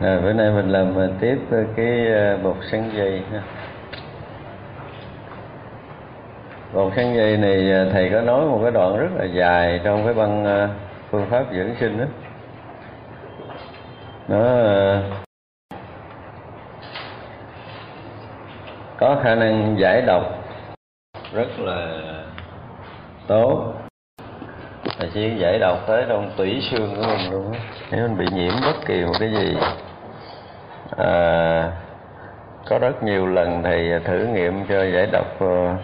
Rồi bữa nay mình làm à, tiếp à, cái bột sắn dây ha. Bột sắn dây này thầy có nói một cái đoạn rất là dài trong cái băng phương pháp dưỡng sinh đó. Nó có khả năng giải độc rất là tốt là chỉ giải độc tới trong tủy xương của mình luôn nếu mình bị nhiễm bất kỳ một cái gì à, có rất nhiều lần thầy thử nghiệm cho giải độc ờ,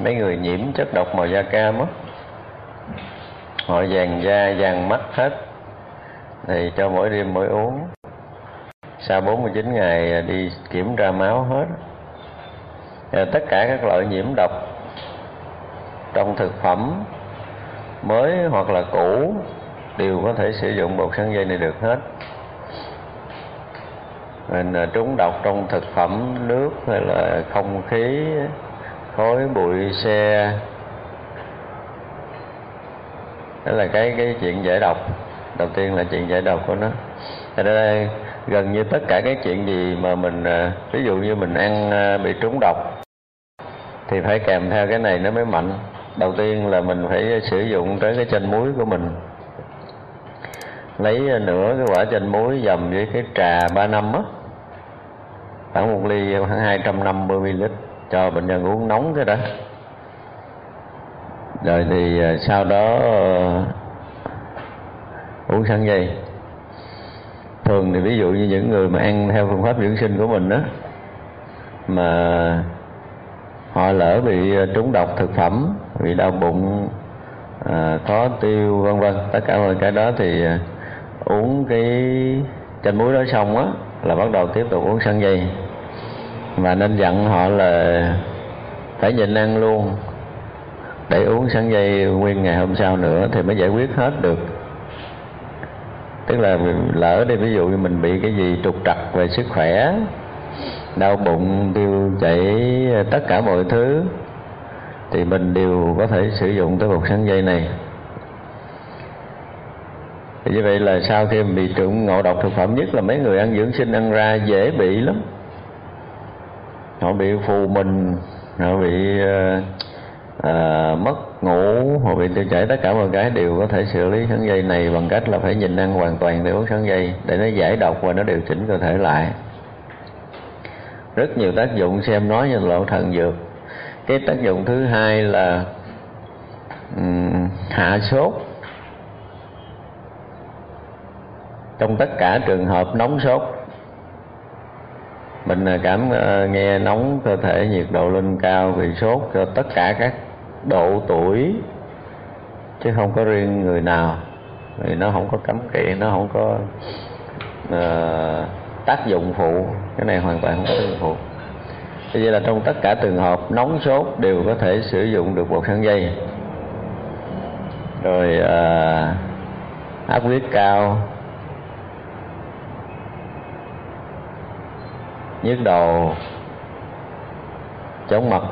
mấy người nhiễm chất độc màu da cam á. Họ vàng da vàng mắt hết thì cho mỗi đêm mỗi uống. Sau 49 ngày ờ, đi kiểm tra máu hết. À, tất cả các loại nhiễm độc trong thực phẩm mới hoặc là cũ đều có thể sử dụng bột sắn dây này được hết trúng độc trong thực phẩm, nước hay là không khí, khói, bụi, xe. Đó là cái cái chuyện giải độc. Đầu tiên là chuyện giải độc của nó. Ở đây gần như tất cả cái chuyện gì mà mình à, ví dụ như mình ăn à, bị trúng độc, thì phải kèm theo cái này nó mới mạnh. Đầu tiên là mình phải sử dụng tới cái chanh muối của mình. Lấy à, nửa cái quả chanh muối dầm với cái trà ba năm á khoảng một ly khoảng hai trăm năm mươi ml cho bệnh nhân uống nóng cái đó. Rồi thì à, sau đó uh, uống sắn dây. Thường thì ví dụ như những người mà ăn theo phương pháp dưỡng sinh của mình đó mà họ lỡ bị à, trúng độc thực phẩm bị đau bụng à, khó tiêu vân vân tất cả mọi cái đó thì uống cái chanh muối đó xong á là bắt đầu tiếp tục uống sân dây. Và nên dặn họ là phải nhịn ăn luôn. Để uống sắn dây nguyên ngày hôm sau nữa thì mới giải quyết hết được. Tức là lỡ đi, ví dụ như mình bị cái gì trục trặc về sức khỏe, đau bụng, tiêu chảy, tất cả mọi thứ, thì mình đều có thể sử dụng tới bột sắn dây này thì như vậy là sau khi bị trụng ngộ độc thực phẩm nhất là mấy người ăn dưỡng sinh ăn ra dễ bị lắm. Họ bị phù mình họ bị uh, uh, mất ngủ họ bị tiêu chảy. Tất cả mọi cái đều có thể xử lý sắn dây này bằng cách là phải nhìn ăn hoàn toàn để uống sắn dây để nó giải độc và nó điều chỉnh cơ thể lại. Rất nhiều tác dụng xem nói như lộ thần dược. Cái tác dụng thứ hai là um, hạ sốt. Trong tất cả trường hợp nóng sốt mình à, cảm à, nghe nóng cơ thể nhiệt độ lên cao bị sốt cho tất cả các độ tuổi chứ không có riêng người nào. Thì nó không có cấm kỵ nó không có uh, tác dụng phụ. Cái này hoàn toàn không có tác dụng phụ. Thế vậy là trong tất cả trường hợp nóng sốt đều có thể sử dụng được bột sắn dây. Rồi uh, áp huyết cao nhức đầu chóng mặt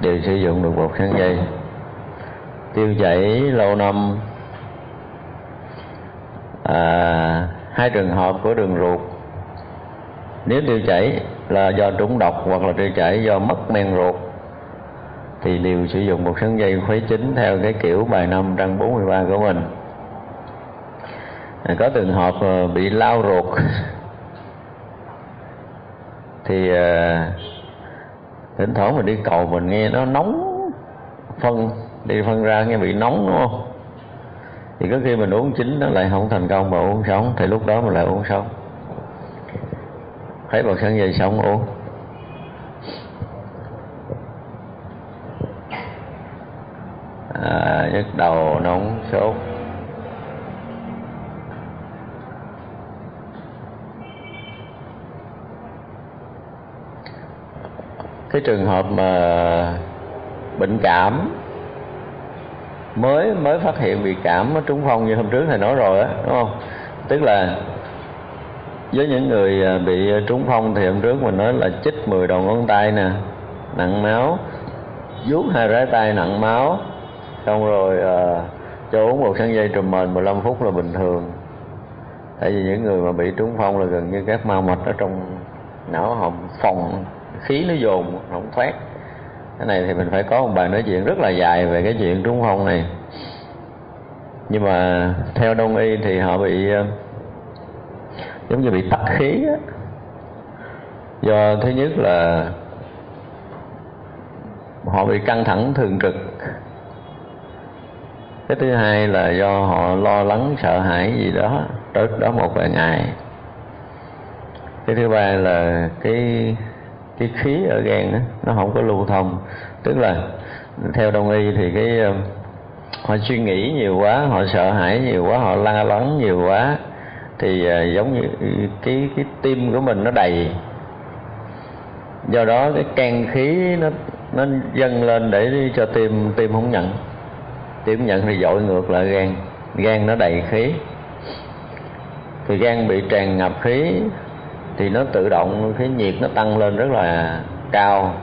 đều sử dụng được bột sắn dây. Tiêu chảy lâu năm à, hai trường hợp của đường ruột. Nếu tiêu chảy là do trúng độc hoặc là tiêu chảy do mất men ruột thì liều sử dụng một sắn dây khuấy chính theo cái kiểu bài năm trang 43 của mình. À, có trường hợp à, bị lao ruột thì ờ, thỉnh thoảng mình đi cầu mình nghe nó nóng phân đi phân ra nghe bị nóng đúng không? Thì có khi mình uống chín nó lại không thành công mà uống sống thì lúc đó mình lại uống sống thấy bột sắn dây sống uống. À, nhức đầu nóng sốt. Cái trường hợp mà bệnh cảm mới mới phát hiện bị cảm trúng phong như hôm trước thầy nói rồi á đúng không? Tức là với những người à, bị trúng phong thì hôm trước mình nói là chích 10 đầu ngón tay nè nặng máu vuốt hai rái tay nặng máu xong rồi à, cho uống một sáng dây trùm mền 15 phút là bình thường. Tại vì những người mà bị trúng phong là gần như các mau mạch ở trong não họ phòng khí nó dồn không thoát. Cái này thì mình phải có một bài nói chuyện rất là dài về cái chuyện trúng phong này. Nhưng mà theo đông y thì họ bị ờ, giống như bị tắc khí á. Do thứ nhất là họ bị căng thẳng thường trực. Cái thứ hai là do họ lo lắng, sợ hãi gì đó trước đó một vài ngày. Cái thứ ba là cái cái khí ở gan đó, nó không có lưu thông. Tức là theo đông y thì cái ờ, họ suy nghĩ nhiều quá họ sợ hãi nhiều quá họ la lắng nhiều quá thì ờ, giống như cái cái tim của mình nó đầy. Do đó cái can khí nó nó dâng lên để cho tim tim không nhận. Tim nhận thì dội ngược lại gan. Gan nó đầy khí. Thì gan bị tràn ngập khí thì nó tự động cái nhiệt nó tăng lên rất là cao.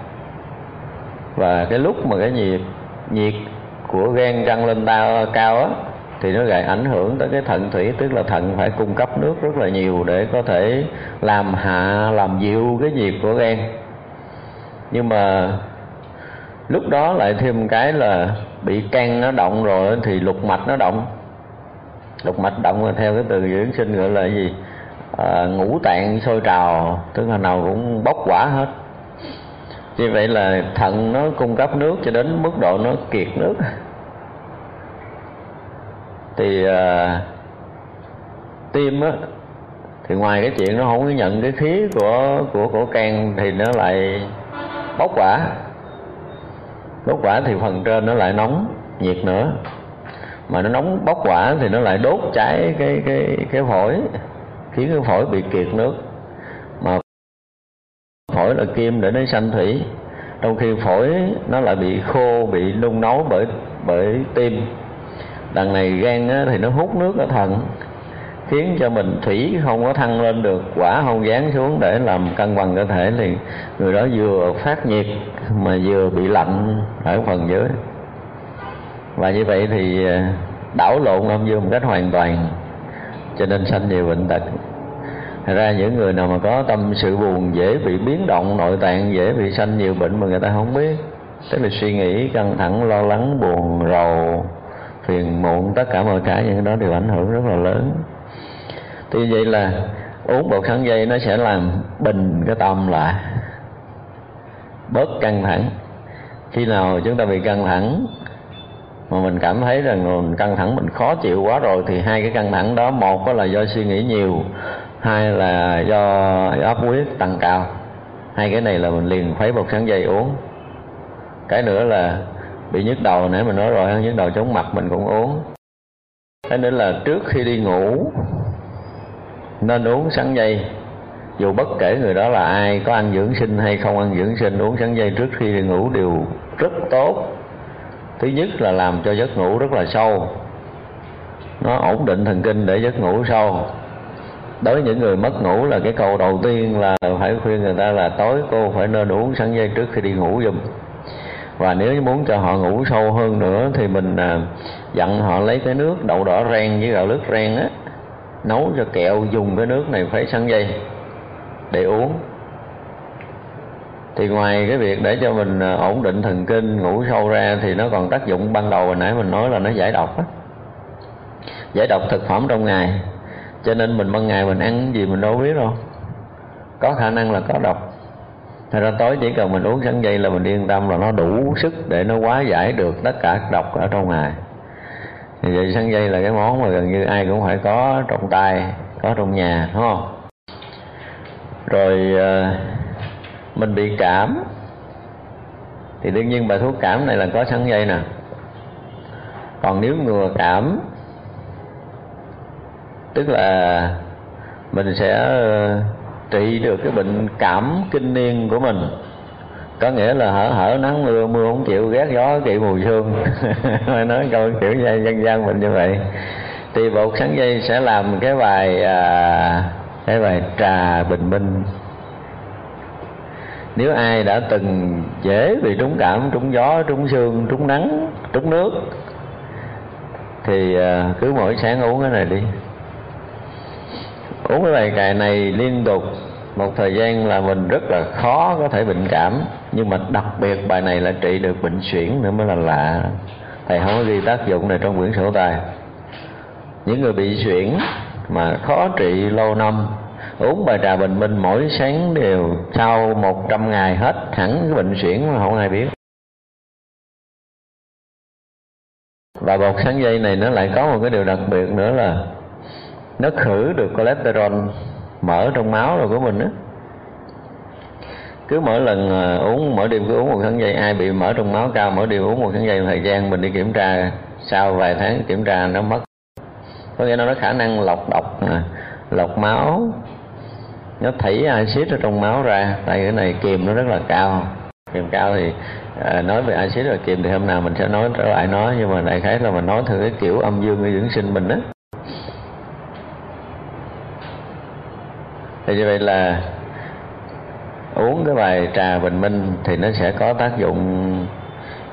Và cái lúc mà cái nhiệt nhiệt của gan tăng lên cao cao á, thì nó lại ảnh hưởng tới cái thận thủy, tức là thận phải cung cấp nước rất là nhiều để có thể làm hạ, làm dịu cái nhiệt của gan. Nhưng mà lúc đó lại thêm một cái là bị can nó động rồi thì lục mạch nó động. Lục mạch động là theo cái từ dưỡng sinh gọi là cái gì? À, ngũ tạng sôi trào tức là nào cũng bốc quả hết. Như vậy là thận nó cung cấp nước cho đến mức độ nó kiệt nước. Thì à, tim á thì ngoài cái chuyện nó không có nhận cái khí của của của can thì nó lại bốc quả. Bốc quả thì phần trên nó lại nóng nhiệt nữa. Mà nó nóng bốc quả thì nó lại đốt cháy cái cái cái phổi khiến cái phổi bị kiệt nước. Mà phổi là kim để nó sanh thủy. Trong khi phổi nó lại bị khô bị nung nấu bởi bởi tim. Đằng này gan á, thì nó hút nước ở thận khiến cho mình thủy không có thăng lên được quả không dán xuống để làm cân bằng cơ thể. Thì người đó vừa phát nhiệt mà vừa bị lạnh ở phần dưới. Và như vậy thì à, đảo lộn âm dương một cách hoàn toàn cho nên sanh nhiều bệnh tật. Thật ra những người nào mà có tâm sự buồn, dễ bị biến động, nội tạng, dễ bị sanh nhiều bệnh mà người ta không biết. Tức là suy nghĩ căng thẳng, lo lắng, buồn, rầu, phiền muộn, tất cả mọi cái, những cái đó đều ảnh hưởng rất là lớn. Thì vậy là uống bột sắn dây nó sẽ làm bình cái tâm lại, bớt căng thẳng. Khi nào chúng ta bị căng thẳng mà mình cảm thấy rằng mình căng thẳng, mình khó chịu quá rồi thì hai cái căng thẳng đó, một có là do suy nghĩ nhiều, hai là do áp huyết tăng cao. Hai cái này là mình liền khuấy bột sắn dây uống. Cái nữa là bị nhức đầu, nãy mình nói rồi, nhức đầu chóng mặt mình cũng uống. Cái nữa là trước khi đi ngủ, nên uống sắn dây. Dù bất kể người đó là ai, có ăn dưỡng sinh hay không ăn dưỡng sinh, uống sắn dây trước khi đi ngủ đều rất tốt thứ nhất là làm cho giấc ngủ rất là sâu. Nó ổn định thần kinh để giấc ngủ sâu. Đối với những người mất ngủ là cái câu đầu tiên là phải khuyên người ta là tối cô phải nên uống sẵn dây trước khi đi ngủ giùm. Và nếu muốn cho họ ngủ sâu hơn nữa thì mình à, dặn họ lấy cái nước đậu đỏ rang với gạo lứt rang á, nấu cho kẹo dùng cái nước này phải sẵn dây để uống thì ngoài cái việc để cho mình ờ, ổn định thần kinh, ngủ sâu ra thì nó còn tác dụng. Ban đầu hồi nãy mình nói là nó giải độc á. Giải độc thực phẩm trong ngày. Cho nên mình ban ngày mình ăn gì mình đâu biết đâu. Có khả năng là có độc. Thật ra tối chỉ cần mình uống sắn dây là mình yên tâm là nó đủ sức để nó quá giải được tất cả các độc ở trong ngày. Thì vậy sắn dây là cái món mà gần như ai cũng phải có trong tay, có trong nhà, đúng không? Rồi ờ, mình bị cảm. Thì đương nhiên bài thuốc cảm này là có sắn dây nè. Còn nếu ngừa cảm tức là mình sẽ ờ, trị được cái bệnh cảm kinh niên của mình. Có nghĩa là hở hở nắng mưa mưa không chịu ghét gió kỵ mùi sương. Nói câu kiểu dân gian mình như vậy. Thì bột sắn dây sẽ làm cái bài à, cái bài trà bình minh nếu ai đã từng dễ bị trúng cảm, trúng gió, trúng sương, trúng nắng, trúng nước, thì à, cứ mỗi sáng uống cái này đi. Uống cái bài cài này liên tục một thời gian là mình rất là khó có thể bệnh cảm. Nhưng mà đặc biệt bài này là trị được bệnh suyễn nữa mới là lạ. Thầy không có ghi tác dụng này trong quyển sổ tài. Những người bị suyễn mà khó trị lâu năm uống bài trà bình minh mỗi sáng đều sau một trăm ngày hết hẳn cái bệnh suyễn mà không ai biết. Và bột sáng dây này nó lại có một cái điều đặc biệt nữa là nó khử được cholesterol mỡ trong máu rồi của mình á. Cứ mỗi lần à, uống, mỗi đêm cứ uống một tháng dây ai bị mỡ trong máu cao, mỗi đêm uống một tháng dây thời gian mình đi kiểm tra, sau vài tháng kiểm tra nó mất. Có nghĩa là nó khả năng lọc độc lọc máu nó thảy axit ở trong máu ra tại cái này kiềm nó rất là cao. Kiềm cao thì à, nói về axit và kiềm thì hôm nào mình sẽ nói trở lại nói nhưng mà đại khái là mình nói theo cái kiểu âm dương của dưỡng sinh mình đó thì như vậy là uống cái bài trà bình minh thì nó sẽ có tác dụng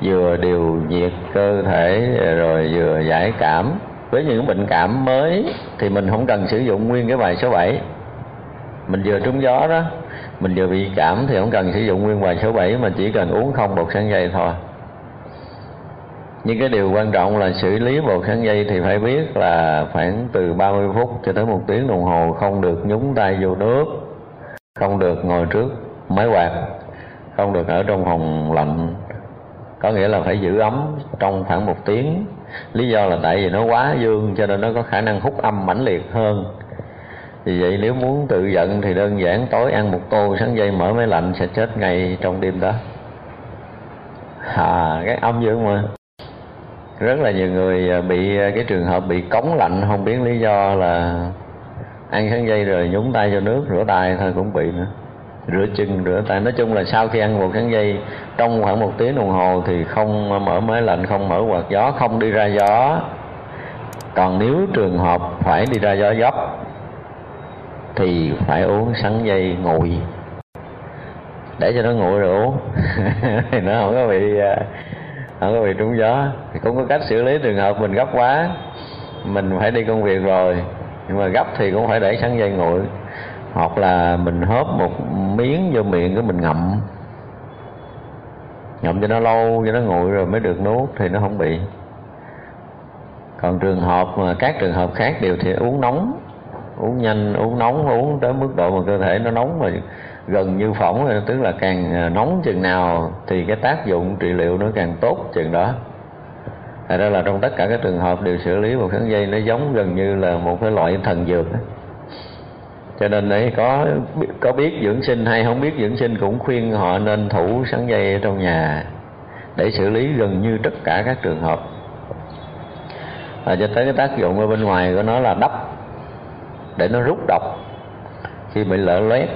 vừa điều nhiệt cơ thể rồi vừa giải cảm. Với những bệnh cảm mới thì mình không cần sử dụng nguyên cái bài số 7 mình vừa trúng gió đó, mình vừa bị cảm thì không cần sử dụng nguyên bài số 7 mà chỉ cần uống không bột sáng dây thôi. Nhưng cái điều quan trọng là xử lý bột sáng dây thì phải biết là khoảng từ 30 phút cho tới một tiếng đồng hồ không được nhúng tay vô nước, không được ngồi trước máy quạt, không được ở trong phòng lạnh. Có nghĩa là phải giữ ấm trong khoảng một tiếng. Lý do là tại vì nó quá dương cho nên nó có khả năng hút âm mãnh liệt hơn vì vậy nếu muốn tự giận thì đơn giản tối ăn một tô, sáng dây mở máy lạnh sẽ chết ngay trong đêm đó. À cái âm dương mà. Rất là nhiều người à, bị à, cái trường hợp bị cống lạnh, không biết lý do là ăn sáng dây rồi nhúng tay vô nước, rửa tay thôi cũng bị nữa. Rửa chân, rửa tay. Nói chung là sau khi ăn một sáng dây trong khoảng một tiếng đồng hồ thì không mở máy lạnh, không mở quạt gió, không đi ra gió. Còn nếu trường hợp phải đi ra gió dốc thì phải uống sắn dây nguội để cho nó nguội rồi uống. Thì nó không có bị à, không có bị trúng gió. Thì cũng có cách xử lý trường hợp mình gấp quá. Mình phải đi công việc rồi, nhưng mà gấp thì cũng phải để sắn dây nguội. Hoặc là mình hớp một miếng vô miệng cái mình ngậm. Ngậm cho nó lâu, cho nó nguội rồi mới được nuốt thì nó không bị. Còn trường hợp mà các trường hợp khác đều thì uống nóng uống nhanh, uống nóng, uống tới mức độ mà cơ thể nó nóng mà gần như phỏng, tức là càng à, nóng chừng nào thì cái tác dụng trị liệu nó càng tốt chừng đó. Thật ra là trong tất cả các trường hợp đều xử lý một kháng dây nó giống gần như là một cái loại thần dược cho nên đấy có có biết dưỡng sinh hay không biết dưỡng sinh cũng khuyên họ nên thủ sắn dây ở trong nhà để xử lý gần như tất cả các trường hợp. Và cho tới cái tác dụng ở bên ngoài của nó là đắp để nó rút độc. Khi bị lỡ loét,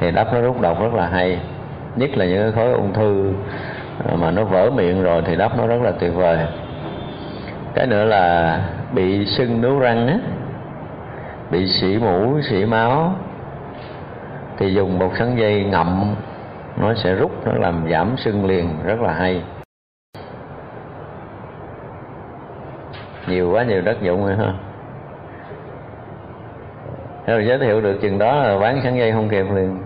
thì đắp nó rút độc rất là hay. Nhất là những cái khối ung thư mà nó vỡ miệng rồi thì đắp nó rất là tuyệt vời. Cái nữa là bị sưng nướu răng á, bị sỉ mũ sỉ máu, thì dùng bột sắn dây ngậm, nó sẽ rút, nó làm giảm sưng liền, rất là hay. Nhiều quá, nhiều tác dụng rồi ha rồi giới thiệu được chừng đó là bán sắn dây không kịp liền.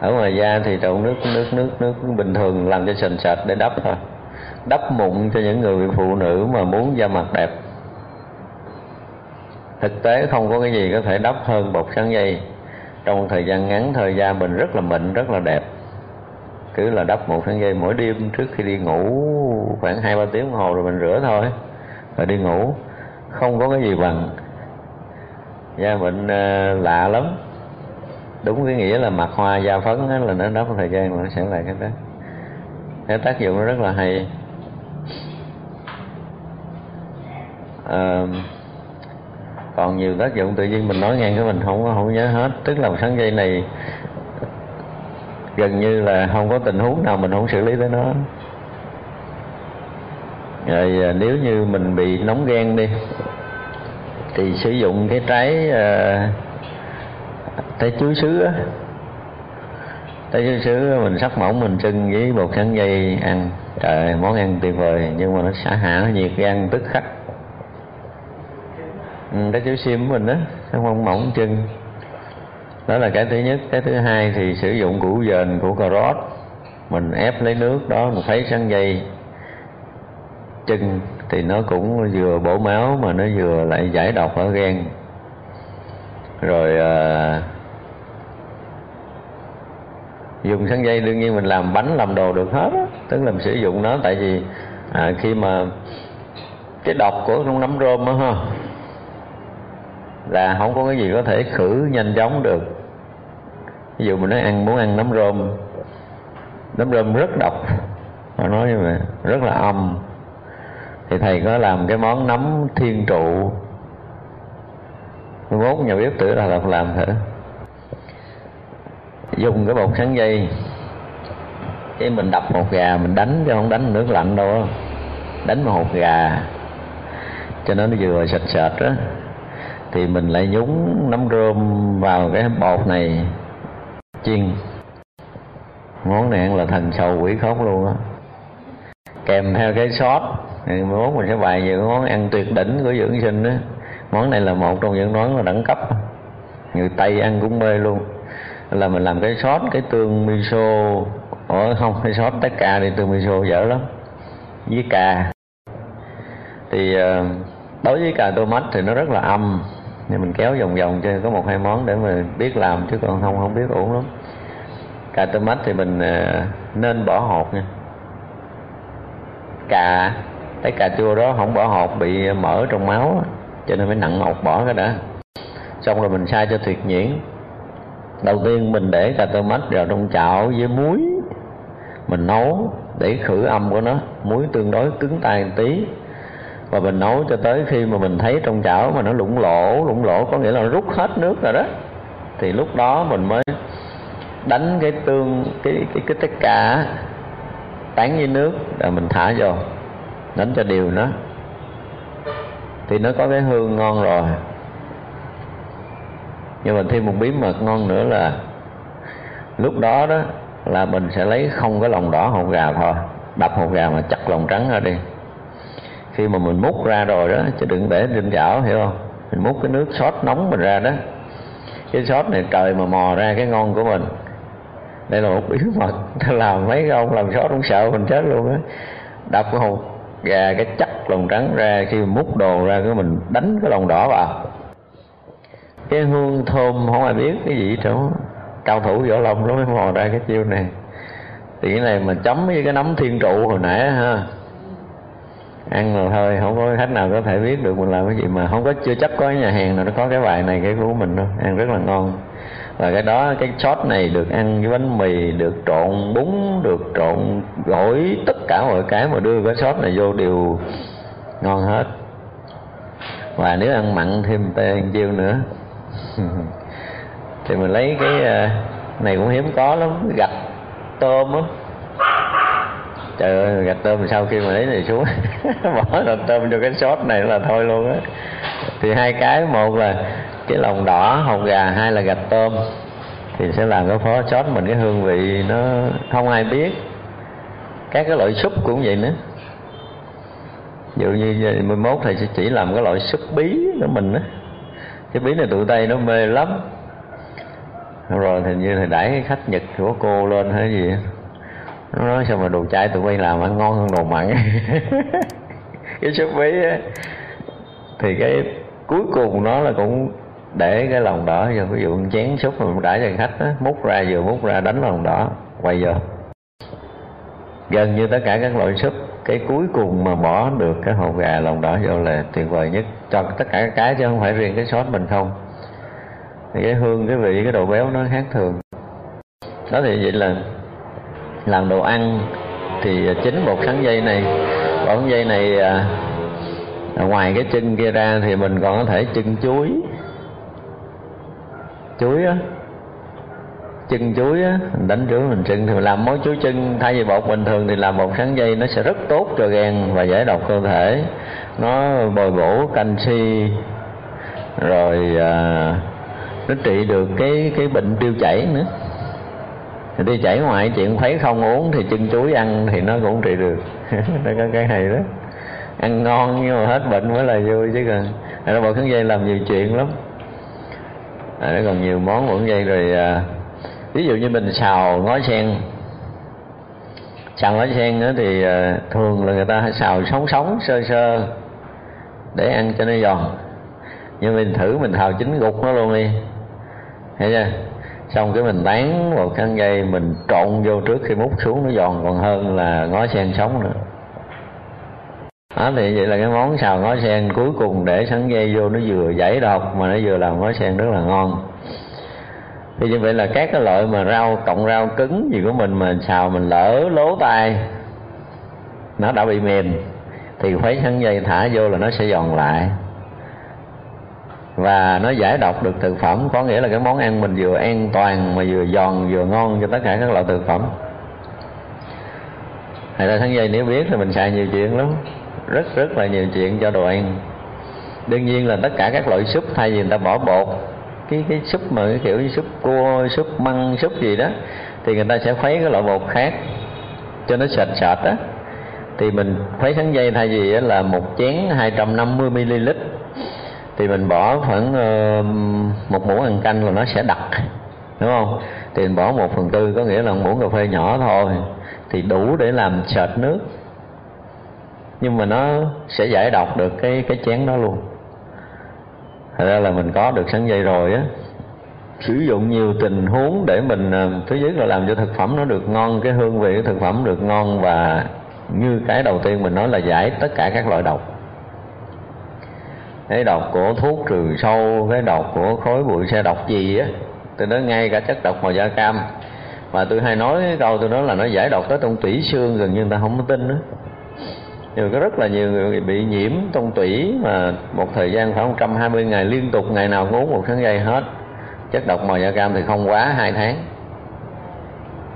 Ở ngoài da thì trộn nước nước nước nước bình thường làm cho sền sạch để đắp thôi. Đắp mụn cho những người phụ nữ mà muốn da mặt đẹp. Thực tế không có cái gì có thể đắp hơn bột sắn dây. Trong thời gian ngắn, thời gian mình rất là mịn, rất là đẹp. Cứ là đắp một sắn dây mỗi đêm trước khi đi ngủ, khoảng hai ba tiếng đồng hồ rồi mình rửa thôi, rồi đi ngủ không có cái gì bằng. Da mình uh, lạ lắm. Đúng cái nghĩa là mặt hoa da phấn á, là nó đắp thời gian là nó sẽ lại cái đó. Cái tác dụng nó rất là hay. À, còn nhiều tác dụng tự nhiên mình nói ngang cái mình không không nhớ hết. Tức là sáng dây này gần như là không có tình huống nào mình không xử lý tới nó rồi à, nếu như mình bị nóng ghen đi thì sử dụng cái trái uh, trái chuối sứ á. Trái chuối sứ mình sắc mỏng mình trưng với bột sắn dây ăn. Trời món ăn tuyệt vời nhưng mà nó xả hạ nó nhiệt gan tức khắc. Ừ, chuối xiêm sim của mình đó sắc mỏng mỏng trưng đó là cái thứ nhất. Cái thứ hai thì sử dụng củ dền củ cà rốt. Mình ép lấy nước đó mình thấy sắn dây chân thì nó cũng vừa bổ máu mà nó vừa lại giải độc ở gan. Rồi à, dùng sắn dây đương nhiên mình làm bánh làm đồ được hết á tức là mình sử dụng nó. Tại vì à, khi mà cái độc của trong nấm rơm á ha là không có cái gì có thể khử nhanh chóng được. Ví dụ mình nói ăn muốn ăn nấm rơm nấm rơm rất độc họ nói như vậy rất là âm thì thầy có làm cái món nấm thiên trụ. Mốt nhà bếp tự là làm thử. Dùng cái bột sắn dây. Cái mình đập một gà, mình đánh chứ không đánh nước lạnh đâu. Đánh một hột gà. Cho nó vừa sạch sệt đó thì mình lại nhúng nấm rơm vào cái bột này. Chiên. Món này ăn là thần sầu quỷ khóc luôn á. Kèm theo cái sốt thì món mình sẽ bày về cái món ăn tuyệt đỉnh của dưỡng sinh đó. Món này là một trong những món là đẳng cấp. Người tây ăn cũng mê luôn. Là mình làm cái sốt cái tương miso. Ở không, cái sốt tất cả thì tương miso dở lắm. Với cà. Thì ờ, đối với cà tô mách thì nó rất là âm. Nên mình kéo vòng vòng cho có một hai món để mà biết làm, chứ còn không không biết uống lắm. Cà tô mách thì mình ờ, nên bỏ hột nha. Cà cái cà chua đó không bỏ hột, bị mỡ trong máu cho nên phải nặng hột bỏ cái đã. Xong rồi mình xay cho tuyệt nhuyễn. Đầu tiên mình để cà tơ mách vào trong chảo với muối. Mình nấu để khử âm của nó. Muối tương đối cứng tay một tí. Và mình nấu cho tới khi mà mình thấy trong chảo mà nó lủng lỗ lủng lỗ, có nghĩa là rút hết nước rồi đó. Thì lúc đó mình mới đánh cái tương, cái cái cái tất cả tán với nước, rồi mình thả vô đánh cho đều nó. Thì nó có cái hương ngon rồi. Nhưng mà thêm một bí mật ngon nữa là lúc đó đó là mình sẽ lấy không cái lòng đỏ hột gà thôi. Đập hột gà mà chặt lòng trắng ra đi. Khi mà mình múc ra rồi đó, chứ đừng để trên chảo, hiểu không? Mình múc cái nước sốt nóng mình ra đó. Cái sốt này trời mà mò ra cái ngon của mình. Đây là một bí mật. Làm mấy cái ông làm sốt cũng sợ mình chết luôn á. Đập cái hột gà cái chắc lòng trắng ra, khi mình múc đồ ra, cái mình đánh cái lòng đỏ vào. Cái hương thơm không ai biết cái gì chỗ cao thủ võ lòng nó mới mò ra cái chiêu này. Thì cái này mà chấm với cái nấm thiên trụ hồi nãy ha. Ăn rồi thôi, không có khách nào có thể biết được mình làm cái gì mà không có, chưa chắc có nhà hàng nào nó có cái bài này, cái của mình đâu. Ăn rất là ngon và cái đó, cái sốt này được ăn với bánh mì, được trộn bún, được trộn gỏi, tất cả mọi cái mà đưa cái sốt này vô đều ngon hết. Và nếu ăn mặn thêm tê chiêu nữa. Thì mình lấy cái ờ, này cũng hiếm có lắm gạch tôm á. Trời ơi, gạch tôm sau khi mà lấy này xuống, bỏ gạch tôm cho cái sốt này là thôi luôn á. Thì hai cái, một là cái lòng đỏ hồng gà hay là gạch tôm thì sẽ làm cái phó chót mình, cái hương vị nó không ai biết. Các cái loại súp cũng vậy nữa. Ví dụ như 11 thầy sẽ chỉ làm cái loại súp bí của mình á. Cái bí này tụi tây nó mê lắm. Rồi thì như thầy đẩy cái khách nhật của cô lên hay gì nó nói sao mà đồ chay tụi bay làm ăn ngon hơn đồ mặn. Cái súp bí á. Thì cái cuối cùng nó là cũng để cái lòng đỏ vô. Ví dụ chén súp mà mình đãi cho khách đó, múc ra vừa múc ra đánh lòng đỏ quay vô. Gần như tất cả các loại súp cái cuối cùng mà bỏ được cái hột gà lòng đỏ vô là tuyệt vời nhất. Cho tất cả các cái chứ không phải riêng cái sốt mình không. Thì cái hương cái vị cái độ béo nó khác thường. Đó thì vậy là làm đồ ăn thì chính bột sắn dây này bột sắn dây này à, ngoài cái chân kia ra thì mình còn có thể chân chuối chuối á. Chân chuối á mình đánh chuối mình chân thì mình làm món chuối chân thay vì bột bình thường thì làm bột sắn dây nó sẽ rất tốt cho gan và giải độc cơ thể. Nó bồi bổ canxi rồi à, nó trị được cái cái bệnh tiêu chảy nữa. Thì tiêu chảy ngoài chuyện khuấy không uống thì chân chuối ăn thì nó cũng trị được. Nó có cái hay đó. Ăn ngon nhưng mà hết bệnh mới là vui chứ còn. Bột sắn dây làm nhiều chuyện lắm à, nó còn nhiều món cũng vậy dây rồi à, ví dụ như mình xào ngó sen. Xào ngó sen đó thì à, thường là người ta hay xào sống sống sơ sơ để ăn cho nó giòn. Nhưng mình thử mình xào chín gục nó luôn đi. Thấy chưa? Xong cái mình tán một khăn dây mình trộn vô trước khi múc xuống nó giòn còn hơn là ngó sen sống nữa đó thì vậy là cái món xào ngó sen cuối cùng để sắn dây vô nó vừa giải độc mà nó vừa làm ngó sen rất là ngon. Thì như vậy là các cái loại mà rau, cộng rau cứng gì của mình mà xào mình lỡ lố tay nó đã bị mềm, thì khuấy sắn dây thả vô là nó sẽ giòn lại. Và nó giải độc được thực phẩm, có nghĩa là cái món ăn mình vừa an toàn mà vừa giòn, vừa ngon cho tất cả các loại thực phẩm. Thầy ta sắn dây nếu biết thì mình xài nhiều chuyện lắm. Rất rất là nhiều chuyện cho đồ ăn Đương nhiên là tất cả các loại súp thay vì người ta bỏ bột Cái cái súp mà cái kiểu như súp cua, súp măng, súp gì đó Thì người ta sẽ khuấy cái loại bột khác Cho nó sệt sệt á. Thì mình khuấy sắn dây thay vì là một chén 250ml thì mình bỏ khoảng uh, một muỗng ăn canh là nó sẽ đặc đúng không? Thì mình bỏ một phần tư có nghĩa là một muỗng cà phê nhỏ thôi thì đủ để làm sệt nước nhưng mà nó sẽ giải độc được cái cái chén đó luôn. Thật ra là mình có được sắn dây rồi á. Sử dụng nhiều tình huống để mình à, thứ nhất là làm cho thực phẩm nó được ngon, cái hương vị của thực phẩm được ngon và như cái đầu tiên mình nói là giải tất cả các loại độc. Cái độc của thuốc trừ sâu, cái độc của khối bụi xe độc gì á tôi nói ngay cả chất độc màu da cam. Mà tôi hay nói cái câu tôi nói là nó giải độc tới trong tủy xương gần như người ta không có tin nữa nhưng có rất là nhiều người bị nhiễm trong tủy mà một thời gian khoảng 120 ngày liên tục ngày nào cũng uống một tháng dây hết. Chất độc màu da cam thì không quá hai tháng.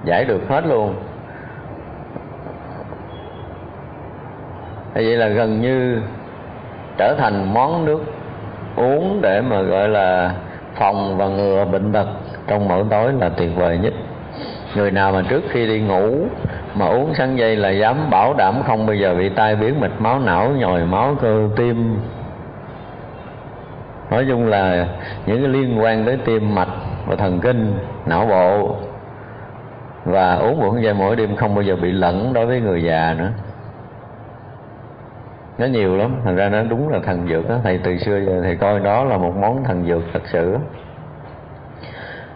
Giải được hết luôn. Vậy là gần như trở thành món nước uống để mà gọi là phòng và ngừa bệnh tật trong mỗi tối là tuyệt vời nhất. Người nào mà trước khi đi ngủ mà uống sắn dây là dám bảo đảm không bao giờ bị tai biến mạch máu não, nhồi máu cơ tim. Nói chung là những cái liên quan tới tim, mạch và thần kinh, não bộ và uống một dây mỗi đêm không bao giờ bị lẫn đối với người già nữa. Nó nhiều lắm, thành ra nó đúng là thần dược đó thầy từ xưa giờ thầy coi đó là một món thần dược thật sự.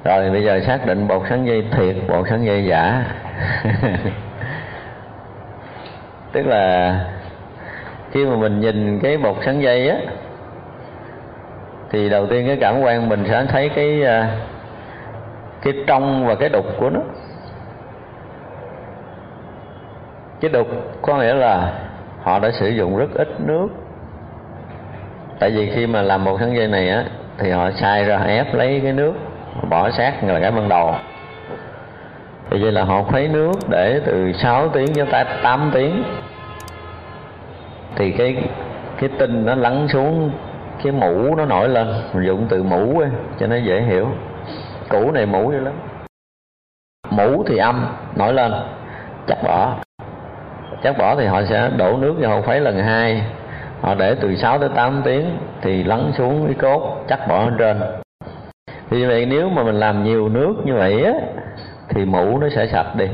Rồi bây giờ xác định bột sắn dây thiệt, bột sắn dây giả. tức là khi mà mình nhìn cái bột sắn dây á, thì đầu tiên cái cảm quan mình sẽ thấy cái à, cái trong và cái đục của nó. Cái đục có nghĩa là họ đã sử dụng rất ít nước. Tại vì khi mà làm một sắn dây này á, thì họ xay ra ép lấy cái nước bỏ sát là cái ban đầu thì vậy là họ khuấy nước để từ 6 tiếng cho tới 8 tiếng. Thì cái cái tinh nó lắng xuống cái mũ nó nổi lên mình dùng từ mũ ấy, cho nó dễ hiểu. Cũ này mũ dữ lắm. Mũ thì âm nổi lên chắc bỏ. Chắc bỏ thì họ sẽ đổ nước vào hồ khuấy lần hai. Họ để từ 6 tới 8 tiếng thì lắng xuống cái cốt chắc bỏ lên trên. Thì vậy nếu mà mình làm nhiều nước như vậy á thì mũ nó sẽ sạch đi.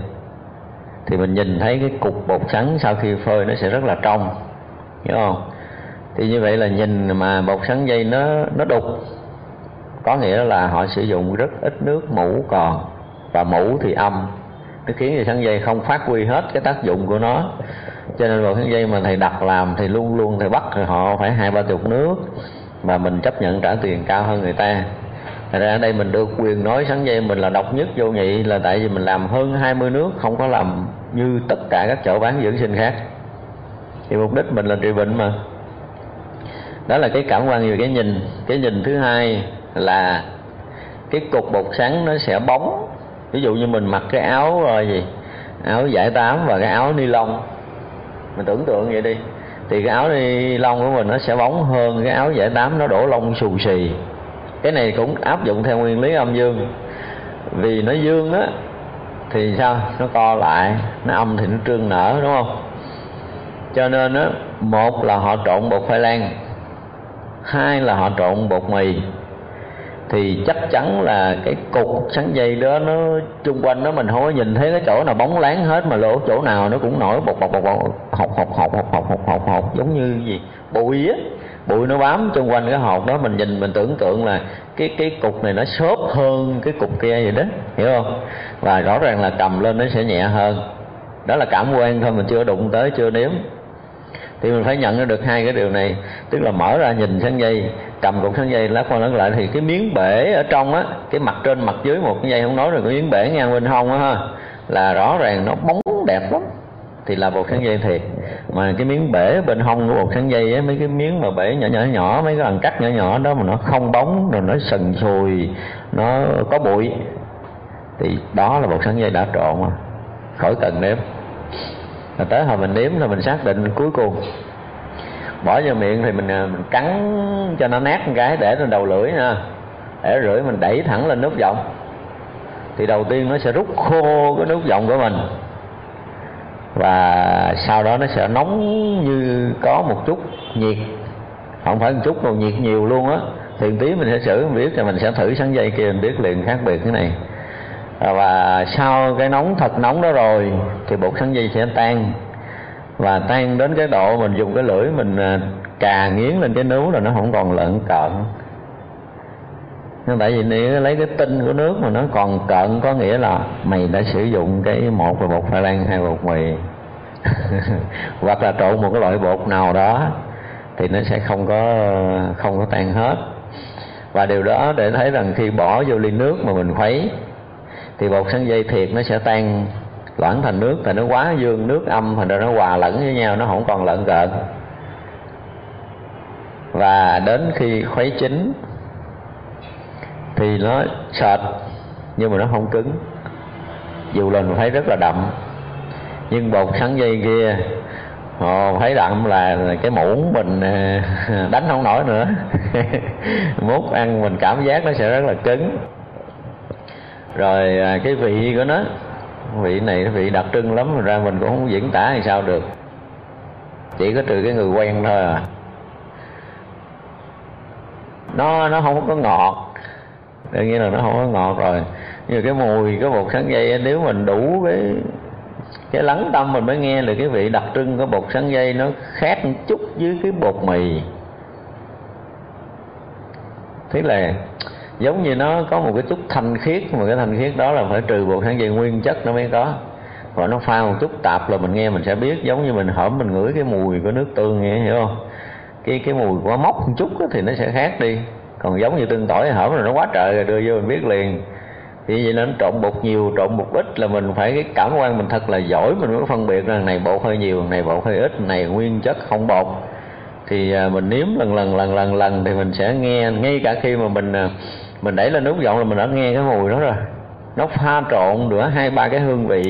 Thì mình nhìn thấy cái cục bột sắn sau khi phơi nó sẽ rất là trong, hiểu không? Thì như vậy là nhìn mà bột sắn dây nó nó đục, có nghĩa là họ sử dụng rất ít nước, mũ còn, và mũ thì âm. Nó khiến cho sắn dây không phát huy hết cái tác dụng của nó. Cho nên vào sắn dây mà thầy đặt làm thì luôn luôn thầy bắt họ phải hai ba chục nước mà mình chấp nhận trả tiền cao hơn người ta. Thật ra ở đây mình được quyền nói sáng dây mình là độc nhất vô nhị, là tại vì mình làm hơn 20 nước, không có làm như tất cả các chỗ bán dưỡng sinh khác. Thì mục đích mình là trị bệnh mà. Đó là cái cảm quan về cái nhìn. Cái nhìn thứ hai là cái cục bột sắn nó sẽ bóng. Ví dụ như mình mặc cái áo ờ, gì? Áo giải tám và cái áo ni lông mình tưởng tượng vậy đi. Thì cái áo ni lông của mình nó sẽ bóng hơn cái áo giải tám, nó đổ lông xù xì cái này cũng áp dụng theo nguyên lý âm dương. Vì nó dương á, thì sao? Nó co lại, nó âm thì nó trương nở, đúng không? Cho nên á, một là họ trộn bột khoai lang, hai là họ trộn bột mì. Thì chắc chắn là cái cục sắn dây đó, nó chung quanh đó mình không có nhìn thấy cái chỗ nào bóng láng hết, mà lỗ chỗ nào nó cũng nổi bột bột bột bột, hột hột hột hột hột hột hột hột giống như gì? Bụi á bụi nó bám xung quanh cái hột đó, mình nhìn, mình tưởng tượng là cái cái cục này nó xốp hơn cái cục kia vậy đó, hiểu không? Và rõ ràng là cầm lên nó sẽ nhẹ hơn. Đó là cảm quan thôi, mình chưa đụng tới, chưa nếm thì mình phải nhận ra được hai cái điều này. Tức là mở ra nhìn sắn dây, cầm cục sắn dây lá qua lẫn lại thì cái miếng bể ở trong á, cái mặt trên, mặt dưới một cái dây, không nói rồi, cái miếng bể ngang bên hông á ha, là rõ ràng nó bóng đẹp lắm thì là bột sắn dây thiệt. Mà cái miếng bể bên hông của bột sắn dây ấy mấy cái miếng mà bể nhỏ nhỏ nhỏ, mấy cái lần cắt nhỏ nhỏ đó mà nó không bóng, rồi nó sần sùi, nó có bụi. Thì đó là bột sắn dây đã trộn mà khỏi cần nếm. Là tới hồi mình nếm là mình xác định cuối cùng. Bỏ vào miệng thì mình à, mình cắn cho nó nát một cái để lên đầu lưỡi nha. Để rưỡi mình đẩy thẳng lên nút vọng thì đầu tiên nó sẽ rút khô cái nút vọng của mình và sau đó nó sẽ nóng như có một chút nhiệt. Không phải một chút còn nhiệt nhiều luôn á. Thì tí mình sẽ xử biết là mình sẽ thử sắn dây kia, mình biết liền khác biệt cái này. Và sau cái nóng thật nóng đó rồi, thì bột sắn dây sẽ tan. Và tan đến cái độ mình dùng cái lưỡi mình à, cà nghiến lên cái nướu là nó không còn lợn cợn nên tại vì nếu lấy cái tinh của nước mà nó còn cận, có nghĩa là mày đã sử dụng cái một là bột khoai lang hai bột mì hoặc là trộn một cái loại bột nào đó thì nó sẽ không có không có tan hết. Và điều đó để thấy rằng khi bỏ vô ly nước mà mình khuấy, thì bột sắn dây thiệt nó sẽ tan, loãng thành nước thì nó quá dương nước âm, thành ra nó hòa lẫn với nhau, nó không còn lợn cợn. Và đến khi khuấy chín thì nó sệt, nhưng mà nó không cứng. Dù là mình thấy rất là đậm, nhưng bột sắn dây kia, họ thấy đậm là cái muỗng mình à, đánh không nổi nữa. Mốt ăn mình cảm giác nó sẽ rất là cứng. Rồi à, cái vị của nó, vị này cái vị đặc trưng lắm, ra mình cũng không diễn tả hay sao được. Chỉ có trừ cái người quen thôi à. Nó nó không có ngọt đương nhiên là nó không có ngọt rồi. Nhưng cái mùi, cái bột sắn dây nếu mình đủ cái cái lắng tâm mình mới nghe được cái vị đặc trưng của bột sắn dây nó khác một chút với cái bột mì. Thế là giống như nó có một cái chút thanh khiết, mà cái thanh khiết đó là phải trừ bột sắn dây nguyên chất nó mới có. Và nó pha một chút tạp là mình nghe mình sẽ biết, giống như mình hởm mình ngửi cái mùi của nước tương nghe, hiểu không? Cái cái mùi của mốc một chút thì nó sẽ khác đi còn giống như tương tỏi hởm rồi, nó quá trời rồi, đưa vô mình biết liền. Thì vậy nên trộn bột nhiều, trộn bột ít là mình phải, cái cảm quan mình thật là giỏi, mình mới phân biệt rằng này bột hơi nhiều, này bột hơi ít, này nguyên chất không bột. Thì à, mình nếm lần lần lần lần lần thì mình sẽ nghe, ngay cả khi mà mình à, mình đẩy lên nút giọng là mình đã nghe cái mùi đó rồi. Nó pha trộn được hai, ba cái hương vị.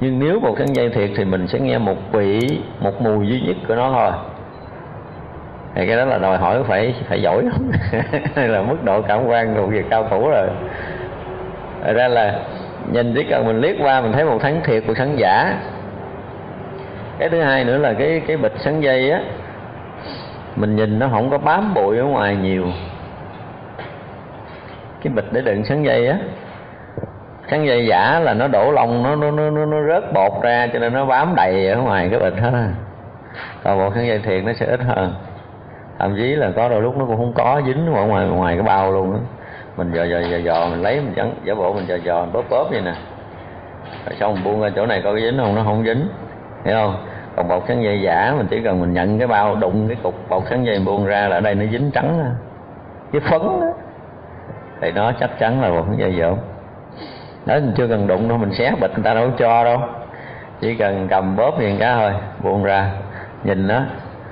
Nhưng nếu một cái dây thiệt thì mình sẽ nghe một vị, một mùi duy nhất của nó thôi thì cái đó là đòi hỏi phải phải giỏi lắm. Hay là mức độ cảm quan thuộc về cao thủ rồi. Thật ra là nhìn chỉ cần mình liếc qua mình thấy một thắng thiệt một thắng giả. Cái thứ hai nữa là cái cái bịch sắn dây á, mình nhìn nó không có bám bụi ở ngoài nhiều. Cái bịch để đựng sắn dây á, sắn dây giả là nó đổ lông, nó nó nó nó rớt bột ra cho nên nó bám đầy ở ngoài cái bịch hết còn bộ sắn dây thiệt nó sẽ ít hơn thậm chí là có đôi lúc nó cũng không có dính ở ngoài ngoài cái bao luôn đó mình dò dò dò dò, mình lấy, mình chắn giả bộ mình dò dò, mình bóp bóp vậy nè. Rồi xong mình buông ra chỗ này coi dính không? Nó không dính. Hiểu không? Còn bột sắn dây giả, mình chỉ cần mình nhận cái bao, đụng cái cục bột sắn dây buông ra là ở đây nó dính trắng cái phấn đó thì nó chắc chắn là bột sắn dây dở đó mình chưa cần đụng đâu, mình xé bịch người ta đâu cho đâu. Chỉ cần cầm bóp liền cái thôi, buông ra. Nhìn nó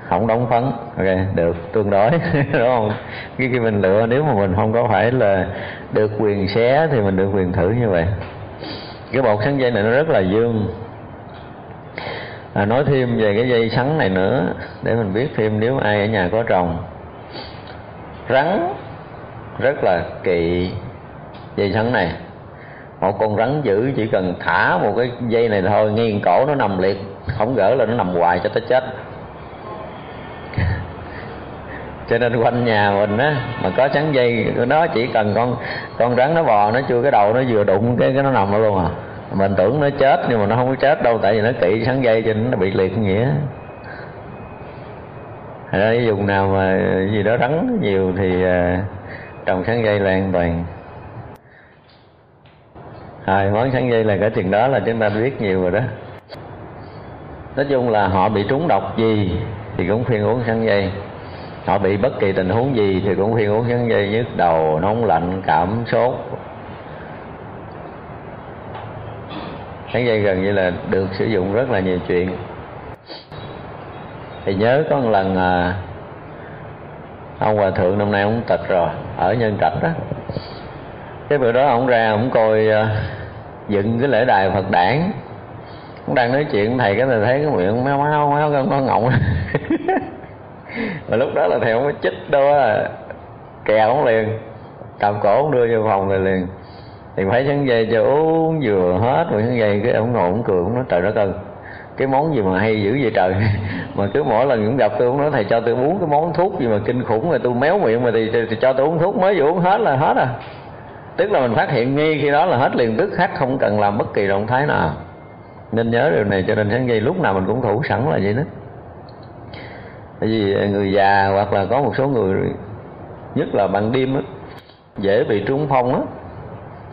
không đóng phấn. Ok được tương đối đúng không? Cái khi mình lựa nếu mà mình không có phải là được quyền xé thì mình được quyền thử như vậy. Cái bột sắn dây này nó rất là dương. À, nói thêm về cái dây sắn này nữa để mình biết thêm nếu ai ở nhà có trồng. Rắn rất là kỵ dây sắn này. Một con rắn dữ chỉ cần thả một cái dây này thôi nghiêng cổ nó nằm liệt không gỡ là nó nằm hoài cho tới chết. cho nên quanh nhà mình á, mà có sắn dây nó chỉ cần con con rắn nó bò, nó chui cái đầu, nó vừa đụng cái cái nó nằm đó luôn à. Mình tưởng nó chết, nhưng mà nó không có chết đâu, tại vì nó kỵ sắn dây cho nên nó bị liệt nghĩa. Thật ra cái vùng nào mà gì đó rắn nhiều thì à, trồng sắn dây là an toàn. Rồi, món sắn dây là cái chừng đó là chúng ta biết nhiều rồi đó. Nói chung là họ bị trúng độc gì? Thì cũng khuyên uống sắn dây. Họ bị bất kỳ tình huống gì thì cũng khuyên uống sắn dây nhức đầu nóng lạnh cảm sốt. Sắn dây gần như là được sử dụng rất là nhiều chuyện. Thì nhớ có một lần à, ông hòa thượng năm nay ông tịch rồi ở nhân trạch đó. Cái bữa đó ông ra ông coi uh, dựng cái lễ đài phật đản ông đang nói chuyện thầy cái thầy thấy cái miệng máu máu máu con con ngọng. Và lúc đó là thầy ông có chích đâu á kè ông liền cầm cổ ông đưa vô phòng rồi liền. Thì phải sắn dây cho uống vừa hết rồi sắn dây cái ông ngồi ông cười ông nói trời đất ơi cái món gì mà hay dữ vậy trời. Mà cứ mỗi lần cũng gặp tôi cũng nói thầy cho tôi uống cái món thuốc gì mà kinh khủng mà tôi méo miệng mà thì, thì, thì cho tôi uống thuốc mới vừa uống hết là hết à. Tức là mình phát hiện ngay khi đó là hết liền tức khắc không cần làm bất kỳ động thái nào nên nhớ điều này cho nên sáng dây lúc nào mình cũng thủ sẵn là vậy đó. Tại vì người già hoặc là có một số người nhất là ban đêm á, dễ bị trúng phong á.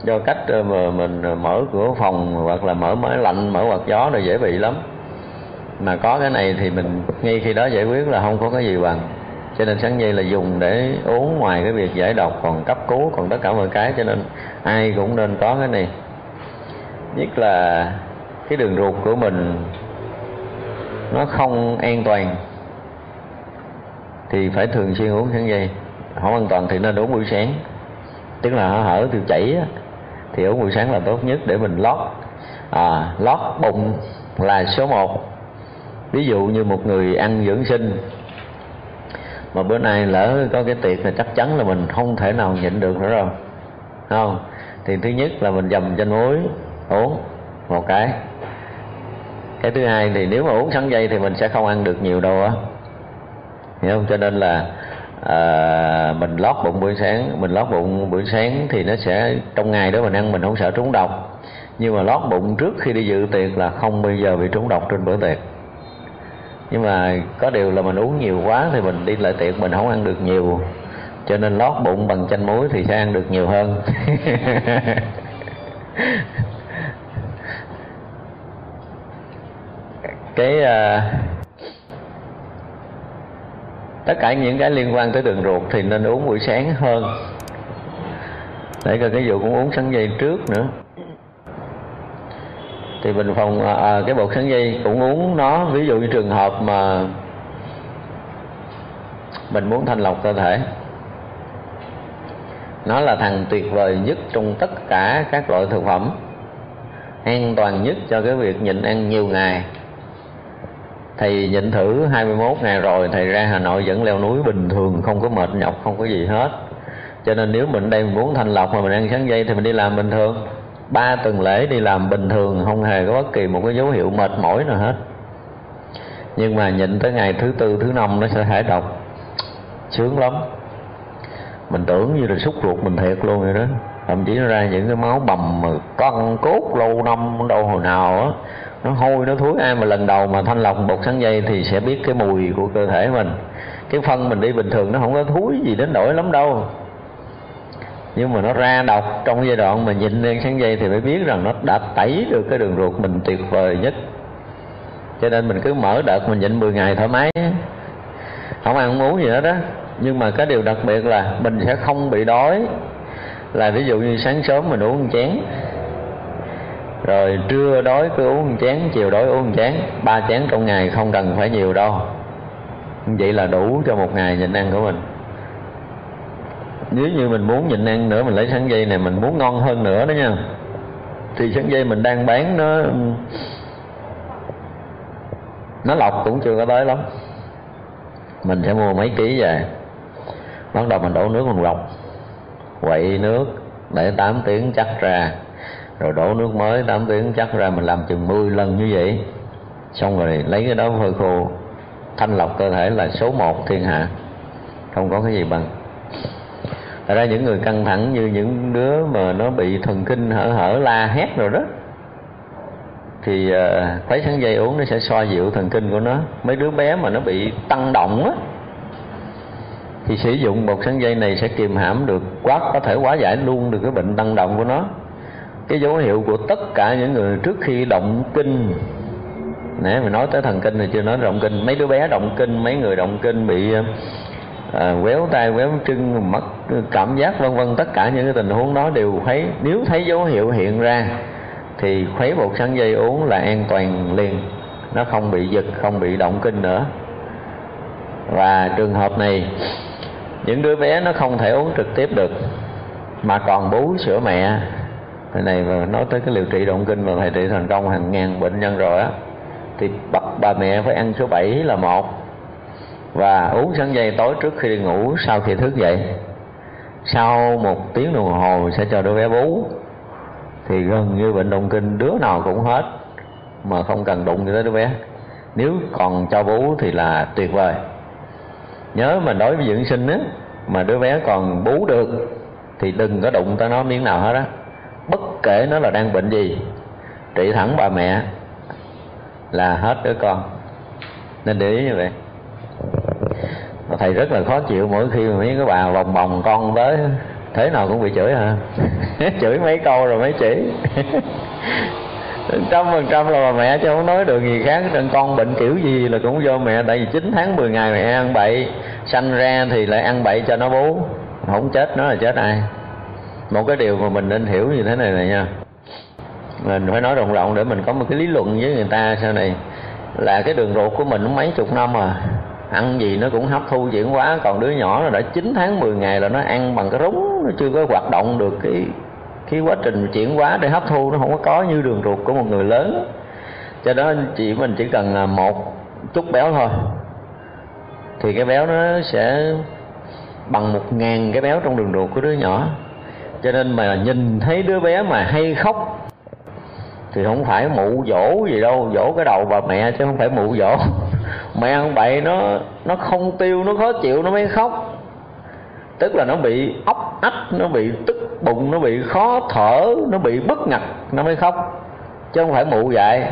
Do cách ờ, mà mình ờ, mở cửa phòng hoặc là mở máy lạnh, mở quạt gió là dễ bị lắm. Mà có cái này thì mình, ngay khi đó giải quyết là không có cái gì bằng. Cho nên sáng dây là dùng để uống ngoài cái việc giải độc, còn cấp cứu, còn tất cả mọi cái, cho nên ai cũng nên có cái này. Nhất là cái đường ruột của mình nó không an toàn thì phải thường xuyên uống sáng dây. Không an toàn thì nên uống buổi sáng. Tức là hở tiêu chảy thì uống buổi sáng là tốt nhất để mình lót. À, lót bụng là số một. Ví dụ như một người ăn dưỡng sinh mà bữa nay lỡ có cái tiệc là chắc chắn là mình không thể nào nhịn được nữa rồi. Không? Thì thứ nhất là mình dầm chanh muối uống một cái cái thứ hai thì nếu mà uống sắn dây thì mình sẽ không ăn được nhiều đâu á. Hiểu không? Cho nên là à, mình lót bụng buổi sáng mình lót bụng buổi sáng thì nó sẽ trong ngày đó mình ăn mình không sợ trúng độc. Nhưng mà lót bụng trước khi đi dự tiệc là không bao giờ bị trúng độc trên bữa tiệc. Nhưng mà có điều là mình uống nhiều quá thì mình đi lại tiệc mình không ăn được nhiều. Cho nên lót bụng bằng chanh muối thì sẽ ăn được nhiều hơn. cái uh, tất cả những cái liên quan tới đường ruột thì nên uống buổi sáng hơn. Để coi cái vụ cũng uống sắn dây trước nữa. Thì bình phòng à, à, cái bột sắn dây cũng uống nó ví dụ như trường hợp mà mình muốn thanh lọc cơ thể. Nó là thằng tuyệt vời nhất trong tất cả các loại thực phẩm an toàn nhất cho cái việc nhịn ăn nhiều ngày thầy nhịn thử 21 ngày rồi, thầy ra Hà Nội vẫn leo núi bình thường, không có mệt nhọc, không có gì hết. Cho nên nếu mình đây muốn thanh lọc mà mình ăn sáng dây thì mình đi làm bình thường. Ba tuần lễ đi làm bình thường, không hề có bất kỳ một cái dấu hiệu mệt mỏi nào hết. Nhưng mà nhịn tới ngày thứ tư, thứ năm nó sẽ thải độc, sướng lắm. Mình tưởng như là xúc ruột mình thiệt luôn rồi đó. Thậm chí nó ra những cái máu bầm mà con cốt lâu năm, đâu hồi nào á nó hôi, nó thúi ai mà lần đầu mà thanh lọc bột sắn dây thì sẽ biết cái mùi của cơ thể mình. Cái phân mình đi bình thường nó không có thúi gì đến nỗi lắm đâu. Nhưng mà nó ra độc trong giai đoạn mà nhịn lên sáng dây thì phải biết rằng nó đã tẩy được cái đường ruột mình tuyệt vời nhất. Cho nên mình cứ mở đợt mình nhịn 10 ngày thoải mái. Không ăn không uống gì hết đó nhưng mà cái điều đặc biệt là mình sẽ không bị đói. Là ví dụ như sáng sớm mình uống một chén rồi trưa đói cứ uống một chén, chiều đói uống một chén. Ba chén trong ngày không cần phải nhiều đâu. Vậy là đủ cho một ngày nhịn ăn của mình. Nếu như mình muốn nhịn ăn nữa, mình lấy sắn dây này mình muốn ngon hơn nữa đó nha. Thì sắn dây mình đang bán nó nó lọc cũng chưa có tới lắm. Mình sẽ mua mấy ký về. Bắt đầu mình đổ nước mình lọc quậy nước để 8 tiếng chắc ra rồi đổ nước mới 8 tiếng chắc ra mình làm chừng 10 lần như vậy. Xong rồi lấy cái đó phơi khô. Thanh lọc cơ thể là số một thiên hạ. Không có cái gì bằng. Thật ra những người căng thẳng như những đứa mà nó bị thần kinh hở hở la hét rồi đó thì ờ, uh, khuấy sáng dây uống nó sẽ xoa dịu thần kinh của nó. Mấy đứa bé mà nó bị tăng động á thì sử dụng bột sáng dây này sẽ kiềm hãm được quá có thể quá giải luôn được cái bệnh tăng động của nó cái dấu hiệu của tất cả những người trước khi động kinh. Nãy mình nói tới thần kinh thì chưa nói động kinh. Mấy đứa bé động kinh mấy người động kinh bị à, quéo tay quéo chân mất cảm giác vân vân. Tất cả những cái tình huống đó đều thấy. Nếu thấy dấu hiệu hiện ra thì khuấy bột sắn dây uống là an toàn liền. Nó không bị giật không bị động kinh nữa. Và trường hợp này những đứa bé nó không thể uống trực tiếp được mà còn bú sữa mẹ cái này mà nói tới cái liệu trị động kinh mà thầy trị thành công hàng ngàn bệnh nhân rồi á, thì bắt bà mẹ phải ăn số 7 là một. Và uống sẵn dây tối trước khi đi ngủ, sau khi thức dậy, sau một tiếng đồng hồ sẽ cho đứa bé bú. Thì gần như bệnh động kinh đứa nào cũng hết, mà không cần đụng tới đứa bé. Nếu còn cho bú thì là tuyệt vời. Nhớ mà đối với dưỡng sinh á, mà đứa bé còn bú được, thì đừng có đụng tới nó miếng nào hết á bất kể nó là đang bệnh gì, trị thẳng bà mẹ là hết đứa con. Nên để ý như vậy. Thầy rất là khó chịu mỗi khi mà mấy cái bà vòng bồng con tới, thế nào cũng bị chửi hả? Chửi mấy câu rồi mấy chỉ. Trăm phần trăm là bà mẹ chứ không nói được gì khác nên con bệnh kiểu gì là cũng do mẹ, tại vì 9 tháng 10 ngày mẹ ăn bậy, sanh ra thì lại ăn bậy cho nó bú. Không chết nó là chết ai một cái điều mà mình nên hiểu như thế này này nha. Mình phải nói rộng rộng để mình có một cái lý luận với người ta sau này. Là cái đường ruột của mình nó mấy chục năm à. Ăn gì nó cũng hấp thu chuyển hóa, còn đứa nhỏ nó đã 9 tháng 10 ngày là nó ăn bằng cái rúng, nó chưa có hoạt động được cái cái quá trình chuyển hóa để hấp thu, nó không có có như đường ruột của một người lớn. Cho đó chị mình chỉ cần là một chút béo thôi. Thì cái béo nó sẽ bằng một ngàn cái béo trong đường ruột của đứa nhỏ cho nên mà nhìn thấy đứa bé mà hay khóc, thì không phải mụ dỗ gì đâu, dỗ cái đầu bà mẹ chứ không phải mụ dỗ. Mẹ ăn bậy nó nó không tiêu, nó khó chịu, nó mới khóc. Tức là nó bị ốc ách, nó bị tức bụng, nó bị khó thở, nó bị bất ngặt nó mới khóc. Chứ không phải mụ dạy.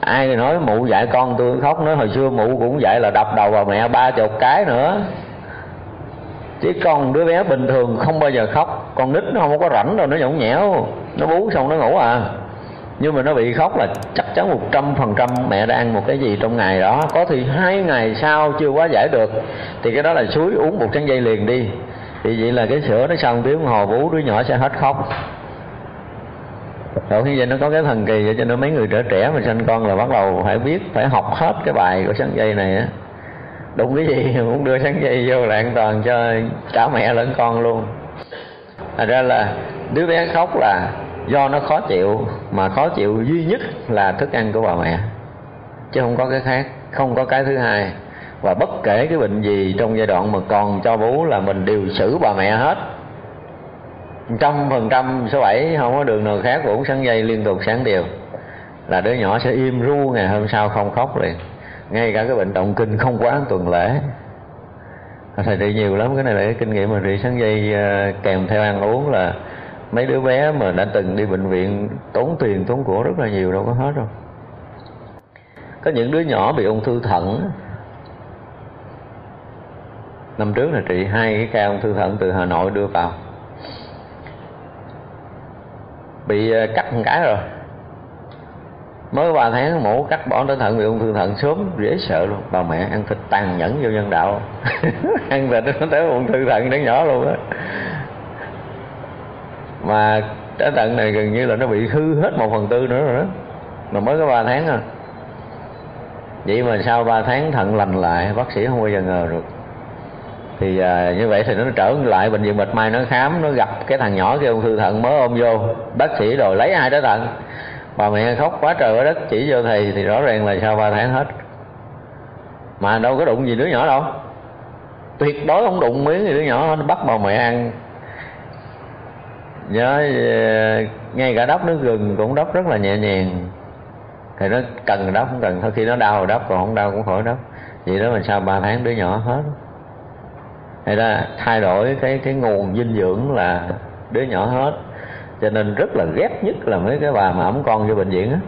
Ai nói mụ dạy con tôi khóc nói hồi xưa mụ cũng dạy là đập đầu vào mẹ ba chục cái nữa chứ con đứa bé bình thường không bao giờ khóc. Con nít nó không có rảnh đâu, nó nhõng nhẽo. Nó bú xong nó ngủ à. Nhưng mà nó bị khóc là chắc chắn một trăm phần trăm mẹ đã ăn một cái gì trong ngày đó. Có thì hai ngày sau chưa quá giải được, thì cái đó là suối uống một tráng dây liền đi. Thì vậy là cái sữa nó xong, tiếng hồ bú đứa nhỏ sẽ hết khóc. Rồi khi vậy nó có cái thần kỳ vậy cho nên mấy người trẻ trẻ mà sinh con là bắt đầu phải biết, phải học hết cái bài của sáng dây này á đụng cái gì? Cũng đưa sáng dây vô là an toàn cho cả mẹ lẫn con luôn. Thành ra là đứa bé khóc là do nó khó chịu, mà khó chịu duy nhất là thức ăn của bà mẹ. Chứ không có cái khác, không có cái thứ hai. Và bất kể cái bệnh gì trong giai đoạn mà còn cho bú là mình đều xử bà mẹ hết. Trăm phần trăm số bảy, không có đường nào khác uống sáng dây liên tục sáng đều. Là đứa nhỏ sẽ im ru ngày hôm sau không khóc liền ngay cả cái bệnh động kinh không quá tuần lễ. Thầy trị nhiều lắm, cái này là cái kinh nghiệm mà trị sáng dây ờ, kèm theo ăn uống là mấy đứa bé mà đã từng đi bệnh viện tốn tiền, tốn của rất là nhiều, đâu có hết đâu. Có những đứa nhỏ bị ung thư thận. Năm trước là trị hai cái ca ung thư thận từ hà nội đưa vào. Bị ờ, cắt một cái rồi mới ba tháng mổ cắt bỏ tới thận bị ung thư thận sớm dễ sợ luôn. Bà mẹ ăn thịt tàn nhẫn vô nhân đạo. Ăn thịt nó tới ung thư thận nó nhỏ luôn á. Mà trái thận này gần như là nó bị hư hết một phần tư nữa rồi đó. Mà mới có ba tháng à. Vậy mà sau ba tháng thận lành lại bác sĩ không bao giờ ngờ được. Thì à, như vậy thì nó trở lại bệnh viện bạch mai nó khám nó gặp cái thằng nhỏ kia ung thư thận mới ôm vô. Bác sĩ rồi lấy hai trái thận? Bà mẹ khóc quá trời quá đất, chỉ vô thầy thì rõ ràng là sau ba tháng hết. Mà đâu có đụng gì đứa nhỏ đâu. Tuyệt đối không đụng miếng gì đứa nhỏ, nó bắt bà mẹ ăn. Nhớ ờ, ngay cả đắp nước gừng cũng đắp rất là nhẹ nhàng. Thì nó cần đắp, không cần. Thôi khi nó đau đắp, còn không đau cũng khỏi đắp. Vậy đó mà sau ba tháng đứa nhỏ hết. Hay ra thay đổi cái cái nguồn dinh dưỡng là đứa nhỏ hết cho nên rất là ghét nhất là mấy cái bà mà ẩm con vô bệnh viện á.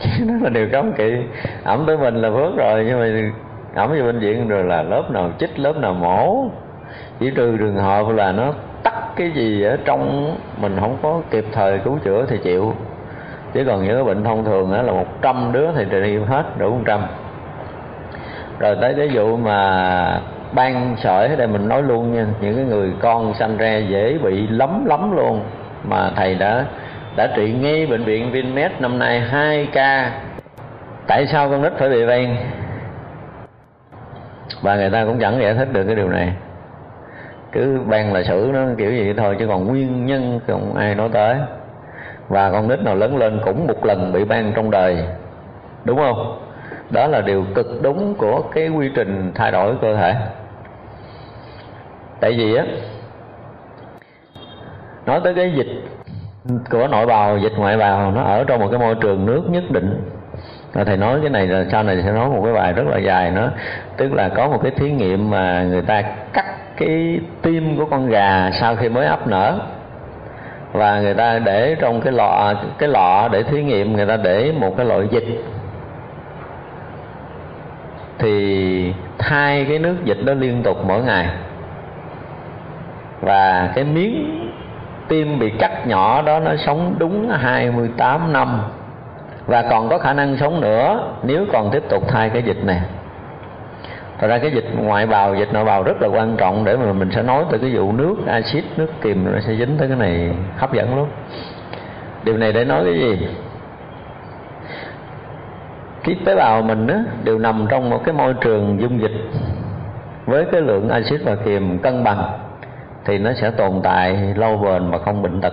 Nó là điều cấm kỵ. Ẩm tới mình là phước rồi, nhưng mà ẩm vô bệnh viện rồi là lớp nào chích, lớp nào mổ. Chỉ trừ trường hợp là nó tắt cái gì ở trong mình không có kịp thời cứu chữa thì chịu. Chứ còn những cái bệnh thông thường là một trăm đứa thì trị hết, đủ một trăm. Rồi tới cái vụ mà ban sợi ở đây, mình nói luôn nha. Những cái người con sanh ra dễ bị lắm lắm luôn. Mà thầy đã đã trị ngay bệnh viện Vinmed năm nay 2 ca. Tại sao con nít phải bị ban và người ta cũng chẳng giải thích được cái điều này. Cứ ban là xử nó kiểu gì thôi, chứ còn nguyên nhân không ai nói tới. Và con nít nào lớn lên cũng một lần bị ban trong đời. Đúng không? Đó là điều cực đúng của cái quy trình thay đổi cơ thể tại vì á, nói tới cái dịch của nội bào, dịch ngoại bào, nó ở trong một cái môi trường nước nhất định. Rồi thầy nói cái này là, sau này sẽ nói một cái bài rất là dài nữa. Tức là có một cái thí nghiệm mà người ta cắt cái tim của con gà sau khi mới ấp nở. Và người ta để trong cái lọ cái lọ để thí nghiệm, người ta để một cái loại dịch. Thì thay cái nước dịch đó liên tục mỗi ngày và cái miếng tim bị cắt nhỏ đó nó sống đúng 28 năm và còn có khả năng sống nữa nếu còn tiếp tục thay cái dịch này Thật ra cái dịch ngoại bào, dịch nội bào rất là quan trọng để mà mình sẽ nói tới cái vụ nước axit, nước kiềm nó sẽ dính tới cái này hấp dẫn lắm. Điều này để nói cái gì? Cái tế bào mình á, đều nằm trong một cái môi trường dung dịch với cái lượng axit và kiềm cân bằng thì nó sẽ tồn tại lâu bền mà không bệnh tật.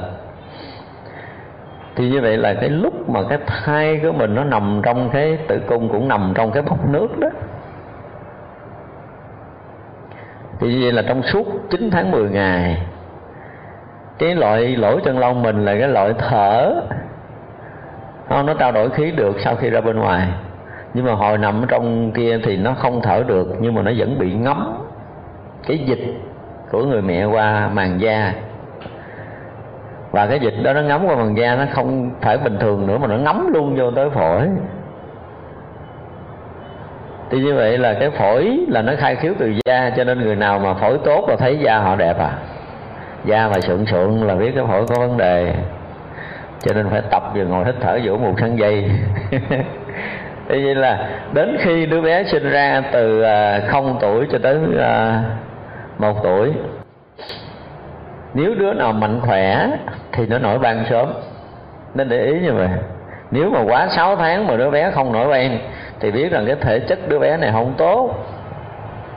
Thì như vậy là cái lúc mà cái thai của mình nó nằm trong cái tử cung cũng nằm trong cái bọc nước đó. Thì như vậy là trong suốt 9 tháng 10 ngày, cái loại lỗ chân lông mình là cái loại thở không nó trao đổi khí được sau khi ra bên ngoài. Nhưng mà hồi nằm ở trong kia thì nó không thở được, nhưng mà nó vẫn bị ngấm cái dịch của người mẹ qua màng da. Và cái dịch đó nó ngấm qua màng da, nó không phải bình thường nữa mà nó ngấm luôn vô tới phổi. Thì như vậy là cái phổi là nó khai khiếu từ da, cho nên người nào mà phổi tốt là thấy da họ đẹp à. Da mà sượng sượng là biết cái phổi có vấn đề. Cho nên phải tập vừa ngồi hít thở giữa một sáng dây. Thế vậy là đến khi đứa bé sinh ra từ à, không tuổi cho tới à, một tuổi. Nếu đứa nào mạnh khỏe thì nó nổi ban sớm. Nên để ý như vậy. Nếu mà quá 6 tháng mà đứa bé không nổi ban, thì biết rằng cái thể chất đứa bé này không tốt.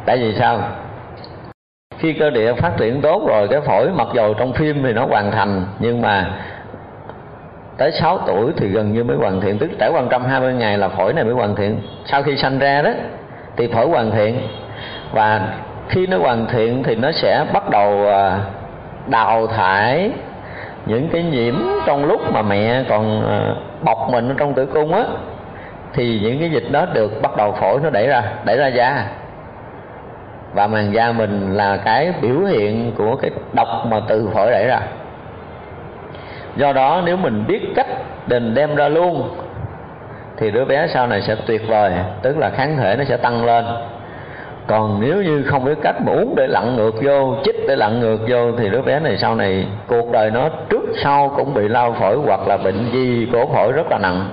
Tại vì sao? Khi cơ địa phát triển tốt rồi, cái phổi mặc dù trong phim thì nó hoàn thành, nhưng mà tới 6 tuổi thì gần như mới hoàn thiện. Tức trải qua 120 ngày là phổi này mới hoàn thiện. Sau khi sanh ra đó, thì phổi hoàn thiện. Và khi nó hoàn thiện thì nó sẽ bắt đầu à, đào thải những cái nhiễm trong lúc mà mẹ còn à, bọc mình ở trong tử cung á, thì những cái dịch đó được bắt đầu phổi nó đẩy ra đẩy ra da. Và màng da mình là cái biểu hiện của cái độc mà từ phổi đẩy ra. Do đó nếu mình biết cách đền đem ra luôn, thì đứa bé sau này sẽ tuyệt vời, tức là kháng thể nó sẽ tăng lên còn nếu như không biết cách mà uống để lặn ngược vô, chích để lặn ngược vô, thì đứa bé này sau này cuộc đời nó trước sau cũng bị lao phổi hoặc là bệnh gì cổ phổi rất là nặng.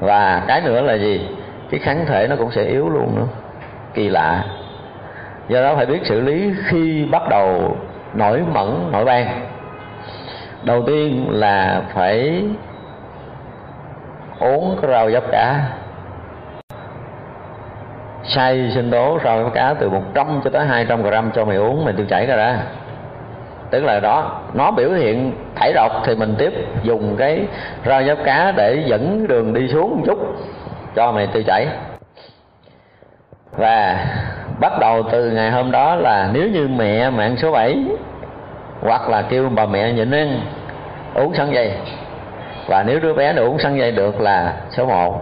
Và cái nữa là gì? Cái kháng thể nó cũng sẽ yếu luôn nữa, kỳ lạ. Do đó phải biết xử lý khi bắt đầu nổi mẩn, nổi ban. Đầu tiên là phải uống cái rau dấp cả xay sinh tố rau giáp cá từ 100 cho tới 200 gram cho mày uống mình tiêu chảy ra ra. Tức là đó, nó biểu hiện thải độc thì mình tiếp dùng cái rau giáp cá để dẫn đường đi xuống một chút cho mày tiêu chảy. Và bắt đầu từ ngày hôm đó là nếu như mẹ mạng số 7 hoặc là kêu bà mẹ nhịn ăn uống sẵn dây. Và nếu đứa bé nó uống sắn dây được là số 1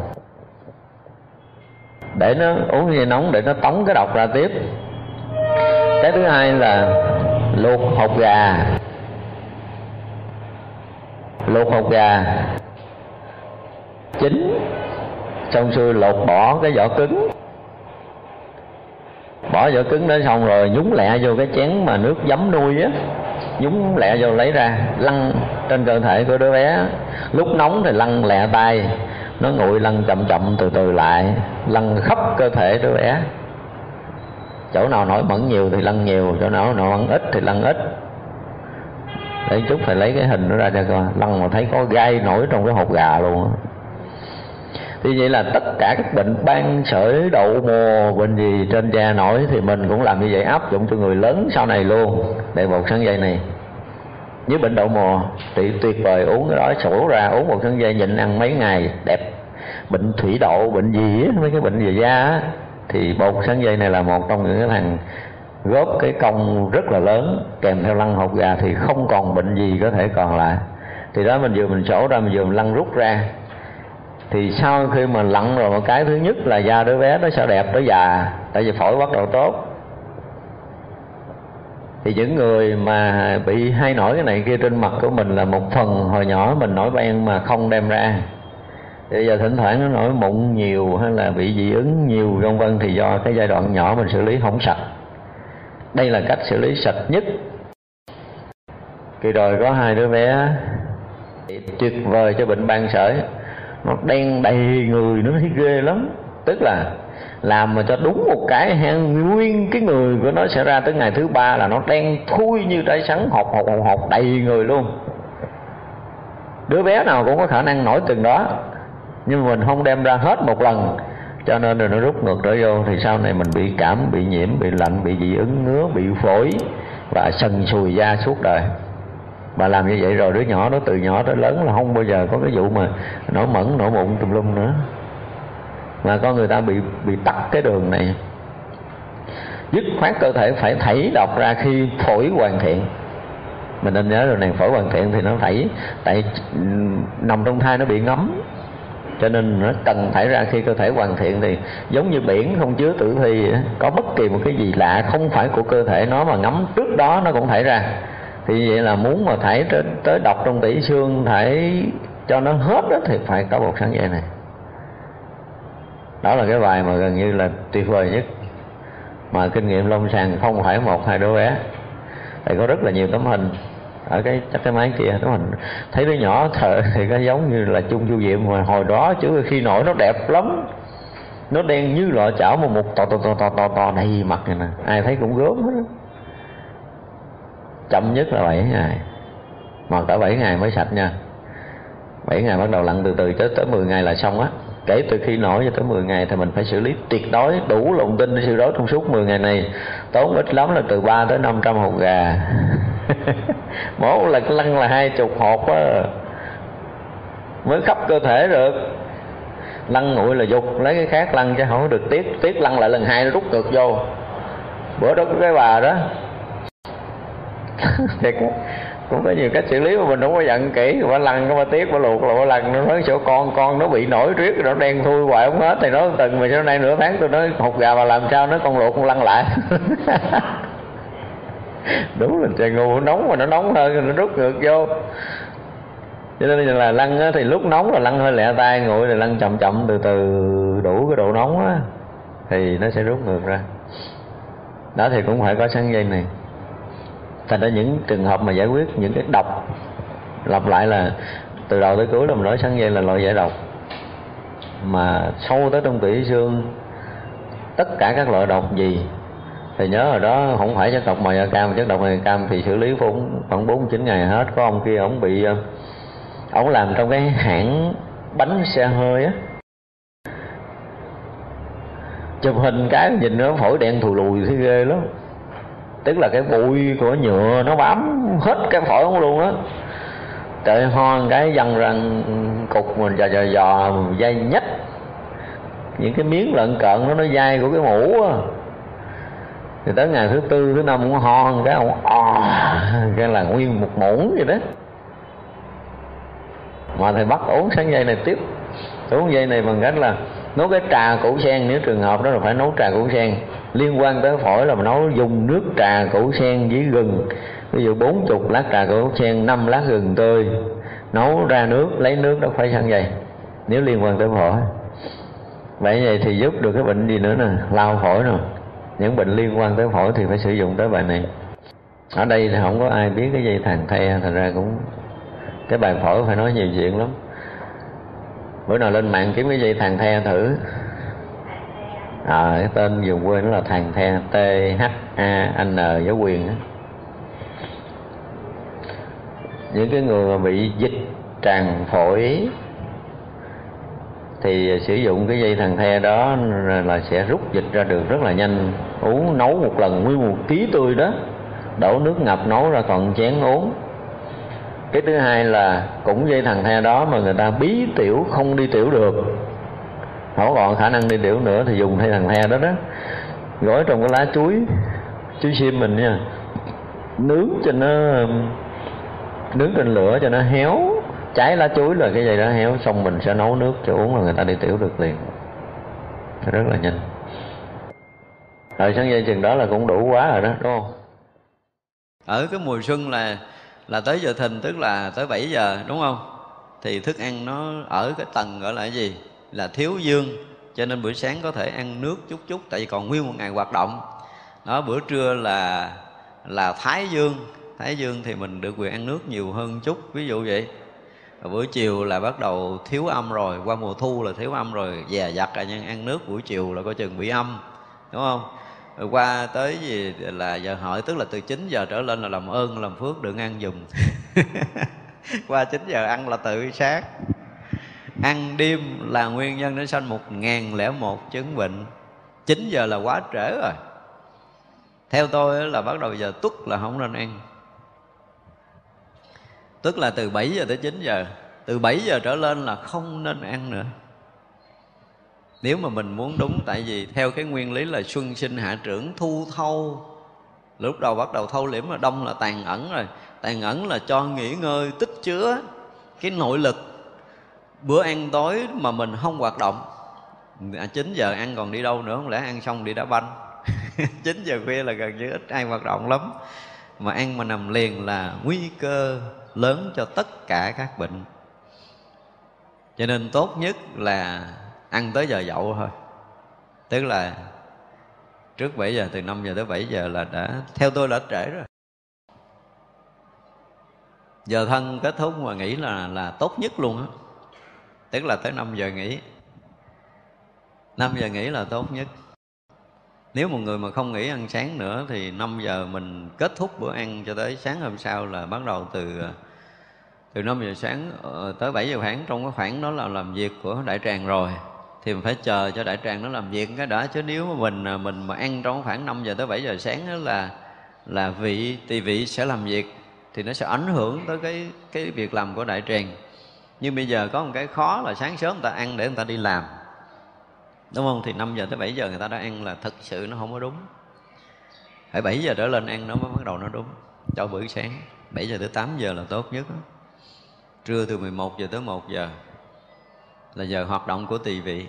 để nó uống dây nóng, để nó tống cái độc ra tiếp. Cái thứ hai là luộc hột gà. Luộc hột gà chín, xong xuôi lột bỏ cái vỏ cứng. Bỏ vỏ cứng đó xong rồi nhúng lẹ vô cái chén mà nước giấm nuôi á. Nhúng lẹ vô lấy ra, lăn trên cơ thể của đứa bé. Lúc nóng thì lăn lẹ tay nó nguội lăn chậm chậm từ từ lại, lăn khắp cơ thể đứa bé. Chỗ nào nổi mẩn nhiều thì lăn nhiều, chỗ nào nổi mẩn ít thì lăn ít. Để chút phải lấy cái hình nó ra cho coi, lăn mà thấy có gai nổi trong cái hột gà luôn thì vậy là tất cả các bệnh ban sởi, đậu mùa, bệnh gì trên da nổi thì mình cũng làm như vậy, áp dụng cho người lớn sau này luôn. Để một sáng dây này với bệnh đậu mùa thì tuyệt vời, uống cái đó sổ ra, uống một thân dây nhịn ăn mấy ngày, đẹp. Bệnh thủy đậu, bệnh gì á, mấy cái bệnh về da á, thì bột sáng dây này là một trong những cái thằng góp cái công rất là lớn, kèm theo lăn hột gà thì không còn bệnh gì có thể còn lại. Thì đó mình vừa mình sổ ra, mình vừa mình lăn rút ra. Thì sau khi mà lặn rồi, một cái thứ nhất là da đứa bé nó sẽ đẹp nó già, tại vì phổi bắt đầu tốt thì những người mà bị hay nổi cái này kia trên mặt của mình là một phần hồi nhỏ mình nổi ban mà không đem ra. Bây giờ thỉnh thoảng nó nổi mụn nhiều hay là bị dị ứng nhiều, vân vân, thì do cái giai đoạn nhỏ mình xử lý không sạch. Đây là cách xử lý sạch nhất. Kỳ rồi có hai đứa bé, tuyệt vời cho bệnh ban sởi. Nó đen đầy người, nó thấy ghê lắm. Tức là làm mà cho đúng một cái hen, nguyên cái người của nó sẽ ra tới ngày thứ ba là nó đen thui như trái sắn, hột hột hột hột, đầy người luôn. Đứa bé nào cũng có khả năng nổi từng đó, nhưng mình không đem ra hết một lần. Cho nên rồi nó rút ngược trở vô, thì sau này mình bị cảm, bị nhiễm, bị lạnh, bị dị ứng, ngứa, bị phổi và sần sùi da suốt đời. Bà làm như vậy rồi, đứa nhỏ nó từ nhỏ tới lớn là không bao giờ có cái vụ mà nổi mẩn, nổi mụn tùm lum nữa mà con người ta bị bị tắt cái đường này. Dứt khoát cơ thể phải thảy độc ra khi phổi hoàn thiện. Mình nên nhớ rồi này phổi hoàn thiện thì nó thảy tại nằm trong thai nó bị ngấm. Cho nên nó cần thải ra khi cơ thể hoàn thiện thì giống như biển không chứa tử thi có bất kỳ một cái gì lạ không phải của cơ thể nó mà ngấm trước đó nó cũng thải ra. Thì vậy là muốn mà thải tới, tới độc trong tủy xương thải cho nó hết đó thì phải có một sáng dây này đó là cái bài mà gần như là tuyệt vời nhất. Mà kinh nghiệm lông sàng không phải một hai đứa bé. Tại có rất là nhiều tấm hình. Ở cái chắc cái máy kia tấm hình. Thấy đứa nhỏ thợ thì nó giống như là chung du diệm mà hồi đó chứ khi nổi nó đẹp lắm. Nó đen như lọ chảo mà một to to to to to, to đầy mặt này nè. Ai thấy cũng gớm hết chậm nhất là 7 ngày. Mà cả 7 ngày mới sạch nha. 7 ngày bắt đầu lặn từ từ tới tới 10 ngày là xong á kể từ khi nổi cho tới 10 ngày thì mình phải xử lý tuyệt đối đủ lòng tin để xử đối trong suốt 10 ngày này. Tốn ít lắm là từ 3 tới 500 hột gà. Mỗi lần lăn là hai chục hột á. Mới khắp cơ thể được. Lăn nguội là dục lấy cái khác lăn chứ không được tiếc tiếc lăn lại lần hai nó rút cực vô. Bữa đó cái bà đó. Thiệt cũng có nhiều cách xử lý mà mình không có giận kỹ quả lăn có bà tiếc quả luộc là quả lăn. Nó nói chỗ con con nó bị nổi riết nó đen thui hoài, không hết. Thì nó từng mà sau này nửa tháng tôi nói hột gà mà làm sao, nó con luộc, con lăn lại. Đúng là trời ngu, nóng mà nó nóng hơn, nó rút ngược vô. Cho nên là lăn thì lúc nóng là lăn hơi lẹ tay nguội thì lăn chậm chậm, từ từ đủ cái độ nóng á, thì nó sẽ rút ngược ra. Đó thì cũng phải có sắn dây này thành ra những trường hợp mà giải quyết những cái độc, lặp lại là từ đầu tới cuối là mình nói sáng dây là loại giải độc. Mà sâu tới trong tủy xương, tất cả các loại độc gì, thì nhớ rồi đó, không phải chất độc màu da cam, chất độc màu da cam thì xử lý cũng khoảng bốn, chín ngày hết, có ông kia ông bị ờ, ông làm trong cái hãng bánh xe hơi á. Chụp hình cái nhìn nó phổi đen thù lùi, thấy ghê lắm tức là cái bụi của nhựa nó bám hết cái phổi ông luôn á. Trời ho cái dằn răng cục mình dò dò dò dây nhách. Những cái miếng lợn cợn nó nó dai của cái mũ á. Thì tới ngày thứ tư, thứ năm cũng ho cái, ông ò cái là nguyên một muỗng vậy đó. Mà thầy bắt uống sáng dây này tiếp. Uống dây này bằng cách là nấu cái trà củ sen, nếu trường hợp đó là phải nấu trà củ sen. Liên quan tới phổi là mình nấu dùng nước trà củ sen với gừng. Ví dụ bốn chục lát trà củ sen, năm lát gừng tươi. Nấu ra nước, lấy nước đó phải sẵn vậy nếu liên quan tới phổi. Vậy vậy thì giúp được cái bệnh gì nữa nè? Lao phổi nè. Những bệnh liên quan tới phổi thì phải sử dụng tới bài này. Ở đây thì không có ai biết cái dây thằng the, thành ra cũng cái bài phổi phải nói nhiều chuyện lắm bữa nào lên mạng kiếm cái dây thằng the thử. À, cái tên dùng quên nó là thằng the t h a n với quyền đó. những cái người mà bị dịch tràn phổi thì sử dụng cái dây thằng the đó là sẽ rút dịch ra được rất là nhanh. Uống nấu một lần nguyên một ký tươi đó. Đổ nước ngập nấu ra còn chén uống cái thứ hai là cũng dây thằng the đó mà người ta bí tiểu không đi tiểu được. Không còn khả năng đi tiểu nữa thì dùng thay thằng the đó đó. Gói trong cái lá chuối chuối xiêm mình nha. Nướng cho nó, nướng trên lửa cho nó héo. Cháy lá chuối là cái dây đó héo, xong mình sẽ nấu nước cho uống là người ta đi tiểu được liền. Rất là nhanh. Rồi sáng dây chừng đó là cũng đủ quá rồi đó, đúng không? Ở cái mùa xuân là là tới giờ thìn, tức là tới 7 giờ, đúng không? Thì thức ăn nó ở cái tầng gọi là cái gì? Là thiếu dương. Cho nên buổi sáng có thể ăn nước chút chút, tại vì còn nguyên một ngày hoạt động. Đó, bữa trưa là là thái dương. Thái dương thì mình được quyền ăn nước nhiều hơn chút, ví dụ vậy. Rồi buổi chiều là bắt đầu thiếu âm rồi, qua mùa thu là thiếu âm rồi, dè dặt rồi nhưng ăn nước buổi chiều là coi chừng bị âm, đúng không? Rồi qua tới gì là giờ hỏi tức là từ 9 giờ trở lên là làm ơn làm phước đừng ăn dùng qua 9 giờ ăn là tự sát. Ăn đêm là nguyên nhân để sanh một ngàn lẻ một chứng bệnh. 9 giờ là quá trễ rồi. Theo tôi là bắt đầu giờ tuất là không nên ăn. Tức là từ 7 giờ tới 9 giờ. Từ 7 giờ trở lên là không nên ăn nữa nếu mà mình muốn đúng tại vì theo cái nguyên lý là xuân sinh hạ trưởng thu thâu. Lúc đầu bắt đầu thâu liễm là đông là tàn ẩn rồi. Tàn ẩn là cho nghỉ ngơi tích chứa cái nội lực. Bữa ăn tối mà mình không hoạt động. À, 9 giờ ăn còn đi đâu nữa? Không lẽ ăn xong đi đá banh? 9 giờ khuya là gần như ít ai hoạt động lắm. Mà ăn mà nằm liền là nguy cơ lớn cho tất cả các bệnh. Cho nên tốt nhất là ăn tới giờ dậu thôi. Tức là trước 7 giờ, từ 5 giờ tới 7 giờ là đã, theo tôi là trễ rồi. Giờ thân kết thúc mà nghỉ là là tốt nhất luôn á. Tức là tới 5 giờ nghỉ. 5 giờ nghỉ là tốt nhất. Nếu một người mà không nghỉ ăn sáng nữa thì 5 giờ mình kết thúc bữa ăn cho tới sáng hôm sau là bắt đầu từ từ 5 giờ sáng ờ, tới 7 giờ khoảng. Trong cái khoảng đó là làm việc của đại tràng rồi thì mình phải chờ cho đại tràng nó làm việc cái đã. Chứ nếu mà mình à, mình mà ăn trong khoảng 5 giờ tới 7 giờ sáng đó là là vị, tỳ vị sẽ làm việc, thì nó sẽ ảnh hưởng tới cái cái việc làm của đại tràng. Nhưng bây giờ có một cái khó là sáng sớm người ta ăn để người ta đi làm, đúng không? Thì 5 giờ tới 7 giờ người ta đã ăn là thật sự nó không có đúng. Phải 7 giờ trở lên ăn nó mới bắt đầu nó đúng. Cho bữa sáng 7 giờ tới 8 giờ là tốt nhất đó. trưa từ 11 giờ tới 1 giờ là giờ hoạt động của tỳ vị.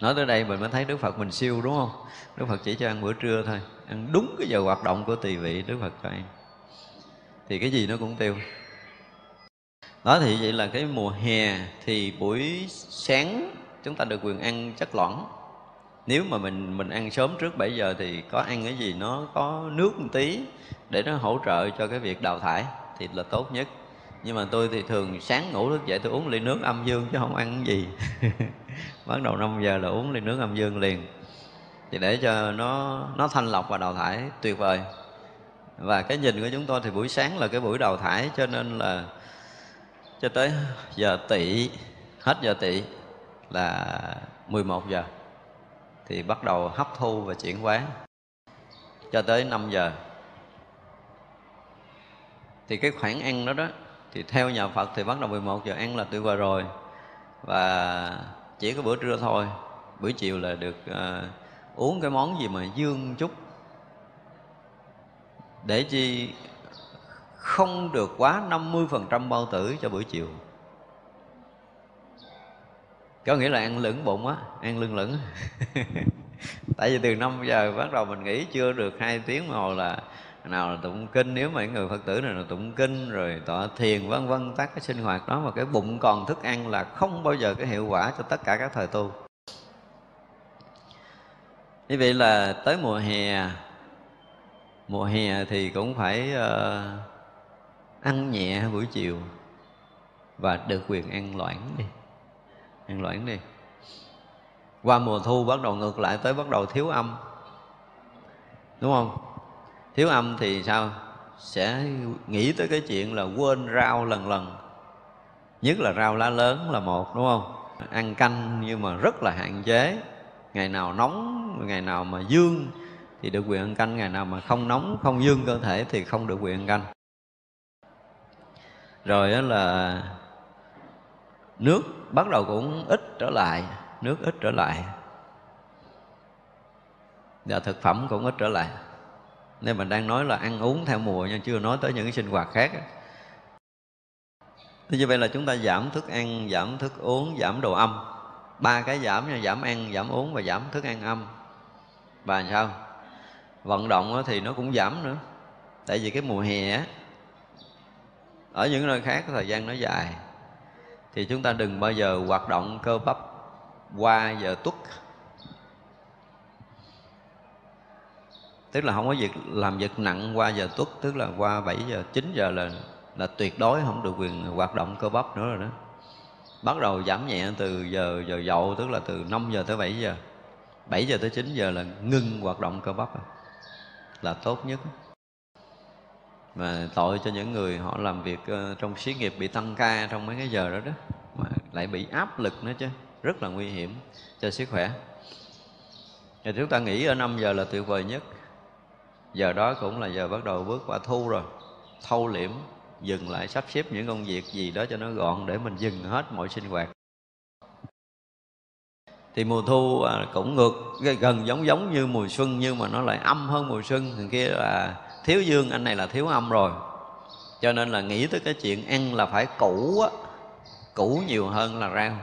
Nói tới đây mình mới thấy đức phật mình siêu, đúng không? Đức phật chỉ cho ăn bữa trưa thôi, ăn đúng cái giờ hoạt động của tỳ vị, đức phật cho ăn thì cái gì nó cũng tiêu. Đó thì vậy là cái mùa hè thì buổi sáng chúng ta được quyền ăn chất lỏng. Nếu mà mình mình ăn sớm trước 7 giờ thì có ăn cái gì nó có nước một tí để nó hỗ trợ cho cái việc đào thải thì là tốt nhất nhưng mà tôi thì thường sáng ngủ thức dậy tôi uống ly nước âm dương chứ không ăn gì. Bắt đầu 5 giờ là uống ly nước âm dương liền. Thì để cho nó nó thanh lọc và đào thải, tuyệt vời. Và cái nhìn của chúng tôi thì buổi sáng là cái buổi đào thải, cho nên là cho tới giờ tỵ hết giờ tỵ là 11 giờ. Thì bắt đầu hấp thu và chuyển hóa cho tới 5 giờ. Thì cái khoảng ăn đó đó thì theo nhà Phật thì bắt đầu 11 giờ ăn là tuyệt vời rồi. Và chỉ có bữa trưa thôi. Buổi chiều là được uh, uống cái món gì mà dương chút. Để chi không được quá 50% bao tử cho buổi chiều. Có nghĩa là ăn lửng bụng á ăn lưng lửng. Tại vì từ 5 giờ bắt đầu mình nghỉ chưa được hai tiếng mà là nào là tụng kinh nếu mà người phật tử này là tụng kinh rồi tọa thiền vân vân tác cái sinh hoạt đó mà cái bụng còn thức ăn là không bao giờ cái hiệu quả cho tất cả các thời tu. Như vậy là tới mùa hè mùa hè thì cũng phải uh, ăn nhẹ buổi chiều và được quyền ăn loãng đi ăn loãng đi. Qua mùa thu bắt đầu ngược lại tới bắt đầu thiếu âm đúng không? Thiếu âm thì sao? Sẽ nghĩ tới cái chuyện là quên rau lần lần. Nhất là rau lá lớn là một, đúng không? Ăn canh nhưng mà rất là hạn chế. Ngày nào nóng, ngày nào mà dương thì được quyền ăn canh. Ngày nào mà không nóng, không dương cơ thể thì không được quyền ăn canh. Rồi đó là nước bắt đầu cũng ít trở lại, nước ít trở lại. Và thực phẩm cũng ít trở lại nên mình đang nói là ăn uống theo mùa nhưng chưa nói tới những cái sinh hoạt khác Thế như vậy là chúng ta giảm thức ăn, giảm thức uống, giảm đồ âm. Ba cái giảm nha, giảm ăn, giảm uống và giảm thức ăn âm. Và sao? Vận động thì nó cũng giảm nữa. Tại vì cái mùa hè Ở những nơi khác thời gian nó dài. Thì chúng ta đừng bao giờ hoạt động cơ bắp qua giờ tuất. Tức là không có việc làm việc nặng qua giờ tuất, tức là qua 7 giờ 9 giờ là là tuyệt đối không được quyền hoạt động cơ bắp nữa rồi đó. Bắt đầu giảm nhẹ từ giờ giờ dậu, tức là từ 5 giờ tới 7 giờ. 7 giờ tới 9 giờ là ngưng hoạt động cơ bắp là tốt nhất. Mà tội cho những người họ làm việc ờ, trong xí nghiệp bị tăng ca trong mấy cái giờ đó đó, mà lại bị áp lực nữa chứ. Rất là nguy hiểm cho sức khỏe. Thì chúng ta nghĩ ở 5 giờ là tuyệt vời nhất giờ đó cũng là giờ bắt đầu bước qua thu rồi. Thâu liễm, dừng lại sắp xếp những công việc gì đó cho nó gọn để mình dừng hết mọi sinh hoạt. Thì mùa thu à, cũng ngược gần giống giống như mùa xuân nhưng mà nó lại âm hơn mùa xuân. Thằng kia là, thiếu dương, anh này là thiếu âm rồi. Cho nên là nghĩ tới cái chuyện ăn là phải củ á củ nhiều hơn là rau.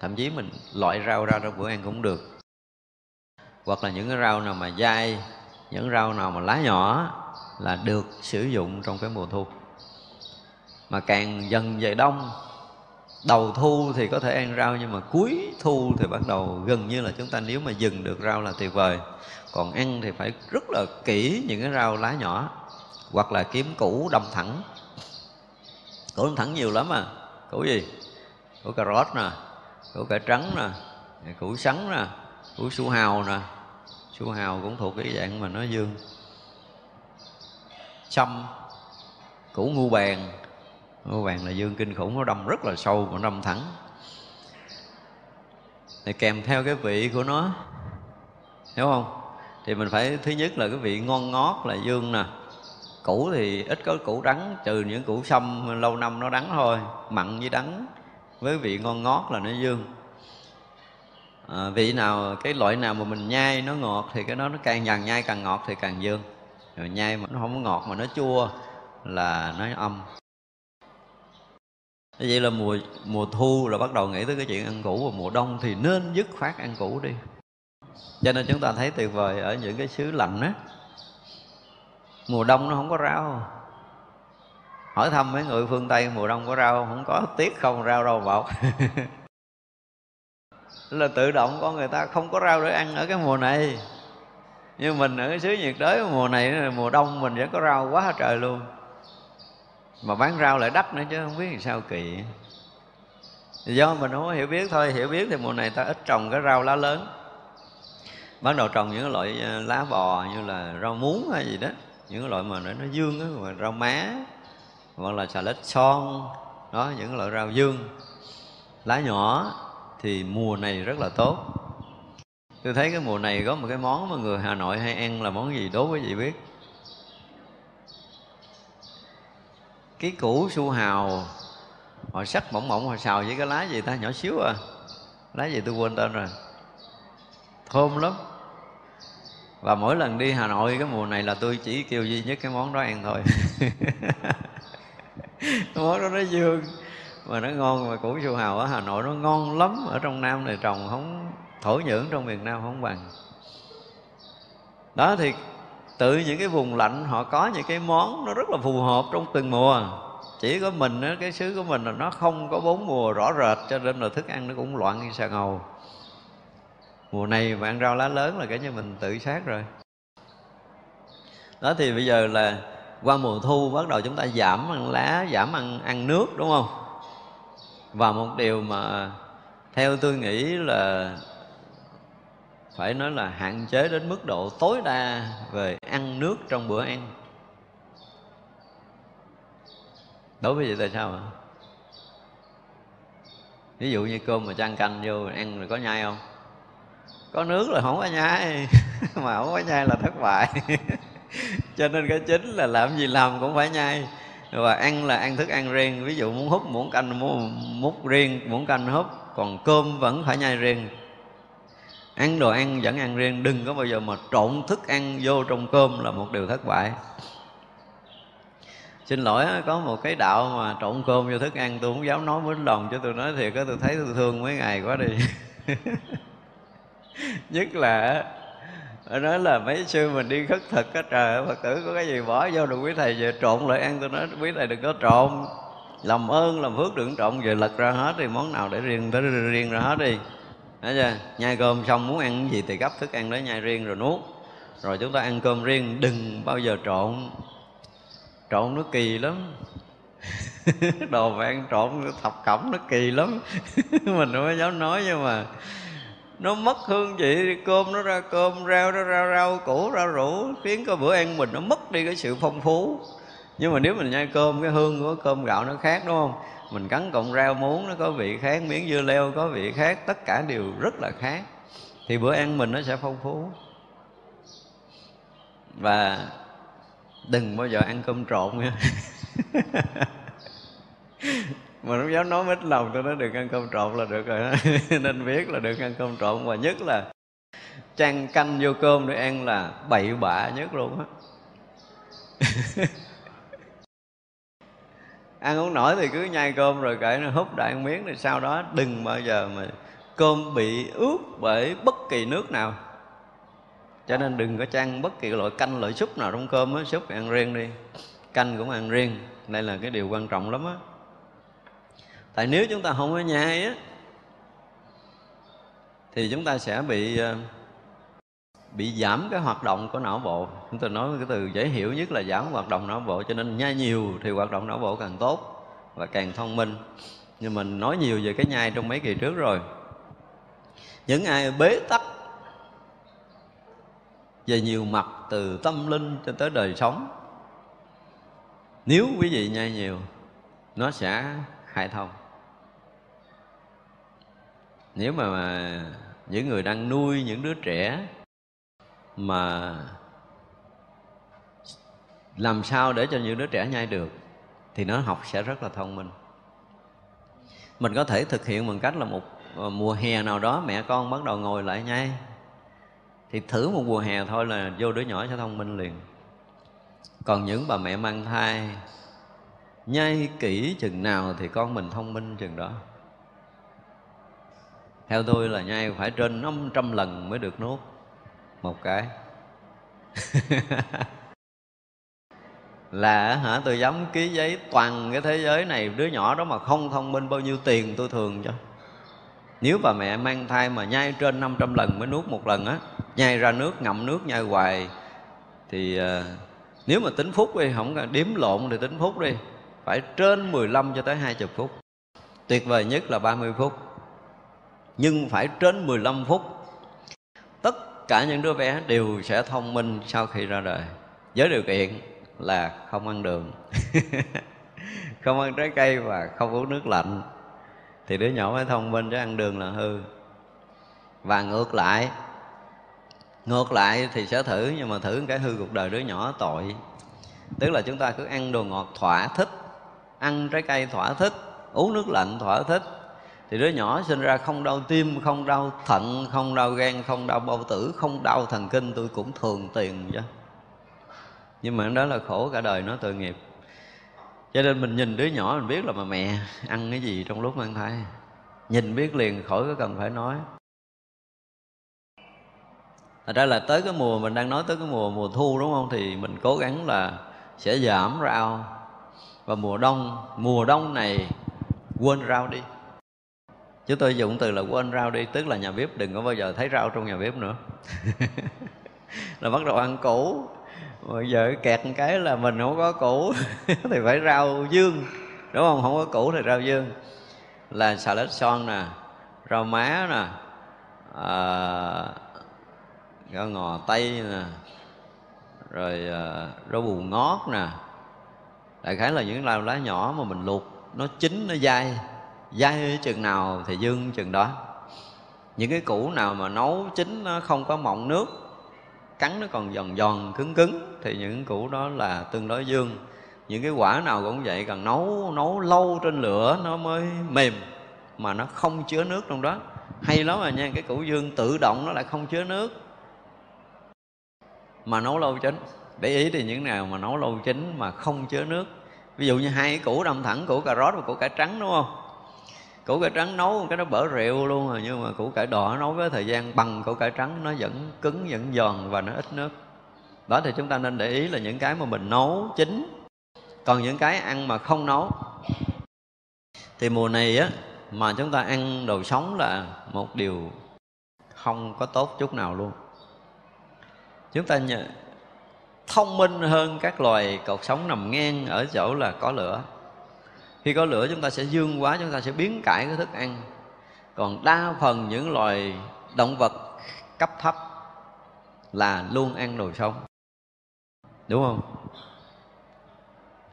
Thậm chí mình loại rau ra trong bữa ăn cũng được. Hoặc là những cái rau nào mà dai những rau nào mà lá nhỏ là được sử dụng trong cái mùa thu. Mà càng dần về đông, đầu thu thì có thể ăn rau, nhưng mà cuối thu thì bắt đầu gần như là chúng ta nếu mà dừng được rau là tuyệt vời. Còn ăn thì phải rất là kỹ những cái rau lá nhỏ, hoặc là kiếm củ đâm thẳng. Củ đâm thẳng nhiều lắm à. Củ gì? Củ cà rốt nè, củ cải trắng nè, củ sắn nè, củ su hào nè chú hào cũng thuộc cái dạng mà nó dương. Sâm, củ ngu bèn ngu bèn là dương kinh khủng, nó đâm rất là sâu mà đâm thẳng. Thì kèm theo cái vị của nó, hiểu không? Thì mình phải, thứ nhất là cái vị ngon ngót là dương nè. Củ thì ít có củ đắng, trừ những củ sâm, lâu năm nó đắng thôi. Mặn với đắng, với vị ngon ngót là nó dương à, vị nào cái loại nào mà mình nhai nó ngọt thì cái đó nó càng nhằn nhai càng ngọt thì càng dương. Rồi nhai mà nó không có ngọt mà nó chua là nó âm. Như vậy là mùa mùa thu là bắt đầu nghĩ tới cái chuyện ăn củ và mùa đông thì nên dứt khoát ăn củ đi. Cho nên chúng ta thấy tuyệt vời ở những cái xứ lạnh á. Mùa đông nó không có rau. Hỏi thăm mấy người phương tây mùa đông có rau không? Có tiếc không? Rau đâu bọc là tự động con người ta không có rau để ăn ở cái mùa này. Nhưng mình ở xứ nhiệt đới, mùa này, mùa đông mình vẫn có rau quá trời luôn. Mà bán rau lại đắt nữa chứ, không biết làm sao kỳ. Do mình không có hiểu biết thôi, hiểu biết thì mùa này ta ít trồng cái rau lá lớn. Bắt đầu trồng những loại ờ, lá bò như là rau muống hay gì đó, những loại mà nó dương á mà rau má, hoặc là xà lách son, đó, những loại rau dương, lá nhỏ thì mùa này rất là tốt. Tôi thấy cái mùa này có một cái món mà người hà nội hay ăn là món gì đố quý vị biết. Cái củ su hào họ sắc mỏng mỏng họ xào với cái lá gì ta? Nhỏ xíu à. Lá gì tôi quên tên rồi. Thơm lắm. Và mỗi lần đi hà nội, cái mùa này là tôi chỉ kêu duy nhất cái món đó ăn thôi. Món đó nó dương mà nó ngon mà củ su hào ở hà nội nó ngon lắm. Ở trong nam này trồng không thổ nhưỡng trong miền nam không bằng. Đó thì tự những cái vùng lạnh họ có những cái món nó rất là phù hợp trong từng mùa. Chỉ có mình á, cái xứ của mình là nó không có bốn mùa rõ rệt cho nên là thức ăn nó cũng loạn như xà ngầu. Mùa này mà ăn rau lá lớn là cái như mình tự sát rồi. Đó thì bây giờ là qua mùa thu bắt đầu chúng ta giảm ăn lá giảm ăn ăn nước đúng không? Và một điều mà theo tôi nghĩ là phải nói là hạn chế đến mức độ tối đa về ăn nước trong bữa ăn. Đối với vậy tại sao ạ? Ví dụ như cơm mà chan canh vô ăn rồi có nhai không? Có nước là không có nhai, mà không có nhai là thất bại. Cho nên cái chính là làm gì làm cũng phải nhai và ăn là ăn thức ăn riêng. Ví dụ muốn hút muốn canh, muốn múc riêng muốn canh hút. Còn cơm vẫn phải nhai riêng. Ăn đồ ăn vẫn ăn riêng. Đừng có bao giờ mà trộn thức ăn vô trong cơm là một điều thất bại. Xin lỗi, có một cái đạo mà trộn cơm vô thức ăn, tôi không dám nói với lòng cho tôi nói thiệt có tôi thấy tôi thương mấy ngày quá đi. Nhất là nói là mấy xưa mình đi khất thực á, trời phật tử có cái gì bỏ vô được quý thầy về trộn lại ăn tôi nói quý thầy đừng có trộn. Làm ơn, làm phước đừng trộn về lật ra hết thì món nào để riêng để riêng ra hết đi. Đấy chưa? Nhai cơm xong muốn ăn cái gì thì gấp thức ăn đó nhai riêng rồi nuốt. Rồi chúng ta ăn cơm riêng, Đừng bao giờ trộn. Trộn nó kỳ lắm. Đồ mà ăn trộn, thập cẩm nó kỳ lắm. Mình không có dám nói nhưng mà nó mất hương vị, cơm nó ra cơm, rau nó ra rau, củ ra rủ khiến cái bữa ăn mình nó mất đi cái sự phong phú. Nhưng mà nếu mình nhai cơm, cái hương của cơm gạo nó khác, đúng không? Mình cắn cọng rau muống nó có vị khác, miếng dưa leo có vị khác, tất cả đều rất là khác. Thì bữa ăn mình nó sẽ phong phú. Và đừng bao giờ ăn cơm trộn nha. mà nó dám nói mít lòng tôi nói được ăn cơm trộn là được rồi nên biết là được ăn cơm trộn. Và nhất là chan canh vô cơm để ăn là bậy bạ nhất luôn á. Ăn uống nổi thì cứ nhai cơm rồi kệ nó húp đại miếng thì sau đó đừng bao giờ mà cơm bị ướt bởi bất kỳ nước nào. Cho nên đừng có chan bất kỳ loại canh, loại súp nào trong cơm á. Súp ăn riêng đi, canh cũng ăn riêng. Đây là cái điều quan trọng lắm á tại nếu chúng ta không có nhai á, thì chúng ta sẽ bị ờ, bị giảm cái hoạt động của não bộ. Chúng tôi nói cái từ dễ hiểu nhất là giảm hoạt động não bộ, cho nên nhai nhiều thì hoạt động não bộ càng tốt và càng thông minh. Nhưng mình nói nhiều về cái nhai trong mấy kỳ trước rồi. Những ai bế tắc về nhiều mặt, từ tâm linh cho tới đời sống, nếu quý vị nhai nhiều, nó sẽ khai thông nếu mà, mà những người đang nuôi những đứa trẻ mà làm sao để cho những đứa trẻ nhai được thì nó học sẽ rất là thông minh. Mình có thể thực hiện bằng cách là một ờ, mùa hè nào đó mẹ con bắt đầu ngồi lại nhai. Thì thử một mùa hè thôi là vô đứa nhỏ sẽ thông minh liền. Còn những bà mẹ mang thai nhai kỹ chừng nào thì con mình thông minh chừng đó theo tôi là nhai phải trên 500 lần mới được nuốt. Một cái. Là hả? Tôi dám ký giấy toàn cái thế giới này đứa nhỏ đó mà không thông minh bao nhiêu tiền tôi thường cho. Nếu bà mẹ mang thai mà nhai trên 500 lần mới nuốt một lần á nhai ra nước ngậm nước nhai hoài thì uh, nếu mà tính phút đi không đếm lộn thì tính phút đi phải trên 15 cho tới 20 phút. Tuyệt vời nhất là 30 phút nhưng phải trên 15 phút. Tất cả những đứa bé đều sẽ thông minh sau khi ra đời. Với điều kiện là không ăn đường. Không ăn trái cây và không uống nước lạnh. Thì đứa nhỏ mới thông minh chứ ăn đường là hư. Và ngược lại ngược lại thì sẽ thử, nhưng mà thử cái hư cuộc đời đứa nhỏ tội. Tức là chúng ta cứ ăn đồ ngọt thỏa thích, ăn trái cây thỏa thích, uống nước lạnh thỏa thích thì đứa nhỏ sinh ra không đau tim, không đau thận, không đau gan, không đau bao tử, không đau thần kinh tôi cũng thường tiền chứ. Nhưng mà đó là khổ cả đời nó tội nghiệp. Cho nên mình nhìn đứa nhỏ mình biết là mà mẹ ăn cái gì trong lúc mang thai. Nhìn biết liền khỏi có cần phải nói. Thật ra là tới cái mùa mình đang nói tới cái mùa mùa thu đúng không? Thì mình cố gắng là sẽ giảm rau. Và mùa đông mùa đông này quên rau đi chứ tôi dùng từ là quên rau đi tức là nhà bếp đừng có bao giờ thấy rau trong nhà bếp nữa. Là bắt đầu ăn củ. Bây giờ kẹt một cái là mình không có củ thì phải rau dương. Đúng không? Không có củ thì rau dương. Là xà lách son nè rau má nè à, rau ngò tây nè rồi à, rau bù ngót nè. Đại khái là những rau lá nhỏ mà mình luộc nó chín nó dai dai chừng nào thì dương chừng đó. Những cái củ nào mà nấu chín nó không có mọng nước, cắn nó còn giòn giòn, cứng cứng, thì những củ đó là tương đối dương. Những cái quả nào cũng vậy, cần nấu nấu lâu trên lửa nó mới mềm, mà nó không chứa nước trong đó. Hay lắm mà nha, cái củ dương tự động nó lại không chứa nước. Mà nấu lâu chín, để ý thì những nào mà nấu lâu chín mà không chứa nước. Ví dụ như hai cái củ đâm thẳng, củ cà rốt và củ cải trắng, đúng không? Củ cải trắng nấu cái nó bở rượu luôn rồi nhưng mà củ cải đỏ nấu với thời gian bằng củ cải trắng nó vẫn cứng vẫn giòn và nó ít nước. Đó thì chúng ta nên để ý là những cái mà mình nấu chín. Còn những cái ăn mà không nấu thì mùa này á mà chúng ta ăn đồ sống là một điều không có tốt chút nào luôn. Chúng ta nhờ, thông minh hơn các loài cột sống nằm ngang ở chỗ là có lửa khi có lửa chúng ta sẽ dương quá, chúng ta sẽ biến cải cái thức ăn. Còn đa phần những loài động vật cấp thấp là luôn ăn đồ sống. Đúng không?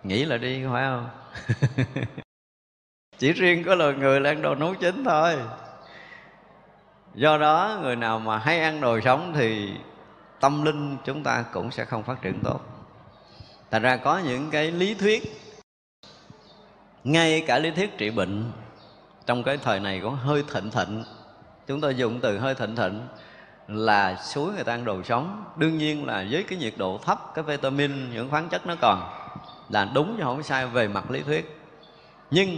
Nghĩ là đi phải không? Chỉ riêng có loài người là ăn đồ nấu chín thôi. Do đó, người nào mà hay ăn đồ sống thì tâm linh chúng ta cũng sẽ không phát triển tốt. Thành ra có những cái lý thuyết ngay cả lý thuyết trị bệnh, trong cái thời này cũng hơi thịnh thịnh. Chúng tôi dùng từ hơi thịnh thịnh là suối người ta ăn đồ sống. Đương nhiên là với cái nhiệt độ thấp, cái vitamin, những khoáng chất nó còn là đúng chứ không sai về mặt lý thuyết. Nhưng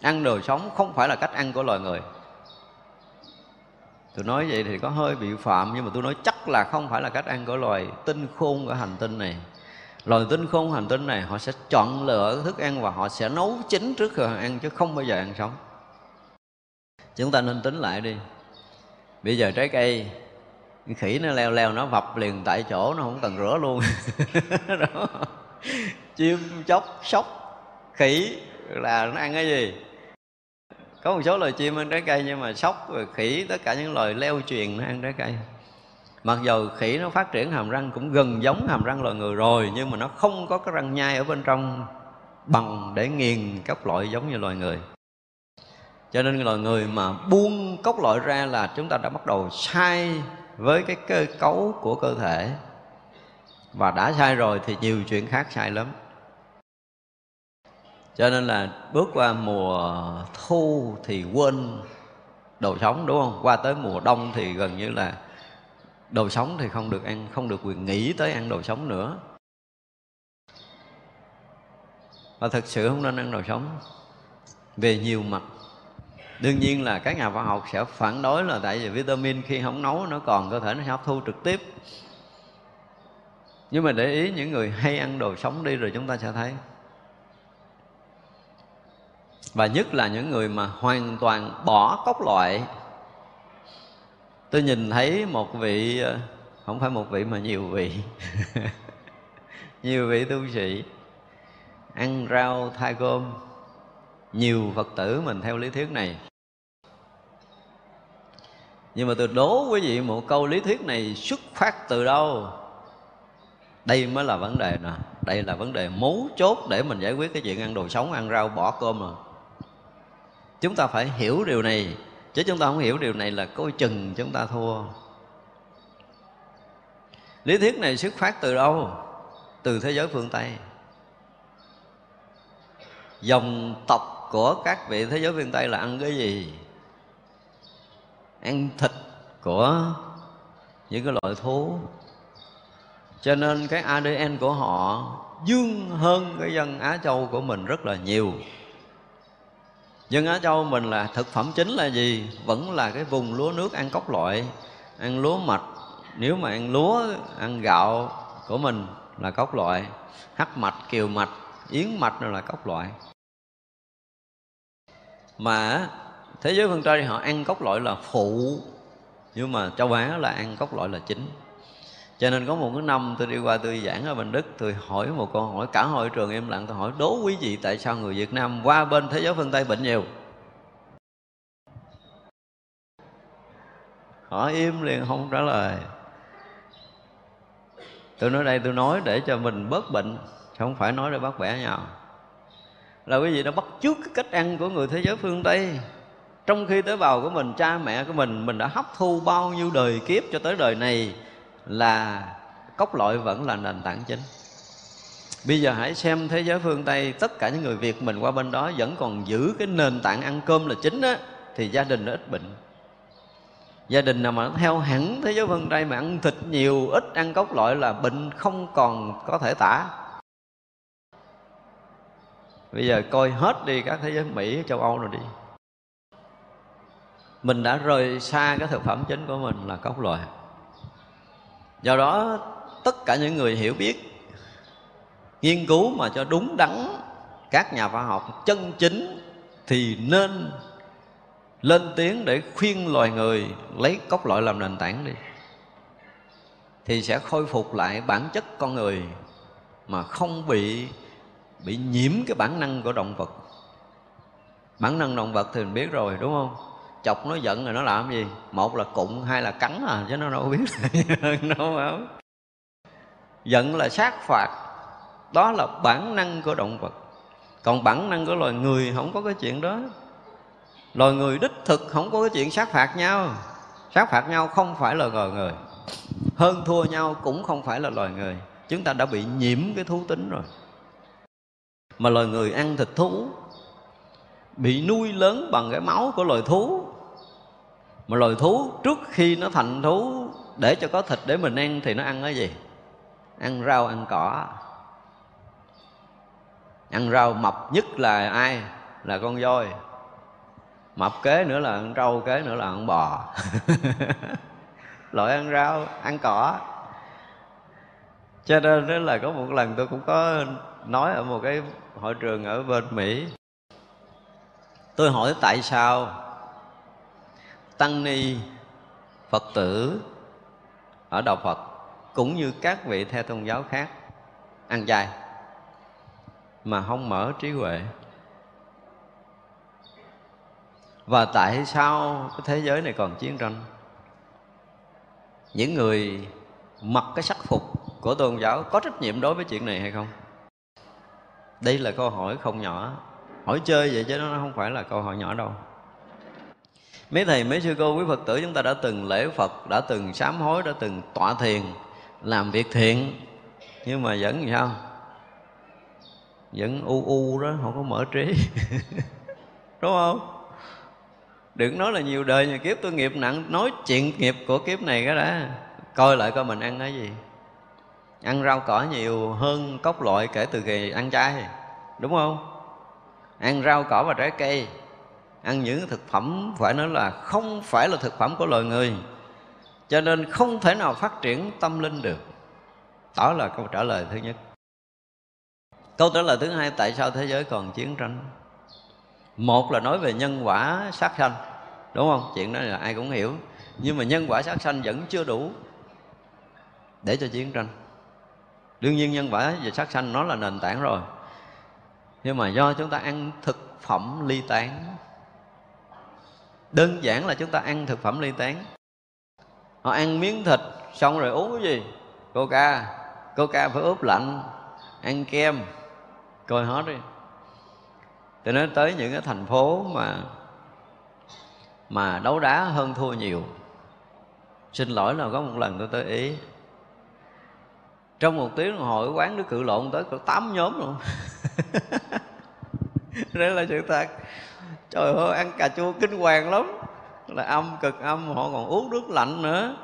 ăn đồ sống không phải là cách ăn của loài người. Tôi nói vậy thì có hơi bị phạm, nhưng mà tôi nói chắc là không phải là cách ăn của loài tinh khôn ở hành tinh này loài tinh khôn hành tinh này, họ sẽ chọn lựa thức ăn và họ sẽ nấu chín trước khi họ ăn, chứ không bao giờ ăn sống. Chúng ta nên tính lại đi. Bây giờ trái cây, cái khỉ nó leo leo, nó vập liền tại chỗ, nó không cần rửa luôn. Đó. chim chóc, sóc, khỉ, là nó ăn cái gì? Có một số loài chim ăn trái cây nhưng mà sóc rồi khỉ, tất cả những loài leo truyền nó ăn trái cây mặc dù khỉ nó phát triển hàm răng cũng gần giống hàm răng loài người rồi, nhưng mà nó không có cái răng nhai ở bên trong bằng để nghiền các loại giống như loài người. Cho nên loài người mà buông cốc loại ra là chúng ta đã bắt đầu sai với cái cơ cấu của cơ thể. Và đã sai rồi thì nhiều chuyện khác sai lắm. Cho nên là bước qua mùa thu thì quên đồ sống, đúng không? Qua tới mùa đông thì gần như là đồ sống thì không được ăn, không được quyền nghĩ tới ăn đồ sống nữa. Và thực sự không nên ăn đồ sống. Về nhiều mặt. Đương nhiên là các nhà khoa học sẽ phản đối là tại vì vitamin khi không nấu nó còn cơ thể nó hấp thu trực tiếp. Nhưng mà để ý những người hay ăn đồ sống đi rồi chúng ta sẽ thấy. Và nhất là những người mà hoàn toàn bỏ cốc loại tôi nhìn thấy một vị ờ, không phải một vị mà nhiều vị. Nhiều vị tu sĩ. Ăn rau thai cơm. Nhiều phật tử mình theo lý thuyết này. Nhưng mà tôi đố quý vị một câu lý thuyết này xuất phát từ đâu? Đây mới là vấn đề nè. Đây là vấn đề mấu chốt để mình giải quyết cái chuyện ăn đồ sống, ăn rau, bỏ cơm rồi chúng ta phải hiểu điều này chứ chúng ta không hiểu điều này là coi chừng chúng ta thua. Lý thuyết này xuất phát từ đâu? Từ thế giới phương tây. Dòng tộc của các vị thế giới phương tây là ăn cái gì? Ăn thịt của những cái loại thú. Cho nên cái ADN của họ dương hơn cái dân Á Châu của mình rất là nhiều. Dân Á Châu mình là thực phẩm chính là gì? Vẫn là cái vùng lúa nước ăn cốc loại. Ăn lúa mạch. Nếu mà ăn lúa, ăn gạo của mình là cốc loại. Hắc mạch, kiều mạch, yến mạch là cốc loại. Mà thế giới phương Tây họ ăn cốc loại là phụ. Nhưng mà châu Á là ăn cốc loại là chính cho nên có một cái năm tôi đi qua tôi giảng ở bình đức, tôi hỏi một câu hỏi cả hội trường im lặng, tôi hỏi, đố quý vị tại sao người việt nam qua bên thế giới phương tây bệnh nhiều? Họ im liền, không trả lời. Tôi nói, đây tôi nói để cho mình bớt bệnh không phải nói để bắt bẻ nhau. Là quý vị đã bắt chước cái cách ăn của người thế giới phương tây. Trong khi tế bào của mình, cha mẹ của mình mình đã hấp thu bao nhiêu đời kiếp cho tới đời này là cốc loại vẫn là nền tảng chính. Bây giờ hãy xem thế giới phương Tây Tất cả những người Việt mình qua bên đó Vẫn còn giữ cái nền tảng ăn cơm là chính á Thì gia đình nó ít bệnh. Gia đình nào mà theo hẳn thế giới phương Tây Mà ăn thịt nhiều, ít ăn cốc loại Là bệnh không còn có thể tả. Bây giờ coi hết đi các thế giới Mỹ, châu Âu rồi đi. Mình đã rời xa cái thực phẩm chính của mình là cốc loại do đó, tất cả những người hiểu biết, nghiên cứu mà cho đúng đắn các nhà khoa học chân chính thì nên lên tiếng để khuyên loài người lấy cốc loại làm nền tảng đi. Thì sẽ khôi phục lại bản chất con người mà không bị bị nhiễm cái bản năng của động vật. Bản năng động vật thì mình biết rồi, đúng không? Chọc nó giận rồi nó làm gì? Một là cụng, hai là cắn à chứ nó đâu biết. Đâu mà giận là sát phạt. Đó là bản năng của động vật. Còn bản năng của loài người không có cái chuyện đó. Loài người đích thực không có cái chuyện sát phạt nhau. Sát phạt nhau không phải là loài người. Hơn thua nhau cũng không phải là loài người. Chúng ta đã bị nhiễm cái thú tính rồi. Mà loài người ăn thịt thú, bị nuôi lớn bằng cái máu của loài thú mà loài thú, trước khi nó thành thú, để cho có thịt để mình ăn thì nó ăn cái gì? Ăn rau, ăn cỏ. Ăn rau mập nhất là ai? Là con voi. Mập kế nữa là ăn trâu, kế nữa là ăn bò. Loại ăn rau, ăn cỏ. Cho nên đó là có một lần tôi cũng có nói ở một cái hội trường ở bên mỹ. Tôi hỏi tại sao tăng ni, phật tử ở đạo phật, cũng như các vị theo tôn giáo khác, ăn chay, mà không mở trí huệ. Và tại sao cái thế giới này còn chiến tranh? Những người mặc cái sắc phục của tôn giáo có trách nhiệm đối với chuyện này hay không? Đây là câu hỏi không nhỏ. Hỏi chơi vậy chứ nó không phải là câu hỏi nhỏ đâu mấy thầy, mấy sư cô, quý phật tử, chúng ta đã từng lễ phật, đã từng sám hối, đã từng tọa thiền, làm việc thiện. Nhưng mà vẫn sao? Vẫn u u đó, không có mở trí. Đúng không? Đừng nói là nhiều đời nhiều kiếp, tôi nghiệp nặng, nói chuyện nghiệp của kiếp này cái đã. Coi lại coi mình ăn cái gì. Ăn rau cỏ nhiều hơn cốc loại kể từ ngày ăn chay. Đúng không? Ăn rau cỏ và trái cây ăn những thực phẩm phải nói là không phải là thực phẩm của loài người, cho nên không thể nào phát triển tâm linh được. Đó là câu trả lời thứ nhất. Câu trả lời thứ hai, tại sao thế giới còn chiến tranh? Một là nói về nhân quả sát sanh, đúng không? Chuyện đó là ai cũng hiểu. Nhưng mà nhân quả sát sanh vẫn chưa đủ để cho chiến tranh. Đương nhiên nhân quả và sát sanh nó là nền tảng rồi. Nhưng mà do chúng ta ăn thực phẩm ly tán đơn giản là chúng ta ăn thực phẩm ly tán. Họ ăn miếng thịt, xong rồi uống cái gì? Coca. Coca phải ướp lạnh, ăn kem, coi hết đi. Tôi nói tới những cái thành phố mà mà đấu đá hơn thua nhiều. Xin lỗi là có một lần tôi tới ý. Trong một tiếng đồng hồ quán nước cự lộn tới có tám nhóm luôn. Đấy là sự thật trời ơi, ăn cà chua kinh hoàng lắm. Là âm cực âm, họ còn uống nước lạnh nữa.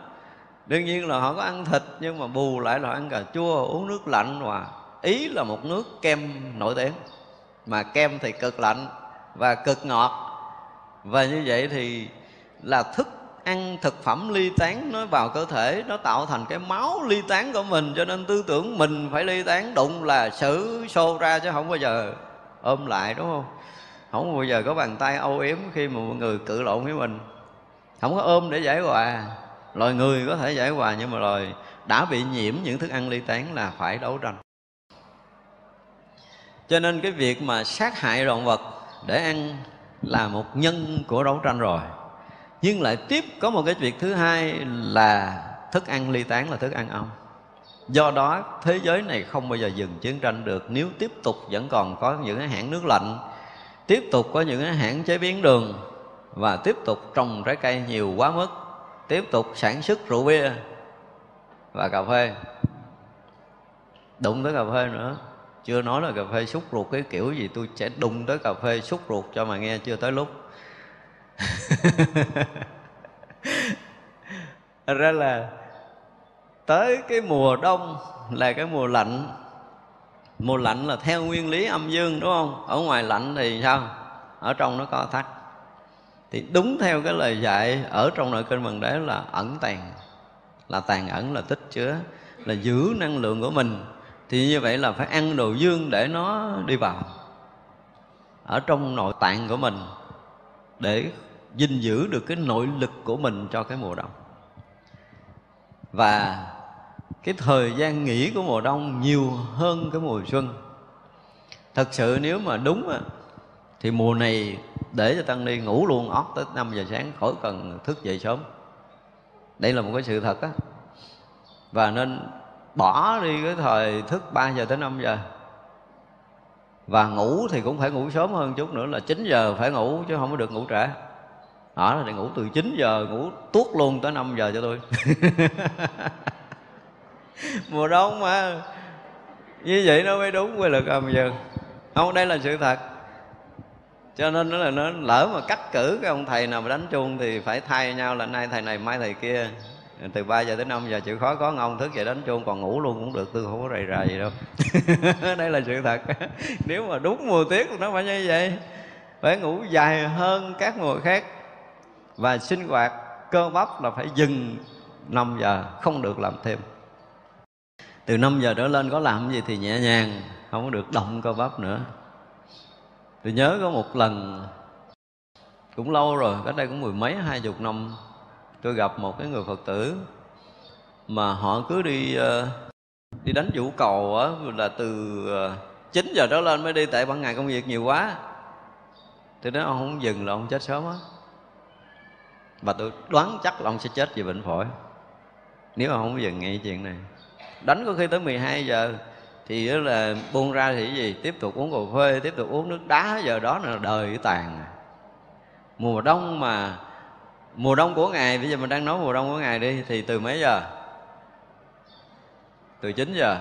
Đương nhiên là họ có ăn thịt, nhưng mà bù lại là ăn cà chua, uống nước lạnh mà ý là một nước kem nổi tiếng, mà kem thì cực lạnh và cực ngọt. Và như vậy thì là thức ăn, thực phẩm ly tán nó vào cơ thể, nó tạo thành cái máu ly tán của mình. Cho nên tư tưởng mình phải ly tán đụng là xử xô ra chứ không bao giờ ôm lại, đúng không? Không bao giờ có bàn tay âu yếm khi mà mọi người cự lộn với mình. Không có ôm để giải hòa. Loài người có thể giải hòa nhưng mà loài đã bị nhiễm những thức ăn ly tán là phải đấu tranh. Cho nên cái việc mà sát hại động vật để ăn là một nhân của đấu tranh rồi. Nhưng lại tiếp có một cái việc thứ hai là thức ăn ly tán là thức ăn ong. Do đó, thế giới này không bao giờ dừng chiến tranh được. Nếu tiếp tục vẫn còn có những cái hãng nước lạnh tiếp tục có những cái hãng chế biến đường và tiếp tục trồng trái cây nhiều quá mức, tiếp tục sản xuất rượu bia và cà phê. Đụng tới cà phê nữa. Chưa nói là cà phê xúc ruột cái kiểu gì, tôi sẽ đụng tới cà phê xúc ruột cho mà nghe chưa tới lúc. Ra là tới cái mùa đông là cái mùa lạnh mùa lạnh là theo nguyên lý âm dương, đúng không? Ở ngoài lạnh thì sao? Ở trong nó co thắt. Thì đúng theo cái lời dạy ở trong nội kinh bằng đế là ẩn tàng. Là tàn ẩn, là tích chứa, là giữ năng lượng của mình. Thì như vậy là phải ăn đồ dương để nó đi vào. Ở trong nội tạng của mình, để gìn giữ được cái nội lực của mình cho cái mùa đông. Và cái thời gian nghỉ của mùa đông nhiều hơn cái mùa xuân. Thật sự nếu mà đúng á, thì mùa này để cho tăng ni ngủ luôn ót tới 5 giờ sáng khỏi cần thức dậy sớm. Đây là một cái sự thật á. Và nên bỏ đi cái thời thức 3 giờ tới 5 giờ. Và ngủ thì cũng phải ngủ sớm hơn chút nữa là 9 giờ phải ngủ chứ không có được ngủ trễ. Đó là để ngủ từ 9 giờ ngủ tuốt luôn tới 5 giờ cho tôi. mùa đông mà. Như vậy nó mới đúng quy luật âm dương. Không, đây là sự thật. Cho nên nó là nó lỡ mà cắt cử cái ông thầy nào mà đánh chuông thì phải thay nhau là nay thầy này, mai thầy kia. Từ 3 giờ tới 5 giờ chịu khó có ông thức dậy đánh chuông, còn ngủ luôn cũng được, tôi không có rầy rầy gì đâu. Đây là sự thật. Nếu mà đúng mùa tiết thì nó phải như vậy. Phải ngủ dài hơn các mùa khác. Và sinh hoạt cơ bắp là phải dừng 5 giờ, không được làm thêm từ 5 giờ trở lên có làm gì thì nhẹ nhàng, không có được động cơ bắp nữa. Tôi nhớ có một lần, cũng lâu rồi, cách đây cũng mười mấy, hai chục năm, tôi gặp một cái người phật tử mà họ cứ đi ờ, đi đánh vũ cầu á, là từ ờ, 9 giờ đó lên mới đi, tại ban ngày công việc nhiều quá. Thì nói, ông không dừng là ông chết sớm á. Và tôi đoán chắc là ông sẽ chết vì bệnh phổi. Nếu mà không dừng ngay chuyện này đánh có khi tới 12 giờ, thì là buông ra thì gì? Tiếp tục uống cà phê, tiếp tục uống nước đá. Giờ đó là đời tàn. Mùa đông mà, mùa đông của ngày, bây giờ mình đang nói mùa đông của ngày đi, thì từ mấy giờ? Từ 9 giờ.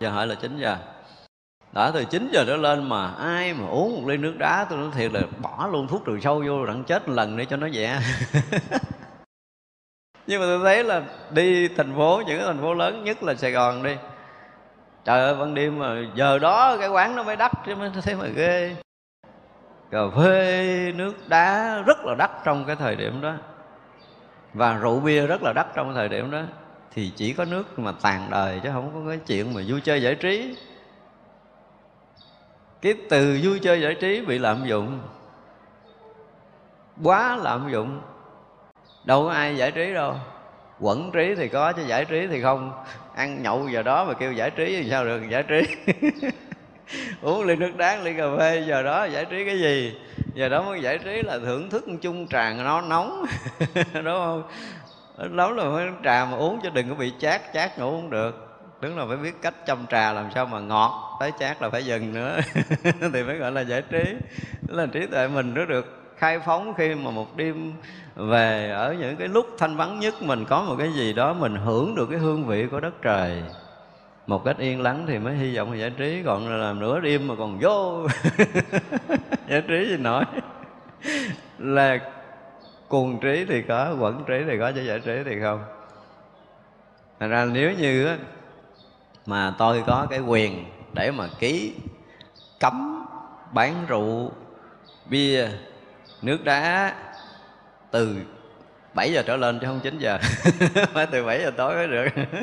Giờ hỏi là 9 giờ. Đã từ 9 giờ trở lên mà ai mà uống một ly nước đá, tôi nói thiệt là bỏ luôn thuốc trừ sâu vô, đặng chết một lần để cho nó nhẹ. nhưng mà tôi thấy là đi thành phố, những cái thành phố lớn, nhất là sài gòn đi. Trời ơi, ban đêm mà giờ đó cái quán nó mới đắt, chứ mới thấy mà ghê. Cà phê, nước đá rất là đắt trong cái thời điểm đó. Và rượu bia rất là đắt trong cái thời điểm đó. Thì chỉ có nước mà tàn đời, chứ không có cái chuyện mà vui chơi giải trí. Cái từ vui chơi giải trí bị lạm dụng, quá lạm dụng đâu có ai giải trí đâu. Quẩn trí thì có, chứ giải trí thì không. Ăn nhậu giờ đó mà kêu giải trí thì sao được, giải trí. Uống ly nước đá ly cà phê, giờ đó giải trí cái gì? Giờ đó mới giải trí là thưởng thức chung trà nó nóng. Đúng không? Nóng là phải trà mà uống cho đừng có bị chát chát ngủ không được. Đúng là phải biết cách chăm trà làm sao mà ngọt, tới chát là phải dừng nữa. Thì mới gọi là giải trí. Đó là trí tuệ mình nó được khai phóng khi mà một đêm về ở những cái lúc thanh vắng nhất mình có một cái gì đó mình hưởng được cái hương vị của đất trời. Một cách yên lắng thì mới hy vọng là giải trí, còn làm nửa đêm mà còn vô. Giải trí gì nổi. Là cuồng trí thì có, quẩn trí thì có chứ giải trí thì không. Thành ra nếu như mà tôi có cái quyền để mà ký cấm bán rượu, bia nước đá từ 7 giờ trở lên chứ không 9 giờ. Phải từ 7 giờ tối mới được.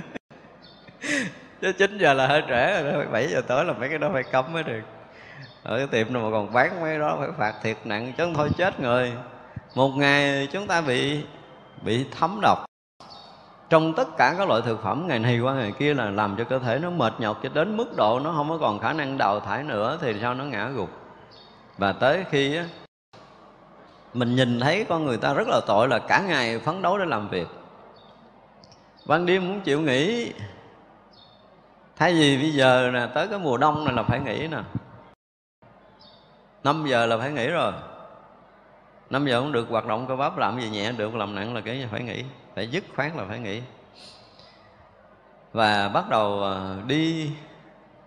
Chứ 9 giờ là hơi trễ rồi 7 giờ tối là mấy cái đó phải cấm mới được. Ở cái tiệm nào mà còn bán mấy đó phải phạt thiệt nặng chứ không thôi chết người. Một ngày chúng ta bị bị thấm độc. Trong tất cả các loại thực phẩm ngày này qua ngày kia là làm cho cơ thể nó mệt nhọc cho đến mức độ nó không có còn khả năng đào thải nữa thì sao nó ngã gục. Và tới khi á, mình nhìn thấy con người ta rất là tội là cả ngày phấn đấu để làm việc. Ban đêm muốn chịu nghỉ. Thay vì bây giờ nè, tới cái mùa đông này là phải nghỉ nè. 5 giờ là phải nghỉ rồi. 5 giờ cũng được, hoạt động cơ bắp làm gì nhẹ được, làm nặng là cái phải nghỉ. Phải dứt khoát là phải nghỉ. Và bắt đầu à, đi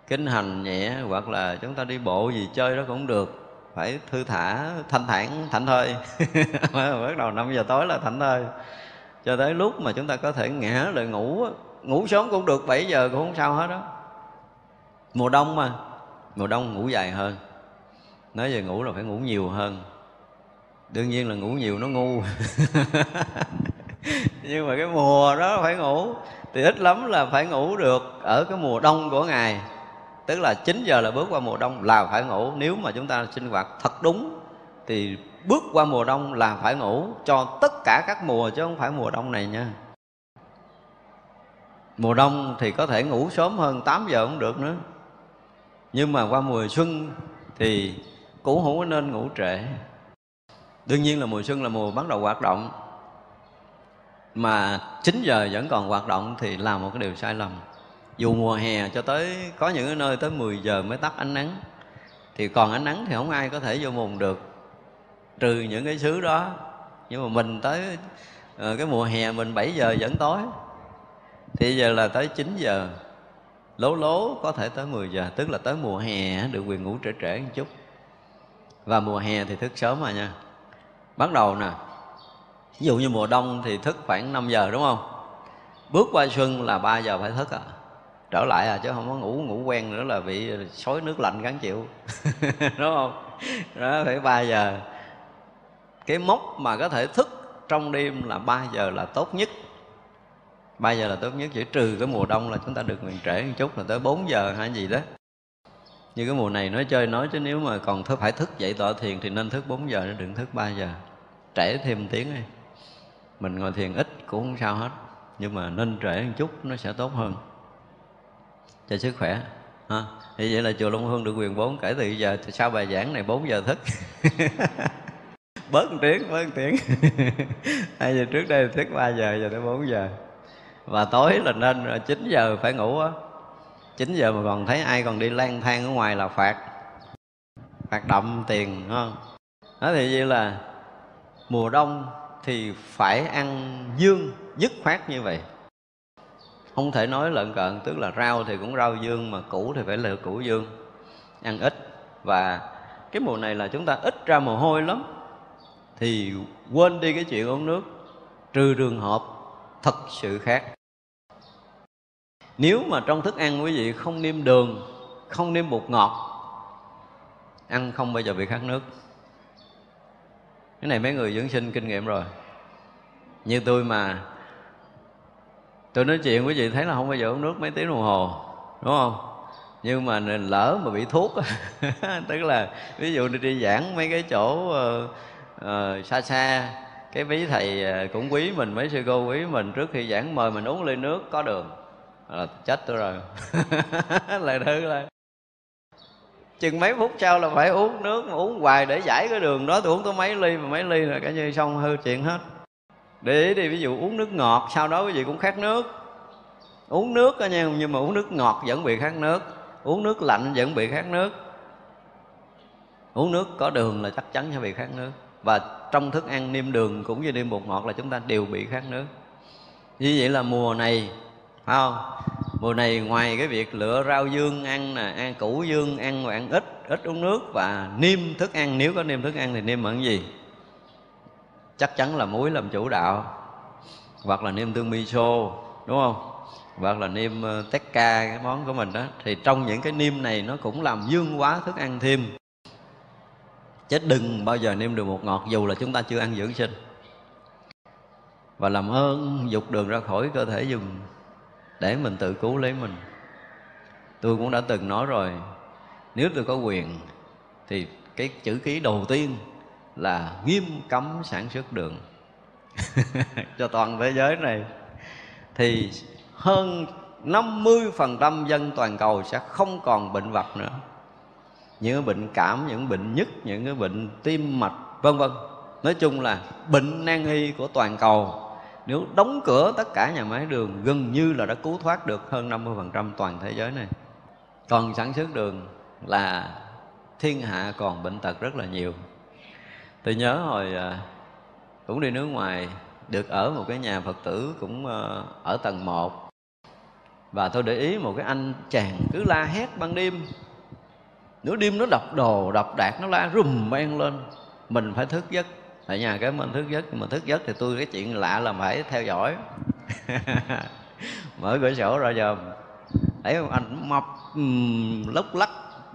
kinh hành nhẹ hoặc là chúng ta đi bộ gì chơi đó cũng được phải thư thả thanh thản thảnh thơi bắt đầu 5 giờ tối là thảnh thơi cho tới lúc mà chúng ta có thể ngã lại ngủ ngủ sớm cũng được 7 giờ cũng không sao hết đó mùa đông mà, mùa đông ngủ dài hơn. Nói về ngủ là phải ngủ nhiều hơn. Đương nhiên là ngủ nhiều nó ngu. Nhưng mà cái mùa đó phải ngủ, thì ít lắm là phải ngủ được ở cái mùa đông của ngày tức là 9 giờ là bước qua mùa đông là phải ngủ. Nếu mà chúng ta sinh hoạt thật đúng, thì bước qua mùa đông là phải ngủ cho tất cả các mùa chứ không phải mùa đông này nha. Mùa đông thì có thể ngủ sớm hơn 8 giờ cũng được nữa. Nhưng mà qua mùa xuân thì cũng không có nên ngủ trễ. Đương nhiên là mùa xuân là mùa bắt đầu hoạt động. Mà 9 giờ vẫn còn hoạt động thì là một cái điều sai lầm dù mùa hè cho tới, có những nơi tới 10 giờ mới tắt ánh nắng. Thì còn ánh nắng thì không ai có thể vô mùng được. Trừ những cái xứ đó. Nhưng mà mình tới ờ, cái mùa hè mình 7 giờ vẫn tối. Thì giờ là tới 9 giờ. Lố lố có thể tới 10 giờ. Tức là tới mùa hè được quyền ngủ trễ trễ một chút. Và mùa hè thì thức sớm mà nha. Bắt đầu nè. Ví dụ như mùa đông thì thức khoảng 5 giờ, đúng không? Bước qua xuân là 3 giờ phải thức à trở lại à chứ không có ngủ ngủ quen nữa là bị xối nước lạnh gắn chịu. Đúng không? Đó phải 3 giờ. Cái mốc mà có thể thức trong đêm là 3 giờ là tốt nhất. 3 giờ là tốt nhất chỉ trừ cái mùa đông là chúng ta được ngừng trễ một chút là tới 4 giờ hay gì đó. Như cái mùa này nói chơi nói chứ nếu mà còn thức phải thức dậy tọa thiền thì nên thức 4 giờ nó đừng thức 3 giờ. Trễ thêm một tiếng đi. Mình ngồi thiền ít cũng không sao hết nhưng mà nên trễ một chút nó sẽ tốt hơn cho sức khỏe ha thì vậy là chùa Long Hương được quyền bốn kể từ giờ sau bài giảng này 4 giờ thức. Bớt một tiếng, bớt một tiếng. Hai giờ trước đây thức 3 giờ giờ tới 4 giờ. Và tối là nên à, 9 giờ phải ngủ á. 9 giờ mà còn thấy ai còn đi lang thang ở ngoài là phạt. Phạt đậm tiền không? Đó thì như là mùa đông thì phải ăn dương, dứt khoát như vậy không thể nói lợn cận tức là rau thì cũng rau dương, mà củ thì phải là củ dương. Ăn ít. Và cái mùa này là chúng ta ít ra mồ hôi lắm. Thì quên đi cái chuyện uống nước, trừ trường hợp thật sự khác. Nếu mà trong thức ăn quý vị không nêm đường, không nêm bột ngọt, ăn không bao giờ bị khát nước. Cái này mấy người dưỡng sinh kinh nghiệm rồi. Như tôi mà tôi nói chuyện quý vị thấy là không bao giờ uống nước mấy tiếng đồng hồ đúng không? Nhưng mà lỡ mà bị thuốc tức là ví dụ đi, giảng mấy cái chỗ uh, uh, xa xa cái ví thầy ờ, cũng quý mình mấy sư cô quý mình trước khi giảng mời mình uống ly nước có đường. Là chết tôi rồi. Lại thứ là chừng mấy phút sau là phải uống nước mà uống hoài để giải cái đường đó tôi uống có mấy ly mà mấy ly là cả như xong hư chuyện hết để ý đi ví dụ uống nước ngọt, sau đó quý vị cũng khát nước. Uống nước đó nha, nhưng mà uống nước ngọt vẫn bị khát nước. Uống nước lạnh vẫn bị khát nước. Uống nước có đường là chắc chắn sẽ bị khát nước. Và trong thức ăn niêm đường cũng như niêm bột ngọt là chúng ta đều bị khát nước. Như vậy là mùa này, phải không? Mùa này ngoài cái việc lựa rau dương ăn nè ăn củ dương ăn và ăn ít ít uống nước và niêm thức ăn, nếu có niêm thức ăn thì niêm bằng gì? Chắc chắn là muối làm chủ đạo. Hoặc là niêm tương miso, đúng không? Hoặc là niêm ờ, tét ca cái món của mình đó. Thì trong những cái niêm này nó cũng làm dương quá thức ăn thêm. Chứ đừng bao giờ niêm đường một ngọt, dù là chúng ta chưa ăn dưỡng sinh. Và làm ơn, dục đường ra khỏi cơ thể dùng để mình tự cứu lấy mình. Tôi cũng đã từng nói rồi, nếu tôi có quyền thì cái chữ ký đầu tiên là nghiêm cấm sản xuất đường. Cho toàn thế giới này. Thì hơn 50% dân toàn cầu sẽ không còn bệnh vật nữa. Những cái bệnh cảm những bệnh nhức những cái bệnh tim mạch vân vân. Nói chung là bệnh nan y của toàn cầu nếu đóng cửa tất cả nhà máy đường gần như là đã cứu thoát được hơn 50% toàn thế giới này. Còn sản xuất đường là thiên hạ còn bệnh tật rất là nhiều tôi nhớ hồi à, cũng đi nước ngoài, được ở một cái nhà phật tử cũng ờ, ở tầng 1 và tôi để ý một cái anh chàng cứ la hét ban đêm. Nửa đêm nó đập đồ, đập đạt nó la rùm beng lên. Mình phải thức giấc. Tại nhà cái mình thức giấc mà thức giấc thì tôi cái chuyện lạ là phải theo dõi. Mở cửa sổ ra giờ, thấy anh mập lốc lắc,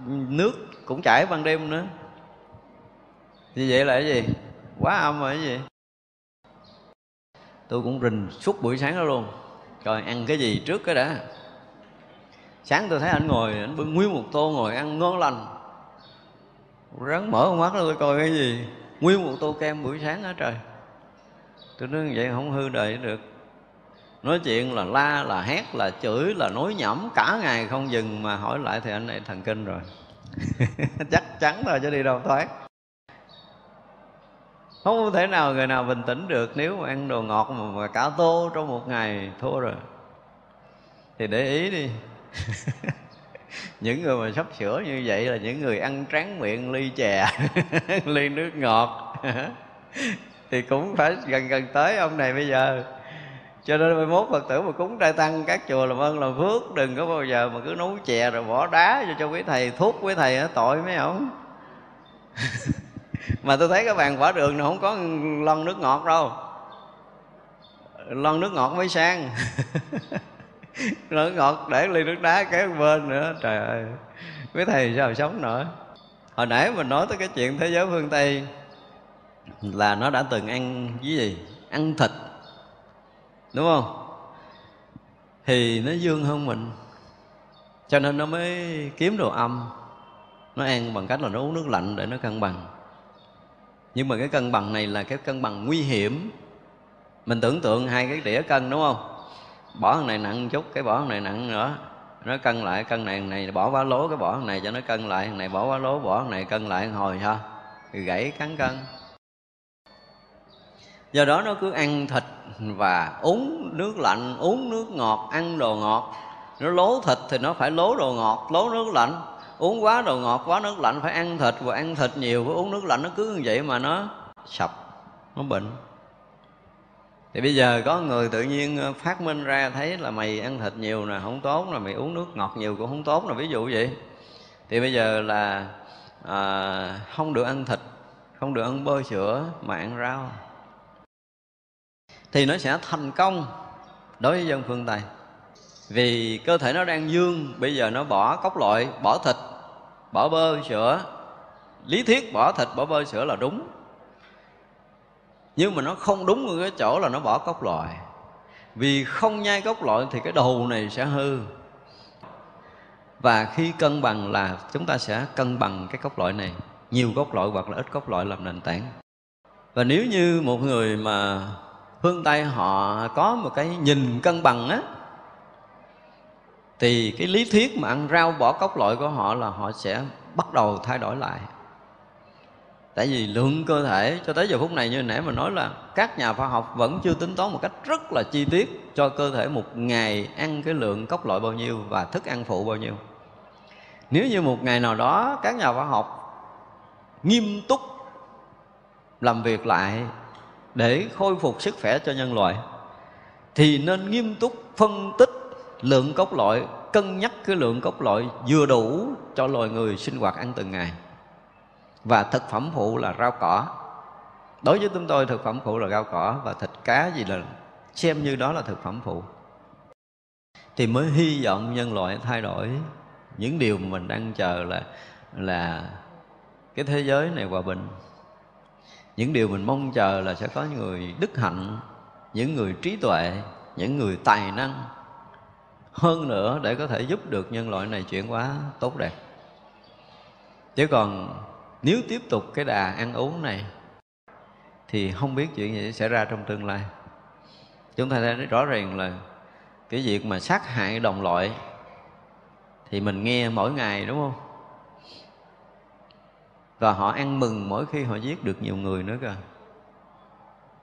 nước cũng chảy ban đêm nữa như vậy là cái gì? Quá âm rồi, cái gì? Tôi cũng rình suốt buổi sáng đó luôn. Coi ăn cái gì trước cái đã? Sáng tôi thấy anh ngồi, anh bưng nguyên một tô ngồi ăn ngon lành. Rắn mở con mắt ra tôi coi cái gì? Nguyên một tô kem buổi sáng đó trời. Tôi nói vậy không hư đời được. Nói chuyện là la, là hét, là chửi, là nói nhẩm cả ngày không dừng mà hỏi lại thì anh này thần kinh rồi. Chắc chắn rồi, chứ đi đâu thoát không thể nào người nào bình tĩnh được nếu mà ăn đồ ngọt mà, mà cả tô trong một ngày thua rồi. Thì để ý đi. Những người mà sắp sửa như vậy là những người ăn tráng miệng ly chè ly nước ngọt. Thì cũng phải gần gần tới ông này bây giờ. Cho nên mai mốt phật tử mà cúng trai tăng các chùa làm ơn làm phước đừng có bao giờ mà cứ nấu chè rồi bỏ đá cho cho quý thầy thuốc quý thầy tội mấy ông. mà tôi thấy cái bàn quả đường này không có lon nước ngọt đâu. Lon nước ngọt mới sang. Nước ngọt để ly nước đá kế bên nữa. Trời ơi với thầy sao sống nữa hồi nãy mình nói tới cái chuyện thế giới phương tây là nó đã từng ăn cái gì? Ăn thịt, đúng không? Thì nó dương hơn mình, cho nên nó mới kiếm đồ âm. Nó ăn bằng cách là nó uống nước lạnh để nó cân bằng nhưng mà cái cân bằng này là cái cân bằng nguy hiểm. Mình tưởng tượng hai cái đĩa cân, đúng không? Bỏ thằng này nặng chút, cái bỏ thằng này nặng nữa. Nó cân lại, cân này này bỏ quá lố, cái bỏ thằng này cho nó cân lại thằng này bỏ quá lố, bỏ thằng này cân lại hồi sao gãy cắn cân. Do đó nó cứ ăn thịt và uống nước lạnh, uống nước ngọt, ăn đồ ngọt. Nó lố thịt thì nó phải lố đồ ngọt, lố nước lạnh uống quá đồ ngọt quá nước lạnh phải ăn thịt và ăn thịt nhiều phải uống nước lạnh nó cứ như vậy mà nó sập nó bệnh. Thì bây giờ có người tự nhiên ờ, phát minh ra thấy là mày ăn thịt nhiều nè không tốt là mày uống nước ngọt nhiều cũng không tốt là ví dụ vậy. Thì bây giờ là à, không được ăn thịt không được ăn bơ sữa mà ăn rau. Thì nó sẽ thành công đối với dân phương tây vì cơ thể nó đang dương, bây giờ nó bỏ cốc loại, bỏ thịt, bỏ bơ sữa. Lý thuyết bỏ thịt, bỏ bơ sữa là đúng. Nhưng mà nó không đúng ở cái chỗ là nó bỏ cốc loại. Vì không nhai cốc loại thì cái đầu này sẽ hư. Và khi cân bằng là chúng ta sẽ cân bằng cái cốc loại này. Nhiều cốc loại hoặc là ít cốc loại làm nền tảng. Và nếu như một người mà phương tây họ có một cái nhìn cân bằng á thì cái lý thuyết mà ăn rau bỏ cốc loại của họ là họ sẽ bắt đầu thay đổi lại. Tại vì lượng cơ thể cho tới giờ phút này như nãy mình nói là các nhà khoa học vẫn chưa tính toán một cách rất là chi tiết cho cơ thể một ngày ăn cái lượng cốc loại bao nhiêu và thức ăn phụ bao nhiêu. Nếu như một ngày nào đó các nhà khoa học nghiêm túc làm việc lại để khôi phục sức khỏe cho nhân loại, thì nên nghiêm túc phân tích lượng cốc loại cân nhắc cái lượng cốc loại vừa đủ cho loài người sinh hoạt ăn từng ngày. Và thực phẩm phụ là rau cỏ. Đối với chúng tôi, thực phẩm phụ là rau cỏ và thịt cá gì là xem như đó là thực phẩm phụ. Thì mới hy vọng nhân loại thay đổi. Những điều mà mình đang chờ là là cái thế giới này hòa bình. Những điều mình mong chờ là sẽ có người đức hạnh, những người trí tuệ, những người tài năng hơn nữa để có thể giúp được nhân loại này chuyển hóa tốt đẹp. Chứ còn nếu tiếp tục cái đà ăn uống này, thì không biết chuyện gì sẽ ra trong tương lai. Chúng ta thấy rõ ràng là cái việc mà sát hại đồng loại thì mình nghe mỗi ngày, đúng không? Và họ ăn mừng mỗi khi họ giết được nhiều người nữa cơ.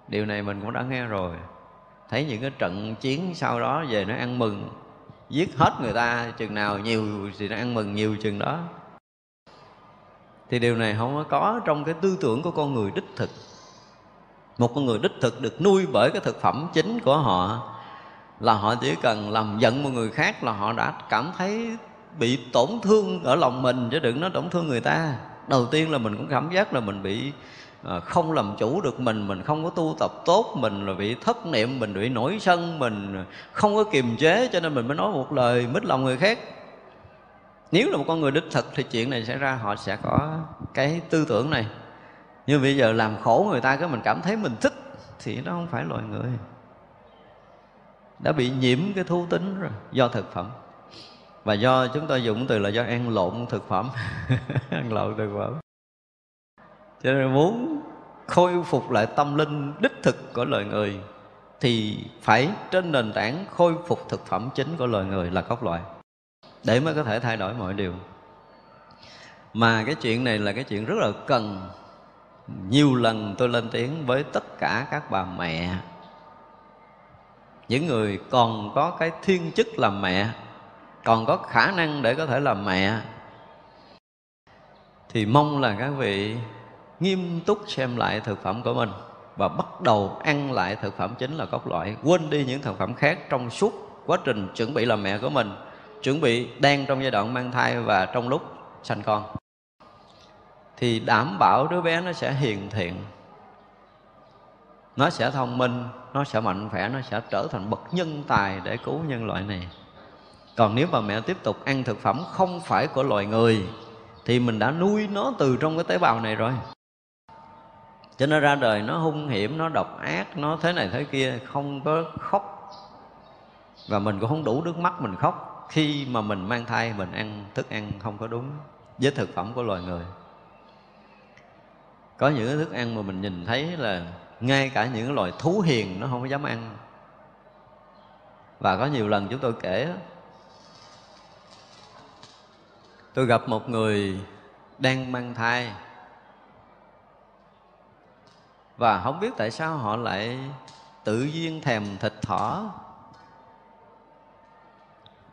Điều này mình cũng đã nghe rồi. Thấy những cái trận chiến sau đó về nó ăn mừng giết hết người ta, chừng nào nhiều thì nó ăn mừng nhiều chừng đó. Thì điều này không có trong cái tư tưởng của con người đích thực. Một con người đích thực được nuôi bởi cái thực phẩm chính của họ là họ chỉ cần làm giận một người khác là họ đã cảm thấy bị tổn thương ở lòng mình, chứ đừng nói tổn thương người ta. Đầu tiên là mình cũng cảm giác là mình bị À, không làm chủ được mình mình không có tu tập tốt, mình là bị thất niệm, mình bị nổi sân, mình không có kiềm chế, cho nên mình mới nói một lời mít lòng người khác. Nếu là một con người đích thực thì chuyện này xảy ra, họ sẽ có cái tư tưởng này. Nhưng bây giờ làm khổ người ta cái mình cảm thấy mình thích, thì nó không phải loài người. Đã bị nhiễm cái thú tính rồi, do thực phẩm. Và do chúng tôi dùng từ là do ăn lộn thực phẩm. Ăn lộn thực phẩm cho nên muốn khôi phục lại tâm linh đích thực của loài người, thì phải trên nền tảng khôi phục thực phẩm chính của loài người là cốt loại, để mới có thể thay đổi mọi điều. Mà cái chuyện này là cái chuyện rất là cần. Nhiều lần tôi lên tiếng với tất cả các bà mẹ. Những người còn có cái thiên chức làm mẹ, còn có khả năng để có thể làm mẹ, thì mong là các vị nghiêm túc xem lại thực phẩm của mình và bắt đầu ăn lại thực phẩm chính là cốt loại quên đi những thực phẩm khác trong suốt quá trình chuẩn bị làm mẹ của mình, chuẩn bị đang trong giai đoạn mang thai và trong lúc sanh con. Thì đảm bảo đứa bé nó sẽ hiền thiện, nó sẽ thông minh, nó sẽ mạnh khỏe, nó sẽ trở thành bậc nhân tài để cứu nhân loại này. Còn nếu mà mẹ tiếp tục ăn thực phẩm không phải của loài người, thì mình đã nuôi nó từ trong cái tế bào này rồi cho nó ra đời nó hung hiểm, nó độc ác, nó thế này thế kia, không có khóc. Và mình cũng không đủ nước mắt mình khóc. Khi mà mình mang thai, mình ăn thức ăn không có đúng với thực phẩm của loài người. Có những cái thức ăn mà mình nhìn thấy là ngay cả những loài thú hiền nó không có dám ăn. Và có nhiều lần chúng tôi kể tôi gặp một người đang mang thai và không biết tại sao họ lại tự nhiên thèm thịt thỏ.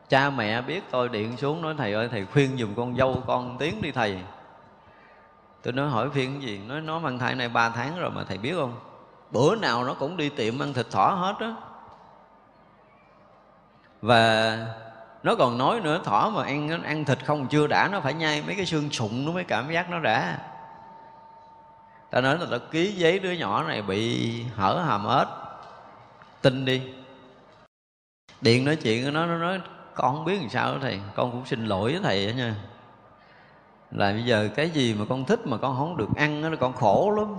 Cha mẹ biết tôi điện xuống nói, thầy ơi, thầy khuyên dùm con dâu con tiếng đi thầy. Tôi nói, hỏi phiên cái gì? Nói, nó mang thai này ba tháng rồi mà thầy biết không? Bữa nào nó cũng đi tiệm ăn thịt thỏ hết á. Và nó còn nói nữa, thỏ mà ăn ăn thịt không, chưa đã, nó phải nhai mấy cái xương sụn, nó mới cảm giác nó đã ta nói là ta ký giấy đứa nhỏ này bị hở hàm ếch. Tin đi. Điện nói chuyện với nó nó nói, con không biết làm sao đó thầy, con cũng xin lỗi với thầy đó nha. Là bây giờ cái gì mà con thích mà con không được ăn đó con khổ lắm.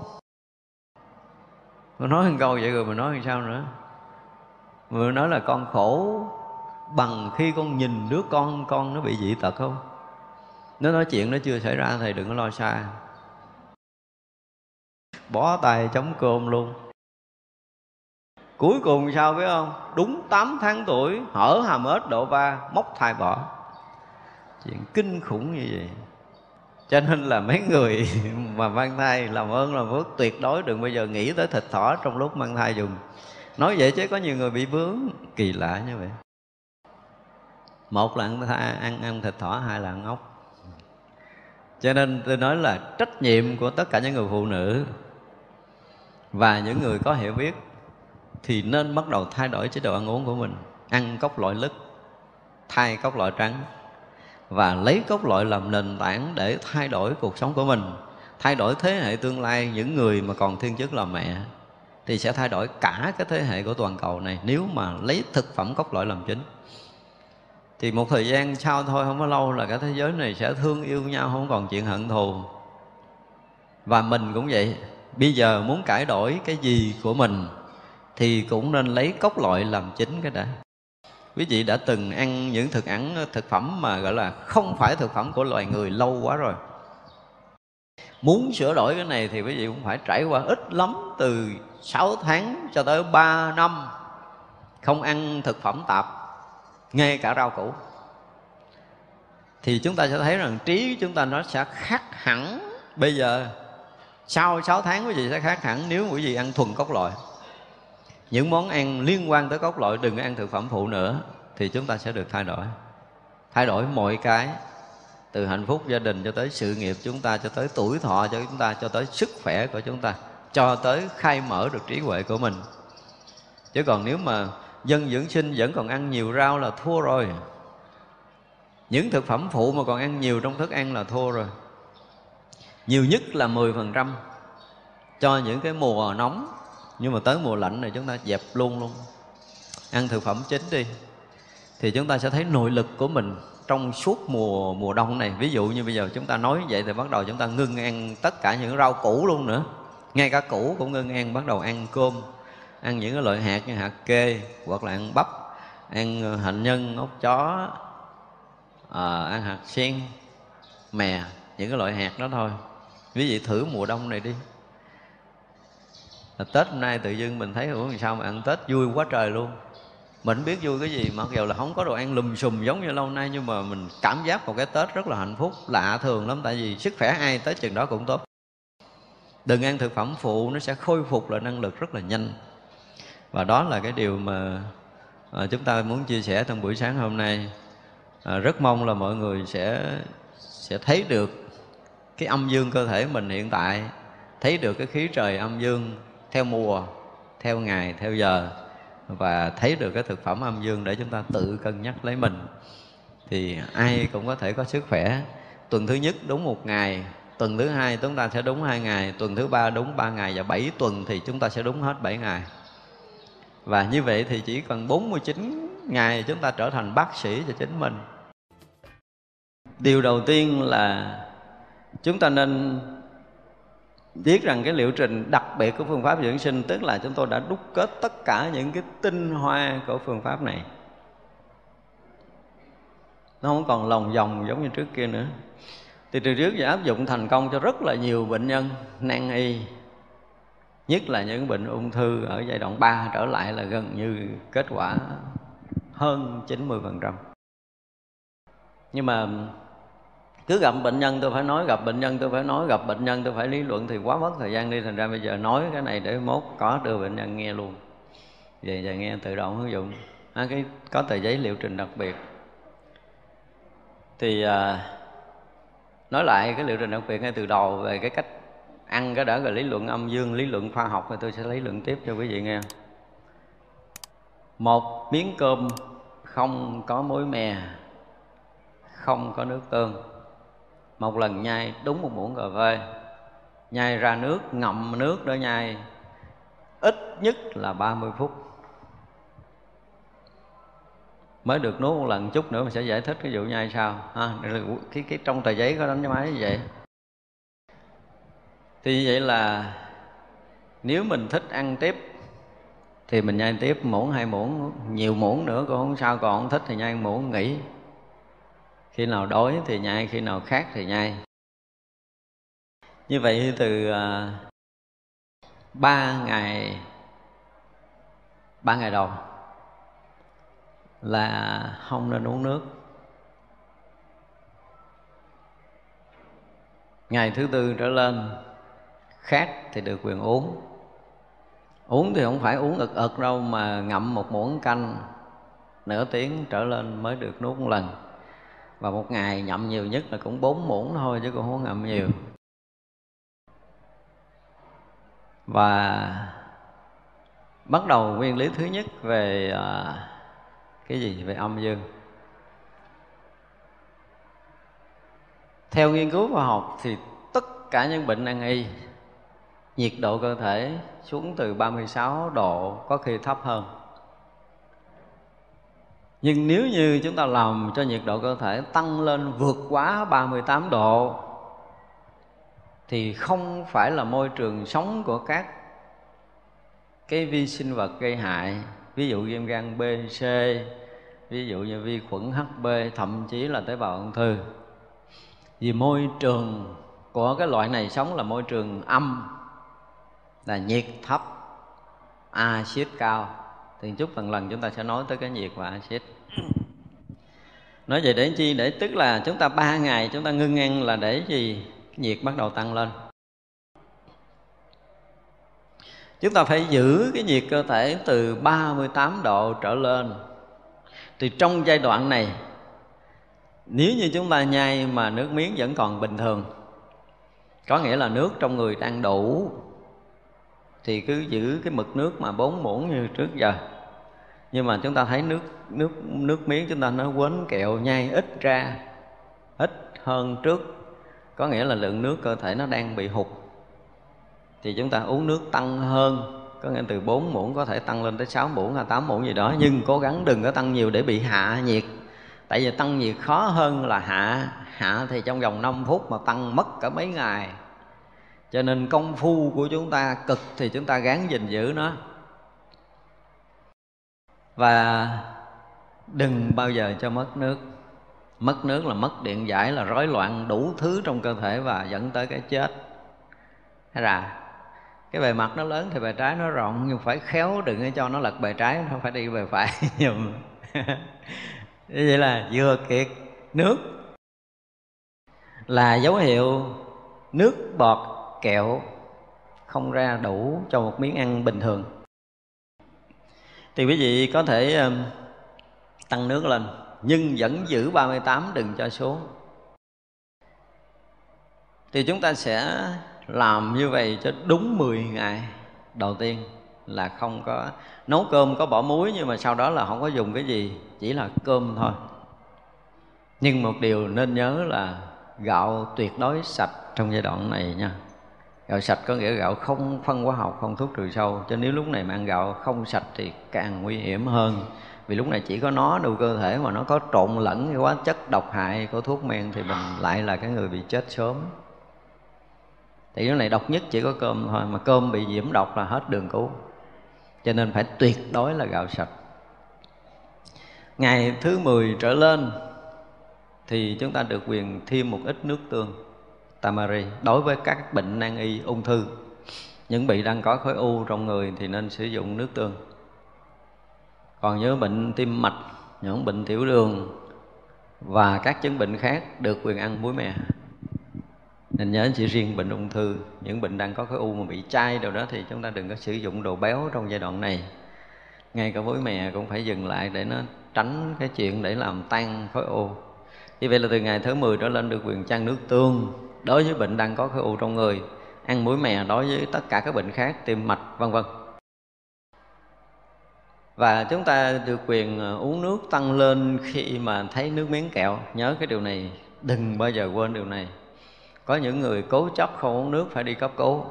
Con nói một câu vậy rồi mà nói làm sao nữa. Mà nói là con khổ bằng khi con nhìn đứa con con nó bị dị tật không? Nó nói chuyện nó chưa xảy ra, thầy đừng có lo xa bỏ tay chống cơm luôn. Cuối cùng sao biết không? Đúng 8 tháng tuổi hở hàm ếch độ ba móc thai bỏ. Chuyện kinh khủng như vậy. Cho nên là mấy người mà mang thai làm ơn làm phước tuyệt đối đừng bao giờ nghĩ tới thịt thỏ trong lúc mang thai dùng. Nói vậy chứ có nhiều người bị vướng kỳ lạ như vậy. Một là ăn, ăn, ăn thịt thỏ hai là ăn ốc. Cho nên tôi nói là trách nhiệm của tất cả những người phụ nữ và những người có hiểu biết thì nên bắt đầu thay đổi chế độ ăn uống của mình. Ăn cốc loại lứt, thay cốc loại trắng và lấy cốc loại làm nền tảng để thay đổi cuộc sống của mình. Thay đổi thế hệ tương lai, những người mà còn thiên chức là mẹ thì sẽ thay đổi cả cái thế hệ của toàn cầu này nếu mà lấy thực phẩm cốc loại làm chính. Thì một thời gian sau thôi, không có lâu là cả thế giới này sẽ thương yêu nhau, không còn chuyện hận thù. Và mình cũng vậy bây giờ muốn cải đổi cái gì của mình thì cũng nên lấy cốc loại làm chính cái đã. Quý vị đã từng ăn những thực ăn, thực phẩm mà, gọi là, không phải thực phẩm của loài người lâu quá rồi. Muốn sửa đổi cái này thì quý vị cũng phải trải qua ít lắm từ 6 tháng cho tới 3 năm không ăn thực phẩm tạp, ngay cả rau củ. Thì chúng ta sẽ thấy rằng trí chúng ta nó sẽ khác hẳn bây giờ sau 6 tháng quý vị sẽ khác hẳn nếu quý vị ăn thuần cốc loại. Những món ăn liên quan tới cốc loại đừng ăn thực phẩm phụ nữa thì chúng ta sẽ được thay đổi. Thay đổi mọi cái, từ hạnh phúc gia đình cho tới sự nghiệp chúng ta, cho tới tuổi thọ cho chúng ta, cho tới sức khỏe của chúng ta, cho tới khai mở được trí huệ của mình. Chứ còn nếu mà dân dưỡng sinh vẫn còn ăn nhiều rau là thua rồi. Những thực phẩm phụ mà còn ăn nhiều trong thức ăn là thua rồi nhiều nhất là 10% cho những cái mùa nóng. Nhưng mà tới mùa lạnh này chúng ta dẹp luôn luôn. Ăn thực phẩm chính đi. Thì chúng ta sẽ thấy nội lực của mình trong suốt mùa mùa đông này. Ví dụ như bây giờ chúng ta nói vậy thì bắt đầu chúng ta ngưng ăn tất cả những rau củ luôn nữa. Ngay cả củ cũng ngưng ăn bắt đầu ăn cơm ăn những cái loại hạt như hạt kê hoặc là ăn bắp ăn ờ, hạnh nhân ốc chó à, ăn hạt sen mè những cái loại hạt đó thôi quý vị thử mùa đông này đi. Là Tết hôm nay tự dưng mình thấy ủa sao mà ăn Tết vui quá trời luôn? Mình biết vui cái gì mặc dù là không có đồ ăn lùm xùm giống như lâu nay nhưng mà mình cảm giác một cái Tết rất là hạnh phúc lạ thường lắm tại vì sức khỏe ai tới chừng đó cũng tốt. Đừng ăn thực phẩm phụ nó sẽ khôi phục lại năng lực rất là nhanh. Và đó là cái điều mà à, chúng ta muốn chia sẻ trong buổi sáng hôm nay. À, rất mong là mọi người sẽ sẽ thấy được cái âm dương cơ thể mình hiện tại thấy được cái khí trời âm dương theo mùa, theo ngày, theo giờ và thấy được cái thực phẩm âm dương để chúng ta tự cân nhắc lấy mình, thì ai cũng có thể có sức khỏe. Tuần thứ nhất đúng một ngày, tuần thứ hai chúng ta sẽ đúng hai ngày, tuần thứ ba đúng ba ngày và bảy tuần thì chúng ta sẽ đúng hết bảy ngày. Và như vậy thì chỉ cần 49 ngày chúng ta trở thành bác sĩ cho chính mình. Điều đầu tiên là chúng ta nên biết rằng cái liệu trình đặc biệt của phương pháp dưỡng sinh, tức là chúng tôi đã đúc kết tất cả những cái tinh hoa của phương pháp này nó không còn lòng vòng giống như trước kia nữa thì từ trước giờ áp dụng thành công cho rất là nhiều bệnh nhân nan y, nhất là những bệnh ung thư ở giai đoạn 3 trở lại là gần như kết quả hơn 90%. Nhưng mà cứ gặp bệnh nhân tôi phải nói gặp bệnh nhân tôi phải nói gặp bệnh nhân tôi phải lý luận thì quá mất thời gian đi thành ra bây giờ nói cái này để mốt có đưa bệnh nhân nghe luôn. Về giờ nghe tự động ứng dụng. À, cái có tờ giấy liệu trình đặc biệt. Thì à, nói lại cái liệu trình đặc biệt ngay từ đầu về cái cách ăn cái đã rồi lý luận âm dương lý luận khoa học thì tôi sẽ lý luận tiếp cho quý vị nghe. Một miếng cơm không có muối mè không có nước tương một lần nhai đúng một muỗng cà phê. Nhai ra nước ngậm nước đó nhai. Ít nhất là 30 phút. Mới được nuốt một lần chút nữa mình sẽ giải thích cái vụ nhai sao ha cái, cái trong tờ giấy có đánh cái máy như vậy. Thì như vậy là nếu mình thích ăn tiếp thì mình nhai tiếp muỗng hai muỗng nhiều muỗng nữa. Cũng không sao còn không thích thì nhai muỗng nghỉ khi nào đói thì nhai, khi nào khát thì nhai. Như vậy từ à, ba ngày ba ngày đầu là không nên uống nước. Ngày thứ tư trở lên, khát thì được quyền uống. Uống thì không phải uống ực ực đâu mà ngậm một muỗng canh, nửa tiếng trở lên mới được nuốt một lần và một ngày nhậm nhiều nhất là cũng bốn muỗng thôi chứ cũng không ngậm nhiều. Và bắt đầu nguyên lý thứ nhất về à, cái gì? Về âm dương. Theo nghiên cứu khoa học thì tất cả những bệnh nan y nhiệt độ cơ thể xuống từ 36 độ có khi thấp hơn nhưng nếu như chúng ta làm cho nhiệt độ cơ thể tăng lên vượt quá 38 độ thì không phải là môi trường sống của các cái vi sinh vật gây hại ví dụ viêm gan B, C, ví dụ như vi khuẩn HB, thậm chí là tế bào ung thư. Vì môi trường của cái loại này sống là môi trường âm là nhiệt thấp, axit cao. Thì chút phần lần chúng ta sẽ nói tới cái nhiệt và axit. Nói vậy để chi? Để tức là chúng ta ba ngày chúng ta ngưng ăn là để gì? Nhiệt bắt đầu tăng lên Chúng ta phải giữ cái nhiệt cơ thể từ 38 độ trở lên Thì trong giai đoạn này Nếu như chúng ta nhai mà nước miếng vẫn còn bình thường Có nghĩa là nước trong người đang đủ thì cứ giữ cái mực nước mà bốn muỗng như trước giờ. Nhưng mà chúng ta thấy nước nước nước miếng chúng ta nó quấn kẹo nhai ít ra, Ít hơn trước. Có nghĩa là lượng nước cơ thể nó đang bị hụt. Thì chúng ta uống nước tăng hơn, có nghĩa từ 4 muỗng có thể tăng lên tới 6 muỗng hay 8 muỗng gì đó. Nhưng cố gắng đừng có tăng nhiều để bị hạ nhiệt. Tại vì tăng nhiệt khó hơn là hạ hạ thì trong vòng 5 phút mà tăng mất cả mấy ngày cho nên công phu của chúng ta, cực thì chúng ta gắng gìn giữ nó. Và đừng bao giờ cho mất nước. Mất nước là mất điện giải, là rối loạn đủ thứ trong cơ thể và dẫn tới cái chết. Hay là, cái bề mặt nó lớn thì bề trái nó rộng, nhưng phải khéo đừng để cho nó lật bề trái, nó phải đi bề phải. Dùm vậy là vừa kiệt nước. Là dấu hiệu nước bọt kẹo, không ra đủ cho một miếng ăn bình thường. Thì quý vị có thể tăng nước lên, nhưng vẫn giữ 38 đừng cho xuống. Thì chúng ta sẽ làm như vậy cho đúng 10 ngày. Đầu tiên là không có nấu cơm, có bỏ muối, nhưng mà sau đó là không có dùng cái gì, chỉ là cơm thôi. Nhưng một điều nên nhớ là gạo tuyệt đối sạch trong giai đoạn này nha gạo sạch có nghĩa gạo không phân hóa học, không thuốc trừ sâu. Cho nếu lúc này mà ăn gạo không sạch thì càng nguy hiểm hơn. Vì lúc này chỉ có nó đủ cơ thể mà nó có trộn lẫn cái hóa chất độc hại của thuốc men thì mình lại là cái người bị chết sớm. Thì cái này độc nhất chỉ có cơm thôi, mà cơm bị nhiễm độc là hết đường cứu. Cho nên phải tuyệt đối là gạo sạch. Ngày thứ 10 trở lên thì chúng ta được quyền thêm một ít nước tương tamari. Đối với các bệnh nan y, ung thư, những bị đang có khối u trong người thì nên sử dụng nước tương. Còn nhớ bệnh tim mạch, những bệnh tiểu đường và các chứng bệnh khác được quyền ăn muối mè. Nên nhớ chỉ riêng bệnh ung thư, những bệnh đang có khối u mà bị chai đâu đó thì chúng ta đừng có sử dụng đồ béo trong giai đoạn này. Ngay cả muối mè cũng phải dừng lại để nó tránh cái chuyện để làm tan khối u. Như vậy là từ ngày thứ 10 trở lên được quyền chăn nước tương đối với bệnh đang có khối u trong người, ăn muối mè, đối với tất cả các bệnh khác, tim, mạch, vân vân. Và chúng ta được quyền ờ, uống nước tăng lên khi mà thấy nước miếng kẹo. Nhớ cái điều này, đừng bao giờ quên điều này. Có những người cố chấp không uống nước phải đi cấp cứu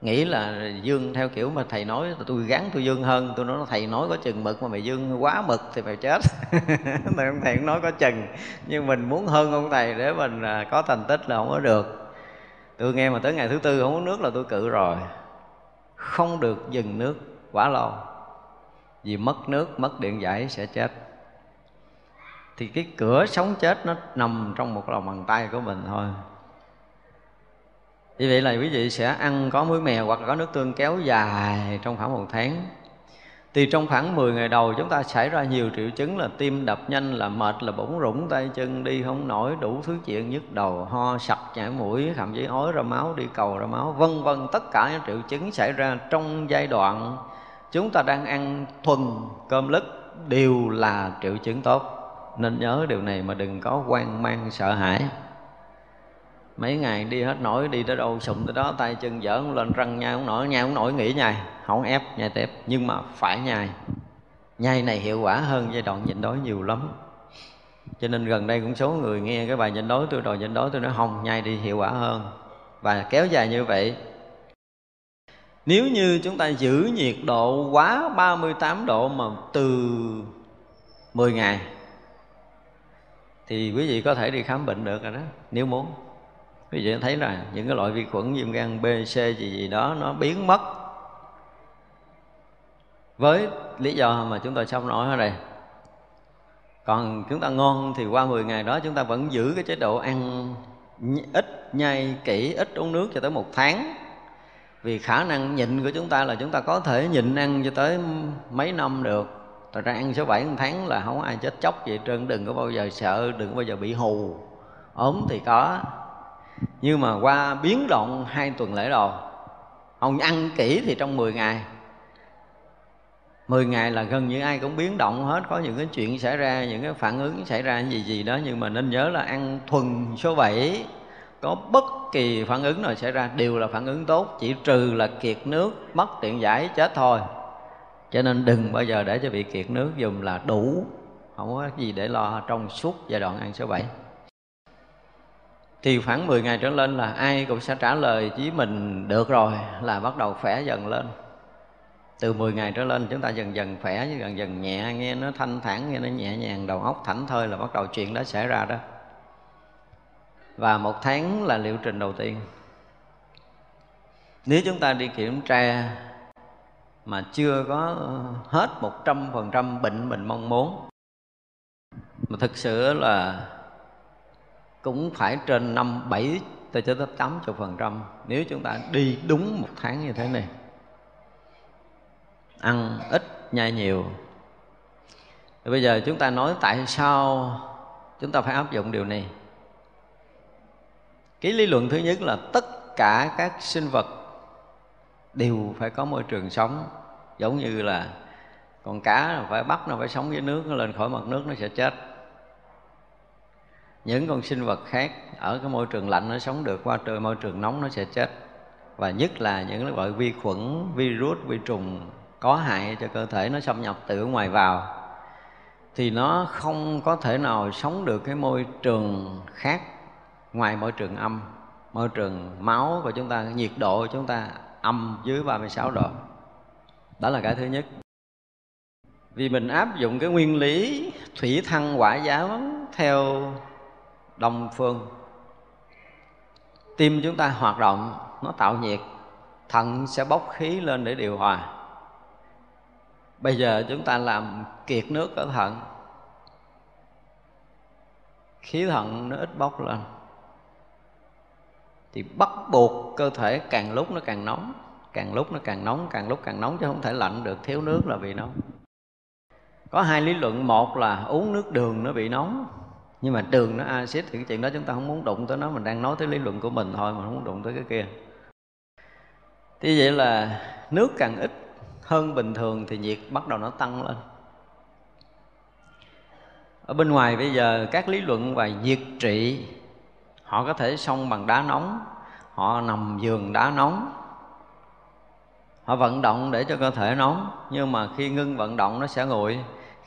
nghĩ là dương theo kiểu mà thầy nói tôi gắn tôi dương hơn. Tôi nói thầy nói có chừng mực mà mày dương quá mực thì mày chết. Thầy ông thầy cũng nói có chừng, nhưng mình muốn hơn ông thầy để mình à, có thành tích là không có được. Tôi nghe mà tới ngày thứ tư không có nước là tôi cự rồi. Không được dừng nước quá lâu vì mất nước, mất điện giải sẽ chết. Thì cái cửa sống chết nó nằm trong một lòng bàn tay của mình thôi như vậy là quý vị sẽ ăn có muối mè hoặc là có nước tương kéo dài trong khoảng một tháng. Thì trong khoảng 10 ngày đầu chúng ta xảy ra nhiều triệu chứng là tim đập nhanh, là mệt, là bủng rủng tay chân, đi không nổi, đủ thứ chuyện nhức đầu, ho, sặc, chảy mũi, thậm chí ói ra máu, đi cầu ra máu, vân vân. Tất cả những triệu chứng xảy ra trong giai đoạn chúng ta đang ăn thuần cơm lứt đều là triệu chứng tốt. Nên nhớ điều này mà đừng có quan mang sợ hãi mấy ngày đi hết nổi, đi tới đâu sụm tới đó, tay chân dở không lên, răng nhai không nổi, nhai không nổi nghỉ nhai, không ép, nhai tiếp nhưng mà phải nhai. Nhai này hiệu quả hơn giai đoạn nhịn đói nhiều lắm. Cho nên gần đây cũng số người nghe cái bài nhịn đói, tôi đòi nhịn đói, tôi nói, không, nhai đi, hiệu quả hơn. Và kéo dài như vậy. Nếu như chúng ta giữ nhiệt độ quá 38 độ mà từ 10 ngày, thì quý vị có thể đi khám bệnh được rồi đó, nếu muốn quý vị thấy là những cái loại vi khuẩn viêm gan B, C gì gì đó nó biến mất. Với lý do mà chúng tôi xong nói ở đây. Còn chúng ta ngon thì qua 10 ngày đó chúng ta vẫn giữ cái chế độ ăn ít nhai kỹ ít uống nước cho tới một tháng. Vì khả năng nhịn của chúng ta là chúng ta có thể nhịn ăn cho tới mấy năm được. Thật ra ăn số 7 một tháng là không ai chết chóc vậy trơn Đừng có bao giờ sợ, đừng có bao giờ bị hù. Ốm thì có nhưng mà qua biến động hai tuần lễ đầu Ông ăn kỹ thì trong 10 ngày. 10 ngày là gần như ai cũng biến động hết Có những cái chuyện xảy ra, những cái phản ứng xảy ra gì gì đó Nhưng mà nên nhớ là ăn thuần số 7 Có bất kỳ phản ứng nào xảy ra đều là phản ứng tốt Chỉ trừ là kiệt nước, mất tiện giải, chết thôi. Cho nên đừng bao giờ để cho bị kiệt nước dùng là đủ Không có gì để lo trong suốt giai đoạn ăn số 7 thì khoảng 10 ngày trở lên là ai cũng sẽ trả lời với mình được rồi, là bắt đầu khỏe dần lên. Từ 10 ngày trở lên chúng ta dần dần khỏe, dần dần nhẹ, nghe nó thanh thản, nghe nó nhẹ nhàng, đầu óc thảnh thơi là bắt đầu chuyện đó xảy ra đó. Và một tháng là liệu trình đầu tiên. Nếu chúng ta đi kiểm tra mà chưa có hết một trăm phần trăm bệnh mình mong muốn, mà thực sự là cũng phải trên năm, bảy tới cho tới tám chục phần trăm. Nếu chúng ta đi đúng một tháng như thế này, ăn ít, nhai nhiều. Thì bây giờ chúng ta nói tại sao chúng ta phải áp dụng điều này? Cái lý luận thứ nhất là tất cả các sinh vật đều phải có môi trường sống, giống như là con cá phải bắt, nó phải sống với nước, nó lên khỏi mặt nước, nó sẽ chết những con sinh vật khác ở cái môi trường lạnh nó sống được qua trời, môi trường nóng nó sẽ chết. Và nhất là những loại vi khuẩn, virus, vi trùng có hại cho cơ thể nó xâm nhập từ ngoài vào. Thì nó không có thể nào sống được cái môi trường khác ngoài môi trường âm, môi trường máu của chúng ta, nhiệt độ của chúng ta âm dưới 36 độ. Đó là cái thứ nhất. Vì mình áp dụng cái nguyên lý thủy thăng quả giáo theo đông phương. Tim chúng ta hoạt động, nó tạo nhiệt, thận sẽ bốc khí lên để điều hòa. Bây giờ chúng ta làm kiệt nước ở thận. Khí thận nó ít bốc lên. Thì bắt buộc cơ thể càng lúc nó càng nóng, càng lúc nó càng nóng, càng lúc càng nóng chứ không thể lạnh được, thiếu nước là bị nóng. Có hai lý luận, một là uống nước đường nó bị nóng nhưng mà đường nó axit thì cái chuyện đó chúng ta không muốn đụng tới nó, mình đang nói tới lý luận của mình thôi mà không muốn đụng tới cái kia. Thì vậy là nước càng ít hơn bình thường thì nhiệt bắt đầu nó tăng lên. Ở bên ngoài bây giờ các lý luận về nhiệt trị, họ có thể xông bằng đá nóng, họ nằm giường đá nóng. Họ vận động để cho cơ thể nóng, nhưng mà khi ngưng vận động nó sẽ nguội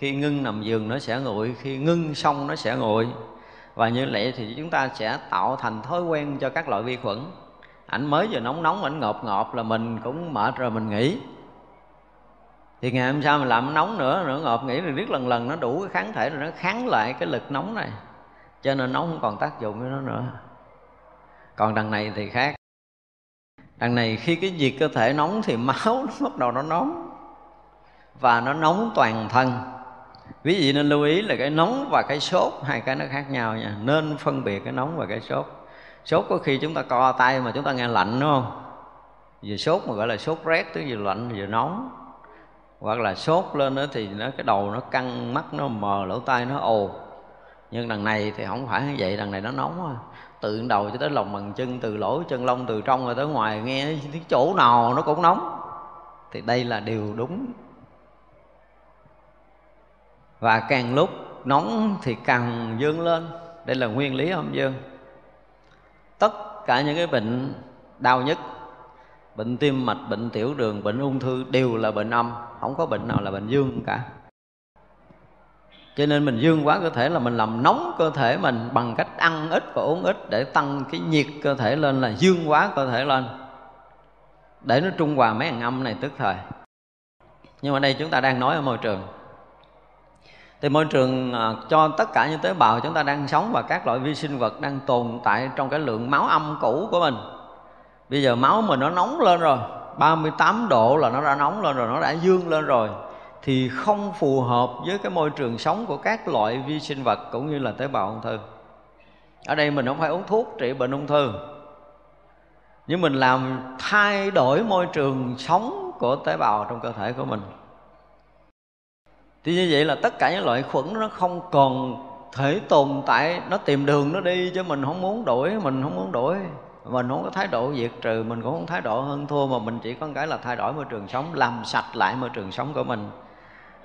khi ngưng nằm giường nó sẽ nguội, khi ngưng xong nó sẽ nguội. Và như vậy thì chúng ta sẽ tạo thành thói quen cho các loại vi khuẩn. Ảnh mới giờ nóng nóng, ảnh ngọt ngọt là mình cũng mệt rồi mình nghỉ. Thì ngày hôm sau mình làm nóng nữa nữa ngọt nghỉ rồi biết lần lần nó đủ cái kháng thể rồi, nó kháng lại cái lực nóng này. Cho nên nó không còn tác dụng với nó nữa. Còn đằng này thì khác. Đằng này khi cái nhiệt cơ thể nóng thì máu nó bắt đầu nó nóng. Và nó nóng toàn thân quý vị nên lưu ý là cái nóng và cái sốt, hai cái nó khác nhau nha. Nên phân biệt cái nóng và cái sốt. Sốt có khi chúng ta co tay mà chúng ta nghe lạnh, đúng không? Vừa sốt mà gọi là sốt rét, tức vừa lạnh vừa nóng. Hoặc là sốt lên đó thì nó, cái đầu nó căng mắt, nó mờ, lỗ tai nó ồ. Nhưng đằng này thì không phải như vậy, đằng này nó nóng à từ đầu cho tới lòng bàn chân, từ lỗ chân lông, từ trong rồi tới ngoài, nghe cái chỗ nào nó cũng nóng. Thì đây là điều đúng và càng lúc nóng thì càng dương lên. Đây là nguyên lý âm dương. Tất cả những cái bệnh đau nhất, bệnh tim mạch, bệnh tiểu đường, bệnh ung thư đều là bệnh âm. Không có bệnh nào là bệnh dương cả. Cho nên mình dương quá cơ thể là mình làm nóng cơ thể mình bằng cách ăn ít và uống ít để tăng cái nhiệt cơ thể lên, là dương quá cơ thể lên. Để nó trung hòa mấy thằng âm này tức thời. Nhưng mà đây chúng ta đang nói ở môi trường thì môi trường à, cho tất cả những tế bào chúng ta đang sống và các loại vi sinh vật đang tồn tại trong cái lượng máu âm cũ của mình. Bây giờ máu mình nó nóng lên rồi 38 độ là nó đã nóng lên rồi nó đã dương lên rồi thì không phù hợp với cái môi trường sống của các loại vi sinh vật cũng như là tế bào ung thư. Ở đây mình không phải uống thuốc trị bệnh ung thư nhưng mình làm thay đổi môi trường sống của tế bào trong cơ thể của mình thì như vậy là tất cả những loại khuẩn nó không còn thể tồn tại, nó tìm đường nó đi chứ mình không muốn đổi, mình không muốn đổi. Mình không có thái độ diệt trừ, mình cũng không thái độ hơn thua mà mình chỉ có cái là thay đổi môi trường sống, làm sạch lại môi trường sống của mình.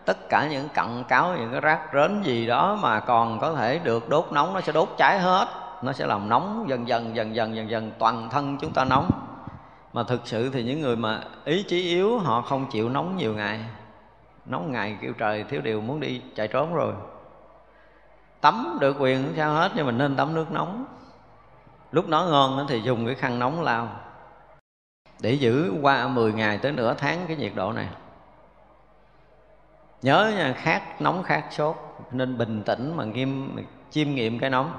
Tất cả những cặn cáo, những cái rác rến gì đó mà còn có thể được đốt nóng, nó sẽ đốt cháy hết. Nó sẽ làm nóng dần dần dần dần dần dần, toàn thân chúng ta nóng. Mà thực sự thì những người mà ý chí yếu, họ không chịu nóng nhiều ngày nóng ngày kêu trời, thiếu điều muốn đi chạy trốn rồi. Tắm được quyền không sao hết, nhưng mình nên tắm nước nóng. Lúc nó ngon thì dùng cái khăn nóng lao để giữ qua 10 ngày tới nửa tháng cái nhiệt độ này. Nhớ nha, khát nóng, khát sốt. Nên bình tĩnh mà nghiêm, chiêm nghiệm cái nóng.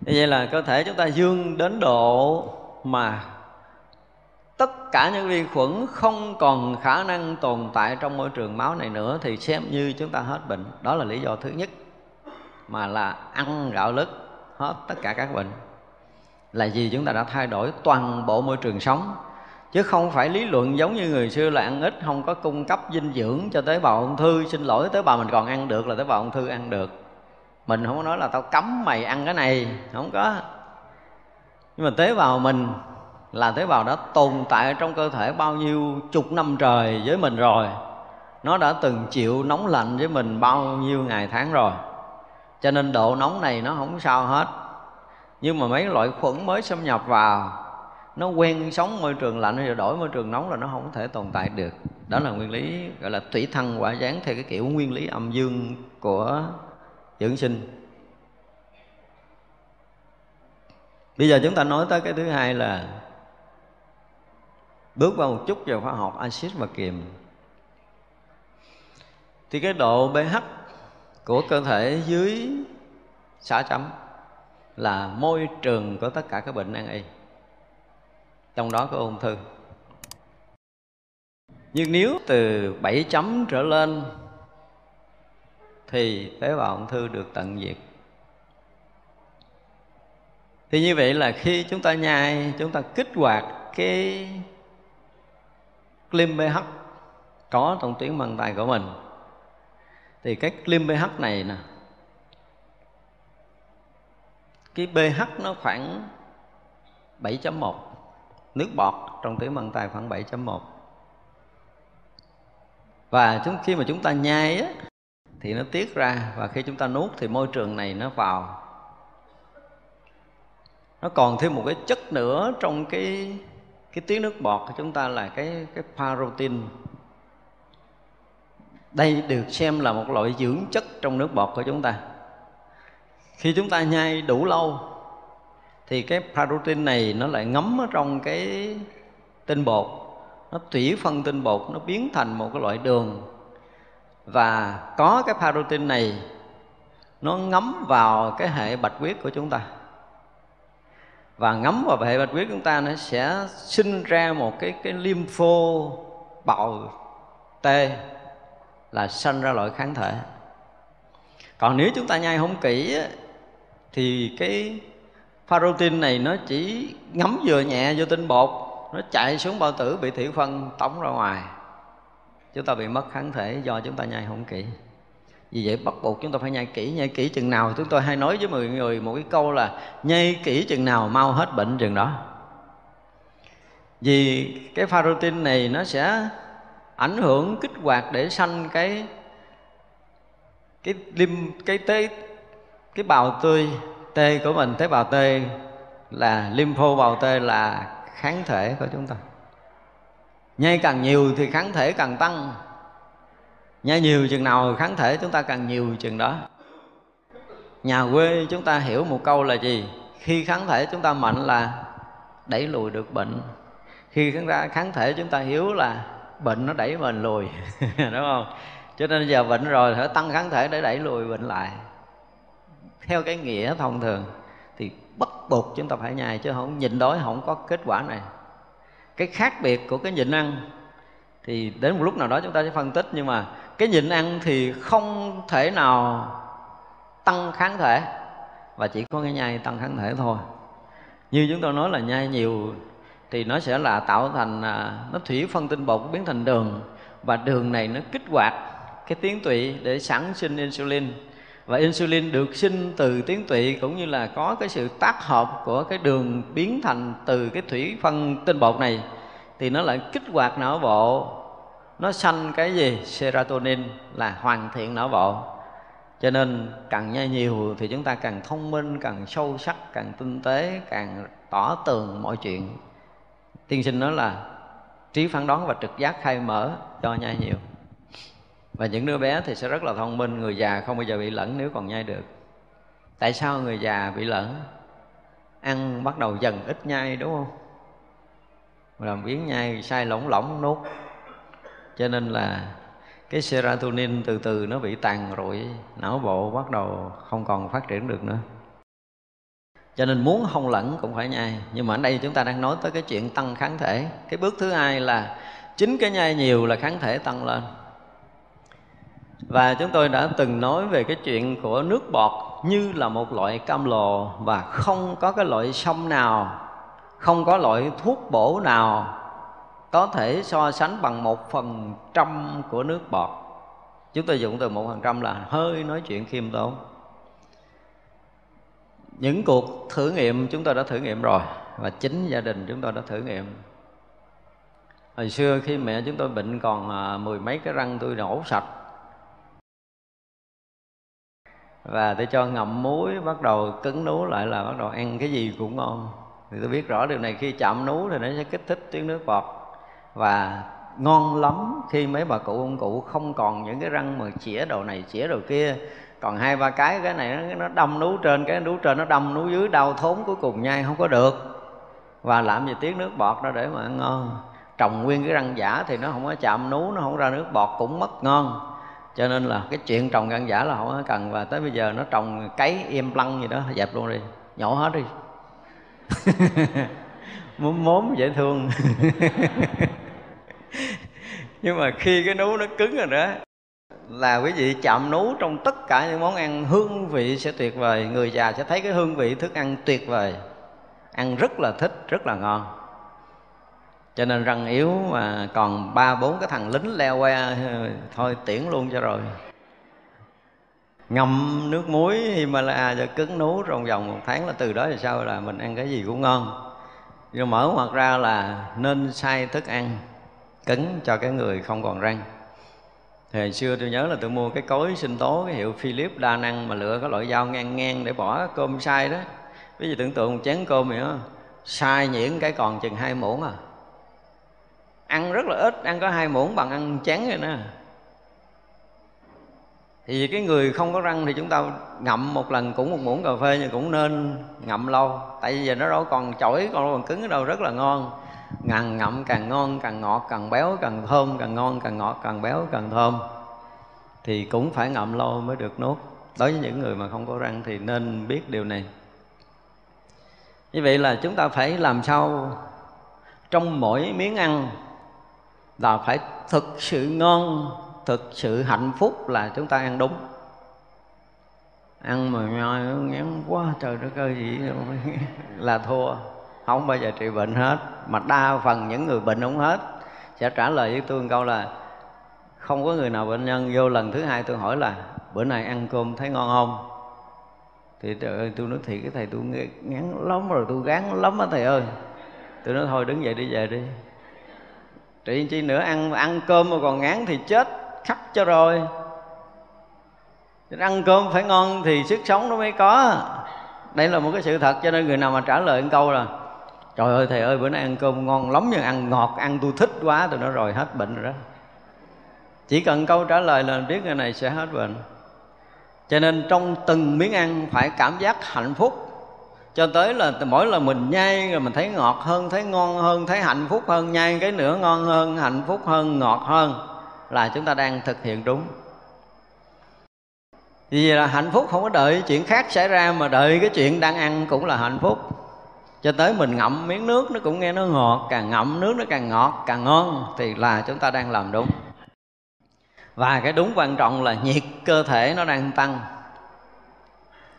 Như vậy là cơ thể chúng ta dương đến độ mà tất cả những vi khuẩn không còn khả năng tồn tại trong môi trường máu này nữa thì xem như chúng ta hết bệnh. Đó là lý do thứ nhất mà là ăn gạo lứt hết tất cả các bệnh. Là gì chúng ta đã thay đổi toàn bộ môi trường sống. Chứ không phải lý luận giống như người xưa là ăn ít, không có cung cấp dinh dưỡng cho tế bào ung thư. Xin lỗi, tế bào mình còn ăn được là tế bào ung thư ăn được. Mình không có nói là tao cấm mày ăn cái này, không có. Nhưng mà tế bào mình là tế bào đã tồn tại trong cơ thể bao nhiêu chục năm trời với mình rồi. Nó đã từng chịu nóng lạnh với mình bao nhiêu ngày tháng rồi. Cho nên độ nóng này nó không sao hết. Nhưng mà mấy loại khuẩn mới xâm nhập vào, nó quen sống môi trường lạnh rồi đổi môi trường nóng là nó không thể tồn tại được. Đó là nguyên lý, gọi là thủy thăng quả gián theo cái kiểu nguyên lý âm dương của dưỡng sinh. Bây giờ chúng ta nói tới cái thứ hai là bước vào một chút về khoa học, axit và kiềm. Thì cái độ pH của cơ thể dưới 6 chấm là môi trường của tất cả các bệnh nan y. Trong đó có ung thư. Nhưng nếu từ 7 chấm trở lên thì tế bào ung thư được tận diệt. Thì như vậy là khi chúng ta nhai, chúng ta kích hoạt cái clim bH có trong tuyến bằng tay của mình thì cái clim bH này nè cái pH nó khoảng 7.1 nước bọt trong tuyến bằng tay khoảng 7.1 và chúng khi mà chúng ta nhai á thì nó tiết ra và khi chúng ta nuốt thì môi trường này nó vào nó còn thêm một cái chất nữa trong cái cái tiếng nước bọt của chúng ta là cái cái parotin. Đây được xem là một loại dưỡng chất trong nước bọt của chúng ta. Khi chúng ta nhai đủ lâu, thì cái parotin này nó lại ngấm ở trong cái tinh bột. Nó tủy phân tinh bột, nó biến thành một cái loại đường. Và có cái parotin này, nó ngấm vào cái hệ bạch huyết của chúng ta và ngấm vào hệ bạch huyết chúng ta nó sẽ sinh ra một cái cái lympho bào T là sinh ra loại kháng thể. Còn nếu chúng ta nhai không kỹ thì cái parotin này nó chỉ ngấm vừa nhẹ vô tinh bột, nó chạy xuống bao tử bị thủy phân tống ra ngoài. Chúng ta bị mất kháng thể do chúng ta nhai không kỹ vì vậy bắt buộc chúng ta phải nhai kỹ nhai kỹ chừng nào. Chúng tôi hay nói với mọi người một cái câu là nhai kỹ chừng nào mau hết bệnh chừng đó. Vì cái pharotin này nó sẽ ảnh hưởng kích hoạt để sanh cái cái lim, cái tế, cái bào tươi T của mình. Tế bào T là lympho, bào T là kháng thể của chúng ta. Nhai càng nhiều thì kháng thể càng tăng nha nhiều chừng nào kháng thể chúng ta càng nhiều chừng đó. Nhà quê chúng ta hiểu một câu là gì? Khi kháng thể chúng ta mạnh là đẩy lùi được bệnh. Khi kháng, kháng thể chúng ta hiếu là bệnh nó đẩy mình lùi đúng không? Cho nên giờ bệnh rồi phải tăng kháng thể để đẩy lùi bệnh lại. Theo cái nghĩa thông thường thì bắt buộc chúng ta phải nhai chứ không nhịn đói không có kết quả này. Cái khác biệt của cái nhịn ăn thì đến một lúc nào đó chúng ta sẽ phân tích nhưng mà cái nhịn ăn thì không thể nào tăng kháng thể, và chỉ có cái nhai tăng kháng thể thôi. Như chúng tôi nói là nhai nhiều thì nó sẽ là tạo thành à, nó thủy phân tinh bột biến thành đường. Và đường này nó kích hoạt cái tuyến tụy để sản sinh insulin. Và insulin được sinh từ tuyến tụy cũng như là có cái sự tác hợp của cái đường biến thành từ cái thủy phân tinh bột này, thì nó lại kích hoạt não bộ nó sanh cái gì? Serotonin là hoàn thiện não bộ. Cho nên càng nhai nhiều thì chúng ta càng thông minh, càng sâu sắc, càng tinh tế, càng tỏ tường mọi chuyện. Tiên sinh nói là trí phán đoán và trực giác khai mở cho nhai nhiều. Và những đứa bé thì sẽ rất là thông minh, người già không bao giờ bị lẫn nếu còn nhai được. Tại sao người già bị lẫn? Ăn bắt đầu dần ít nhai, đúng không? Làm biến nhai, sai lỏng lỏng nốt cho nên là cái serotonin từ từ nó bị tàn rụi, não bộ bắt đầu không còn phát triển được nữa. Cho nên muốn không lẫn cũng phải nhai. Nhưng mà ở đây chúng ta đang nói tới cái chuyện tăng kháng thể. Cái bước thứ hai là chính cái nhai nhiều là kháng thể tăng lên. Và chúng tôi đã từng nói về cái chuyện của nước bọt như là một loại cam lồ và không có cái loại sông nào, không có loại thuốc bổ nào có thể so sánh bằng một phần trăm của nước bọt. Chúng tôi dùng từ một phần trăm là hơi nói chuyện khiêm tốn. Những cuộc thử nghiệm chúng tôi đã thử nghiệm rồi và chính gia đình chúng tôi đã thử nghiệm. Hồi xưa khi mẹ chúng tôi bệnh còn à, mười mấy cái răng tôi nổ sạch. Và tôi cho ngậm muối, bắt đầu cứng nú lại là bắt đầu ăn cái gì cũng ngon. Thì tôi biết rõ điều này, khi chạm nú thì nó sẽ kích thích tiếng nước bọt và ngon lắm khi mấy bà cụ ông cụ không còn những cái răng mà chĩa đầu này chĩa đầu kia. Còn hai ba cái cái này nó, nó đâm nú trên cái nú trên nó đâm nú dưới đau thốn cuối cùng nhai không có được. Và làm gì tiếng nước bọt đó để mà ăn ngon. Trồng nguyên cái răng giả thì nó không có chạm nú nó không ra nước bọt cũng mất ngon. Cho nên là cái chuyện trồng răng giả là không có cần. Và tới bây giờ nó trồng cấy im lăng gì đó dẹp luôn đi nhổ hết đi. mốm mốm, dễ thương. Nhưng mà khi cái nú nó cứng rồi đó, là quý vị chạm nú trong tất cả những món ăn, hương vị sẽ tuyệt vời, người già sẽ thấy cái hương vị thức ăn tuyệt vời. Ăn rất là thích, rất là ngon. Cho nên răng yếu mà còn ba, bốn cái thằng lính leo que thôi tiễn luôn cho rồi. Ngâm nước muối Himalaya cho cứng nú trong vòng một tháng là từ đó thì sao, là mình ăn cái gì cũng ngon nhưng mở ngoặt ra là nên sai thức ăn, cứng cho cái người không còn răng. Thì hồi xưa tôi nhớ là tôi mua cái cối sinh tố, cái hiệu Philip đa năng mà lựa cái loại dao ngang ngang để bỏ cơm sai đó. Bây giờ tưởng tượng một chén cơm vậy đó, sai nhuyễn cái còn chừng hai muỗng à. Ăn rất là ít, ăn có hai muỗng bằng ăn chén rồi nè thì cái người không có răng thì chúng ta ngậm một lần cũng một muỗng cà phê, nhưng cũng nên ngậm lâu. Tại vì giờ nó đâu còn chổi, còn còn cứng ở đâu rất là ngon. Ngàn ngậm càng ngon, càng ngọt, càng béo, càng thơm, càng ngon, càng ngọt, càng béo, càng thơm. Thì cũng phải ngậm lâu mới được nuốt. Đối với những người mà không có răng thì nên biết điều này. Như vậy là chúng ta phải làm sao trong mỗi miếng ăn là phải thực sự ngon thực sự hạnh phúc là chúng ta ăn đúng. Ăn mà nhoi ngán quá, trời đất ơi, gì là thua. Không bao giờ trị bệnh hết. Mà đa phần những người bệnh không hết. Sẽ trả lời với tôi một câu là, không có người nào bệnh nhân. Vô lần thứ hai tôi hỏi là, bữa nay ăn cơm thấy ngon không? Thì trời ơi, tôi nói thiệt cái thầy, tôi ngán lắm rồi, tôi gán lắm á thầy ơi. Tôi nói thôi, đứng dậy đi, về đi. Trị chi nữa, ăn ăn cơm mà còn ngán thì chết khắp cho rồi. Ăn cơm phải ngon thì sức sống nó mới có. Đây là một cái sự thật cho nên người nào mà trả lời một câu là, trời ơi, thầy ơi, bữa nay ăn cơm ngon lắm nhưng ăn ngọt, ăn tôi thích quá tôi nói rồi hết bệnh rồi đó. Chỉ cần câu trả lời là biết người này sẽ hết bệnh. Cho nên trong từng miếng ăn phải cảm giác hạnh phúc. Cho tới là mỗi lần mình nhai rồi mình thấy ngọt hơn, thấy ngon hơn, thấy hạnh phúc hơn, nhai cái nữa ngon hơn, hạnh phúc hơn, ngọt hơn là chúng ta đang thực hiện đúng. Vì là hạnh phúc không có đợi chuyện khác xảy ra, mà đợi cái chuyện đang ăn cũng là hạnh phúc. Cho tới mình ngậm miếng nước nó cũng nghe nó ngọt, càng ngậm nước nó càng ngọt, càng ngon thì là chúng ta đang làm đúng. Và cái đúng quan trọng là nhiệt cơ thể nó đang tăng.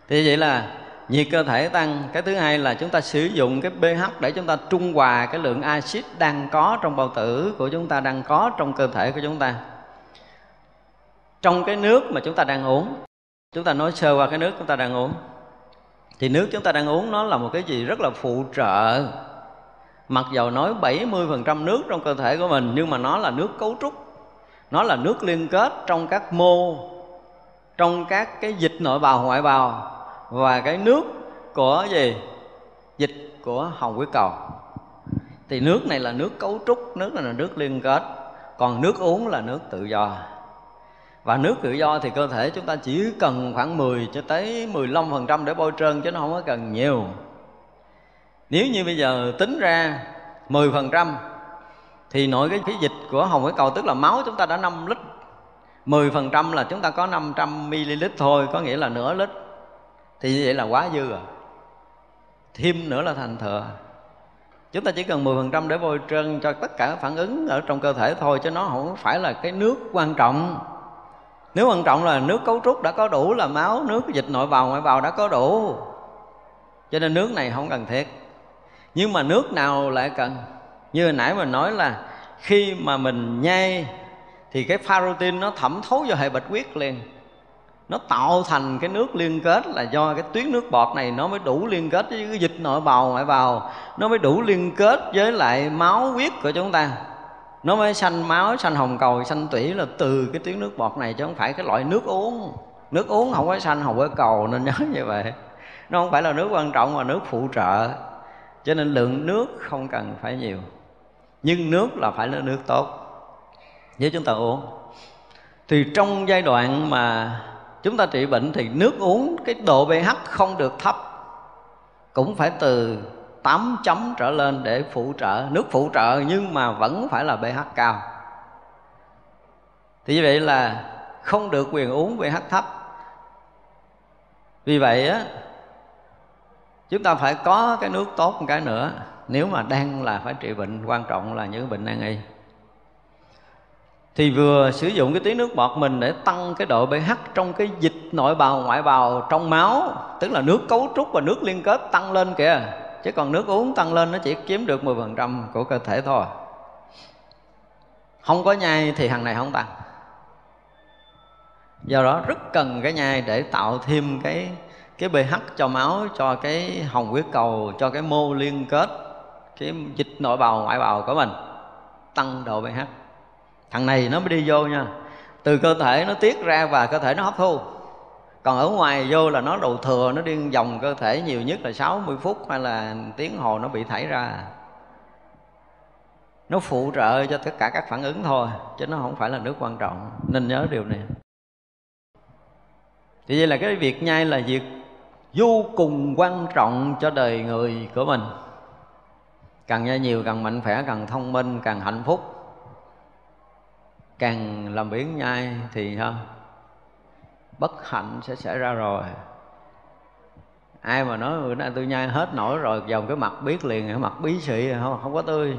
Thì vậy là nhiệt cơ thể tăng. Cái thứ hai là chúng ta sử dụng cái pH để chúng ta trung hòa cái lượng axit đang có trong bao tử của chúng ta, đang có trong cơ thể của chúng ta. Trong cái nước mà chúng ta đang uống, chúng ta nói sơ qua cái nước chúng ta đang uống. Thì nước chúng ta đang uống nó là một cái gì rất là phụ trợ. Mặc dầu nói 70% nước trong cơ thể của mình, nhưng mà nó là nước cấu trúc. Nó là nước liên kết trong các mô, trong các cái dịch nội bào, ngoại bào và cái nước của gì? Dịch của hồng huyết cầu. Thì nước này là nước cấu trúc, nước này là nước liên kết. Còn nước uống là nước tự do. Và nước tự do thì cơ thể chúng ta chỉ cần khoảng 10 cho tới 15% để bôi trơn chứ nó không có cần nhiều. Nếu như bây giờ tính ra 10% thì nội cái khí dịch của hồng huyết cầu tức là máu chúng ta đã 5 lít. 10% là chúng ta có 500 ml thôi, có nghĩa là nửa lít thì như vậy là quá dư rồi. Thêm nữa là thành thừa chúng ta chỉ cần 10% để bôi trơn cho tất cả phản ứng ở trong cơ thể thôi, chứ nó không phải là cái nước quan trọng. Nếu quan trọng là nước cấu trúc đã có đủ, là máu, nước, dịch nội bào, ngoại bào đã có đủ. Cho nên nước này không cần thiết. Nhưng mà nước nào lại cần? Như hồi nãy mình nói là khi mà mình nhai, thì cái pharotin nó thẩm thấu vào hệ bạch huyết liền nó tạo thành cái nước liên kết là do cái tuyến nước bọt này nó mới đủ liên kết với cái dịch nội bào ngoại bào. Nó mới đủ liên kết với lại máu huyết của chúng ta. Nó mới sanh máu, sanh hồng cầu, sanh tủy là từ cái tuyến nước bọt này chứ không phải cái loại nước uống. Nước uống không có sanh, không có cầu nên nhớ như vậy. Nó không phải là nước quan trọng mà nước phụ trợ. Cho nên lượng nước không cần phải nhiều. Nhưng nước là phải là nước tốt. Với chúng ta uống. Thì trong giai đoạn mà chúng ta trị bệnh thì nước uống cái độ pH không được thấp. Cũng phải từ 8 chấm trở lên để phụ trợ. Nước phụ trợ nhưng mà vẫn phải là pH cao. Thì như vậy là không được quyền uống pH thấp. Vì vậy á, chúng ta phải có cái nước tốt một cái nữa. Nếu mà đang là phải trị bệnh, quan trọng là những bệnh nan y thì vừa sử dụng cái tí nước bọt mình để tăng cái độ pH trong cái dịch nội bào, ngoại bào, trong máu, tức là nước cấu trúc và nước liên kết tăng lên kìa. Chứ còn nước uống tăng lên nó chỉ chiếm được 10% của cơ thể thôi. Không có nhai thì hàng này không tăng. Do đó rất cần cái nhai để tạo thêm cái cái pH cho máu, cho cái hồng huyết cầu, cho cái mô liên kết, cái dịch nội bào, ngoại bào của mình, tăng độ pH thằng này nó mới đi vô nha. Từ cơ thể nó tiết ra và cơ thể nó hấp thu. Còn ở ngoài vô là nó đầu thừa, nó điên vòng cơ thể nhiều nhất là 60 phút hay là tiếng hồ nó bị thảy ra. Nó phụ trợ cho tất cả các phản ứng thôi, chứ nó không phải là nước quan trọng. Nên nhớ điều này. Thì vậy là cái việc nhai là việc vô cùng quan trọng cho đời người của mình. Càng nhai nhiều, càng mạnh khỏe, càng thông minh, càng hạnh phúc càng làm biến nhai thì ha bất hạnh sẽ xảy ra rồi. Ai mà nói, bữa nay tôi nhai hết nổi rồi, dòng cái mặt biết liền, cái mặt bí sĩ không không có tươi.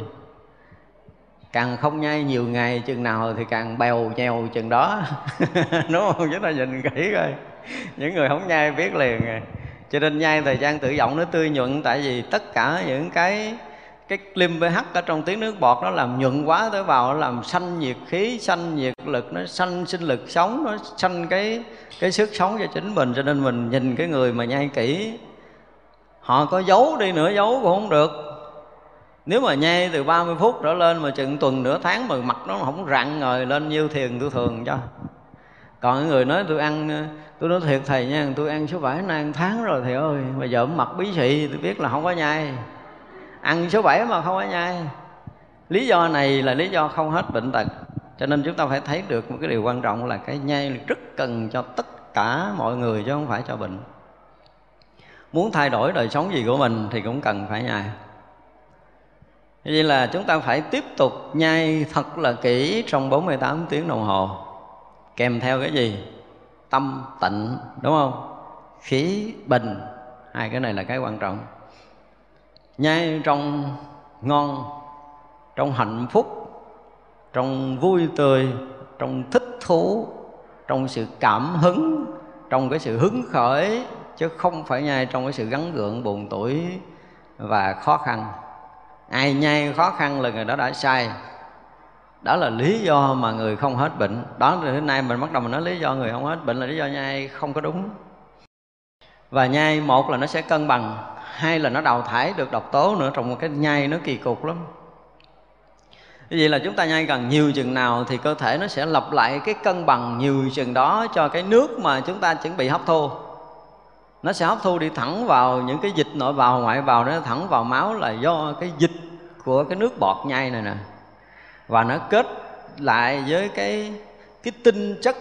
Càng không nhai nhiều ngày chừng nào thì càng bèo nhèo chừng đó. Đúng không? Chúng ta nhìn kỹ coi. Những người không nhai biết liền. Cho nên nhai thời gian tự động nó tươi nhuận, tại vì tất cả những cái cái lim pH ở trong tiếng nước bọt nó làm nhuận quá tới vào nó làm sanh nhiệt khí, sanh nhiệt lực, nó sanh sinh lực sống, nó sanh cái cái sức sống cho chính mình. Cho nên mình nhìn cái người mà nhai kỹ, họ có giấu đi nữa, giấu cũng không được. Nếu mà nhai từ 30 phút trở lên mà chừng tuần nửa tháng mà mặt nó không rặn rồi lên như thiền tôi thường cho. Còn những người nói, tôi ăn, tôi nói thiệt thầy nha, tôi ăn số vải nay ăn tháng rồi thầy ơi, mà giờ mặt bí xị, tôi biết là không có nhai ăn số 7 mà không có nhai lý do này là lý do không hết bệnh tật. Cho nên chúng ta phải thấy được một cái điều quan trọng là cái nhai rất cần cho tất cả mọi người chứ không phải cho bệnh. Muốn thay đổi đời sống gì của mình thì cũng cần phải nhai. Vậy là chúng ta phải tiếp tục nhai thật là kỹ trong 48 tiếng đồng hồ. Kèm theo cái gì? tâm tịnh, đúng không? Khí bình. Hai cái này là cái quan trọng nhai trong ngon, trong hạnh phúc, trong vui tươi, trong thích thú, trong sự cảm hứng, trong cái sự hứng khởi, chứ không phải nhai trong cái sự gắn gượng, buồn tuổi và khó khăn. Ai nhai khó khăn là người đó đã sai. Đó là lý do mà người không hết bệnh. Đó là hôm nay mình bắt đầu mình nói lý do người không hết bệnh là lý do nhai không có đúng. Và nhai một là nó sẽ cân bằng hai là nó đào thải được độc tố nữa trong một cái nhai nó kỳ cục lắm. Như vậy là chúng ta nhai gần nhiều chừng nào thì cơ thể nó sẽ lập lại cái cân bằng nhiều chừng đó cho cái nước mà chúng ta chuẩn bị hấp thu. Nó sẽ hấp thu đi thẳng vào những cái dịch nội vào ngoại vào nó thẳng vào máu là do cái dịch của cái nước bọt nhai này nè. Và nó kết lại với cái cái tinh chất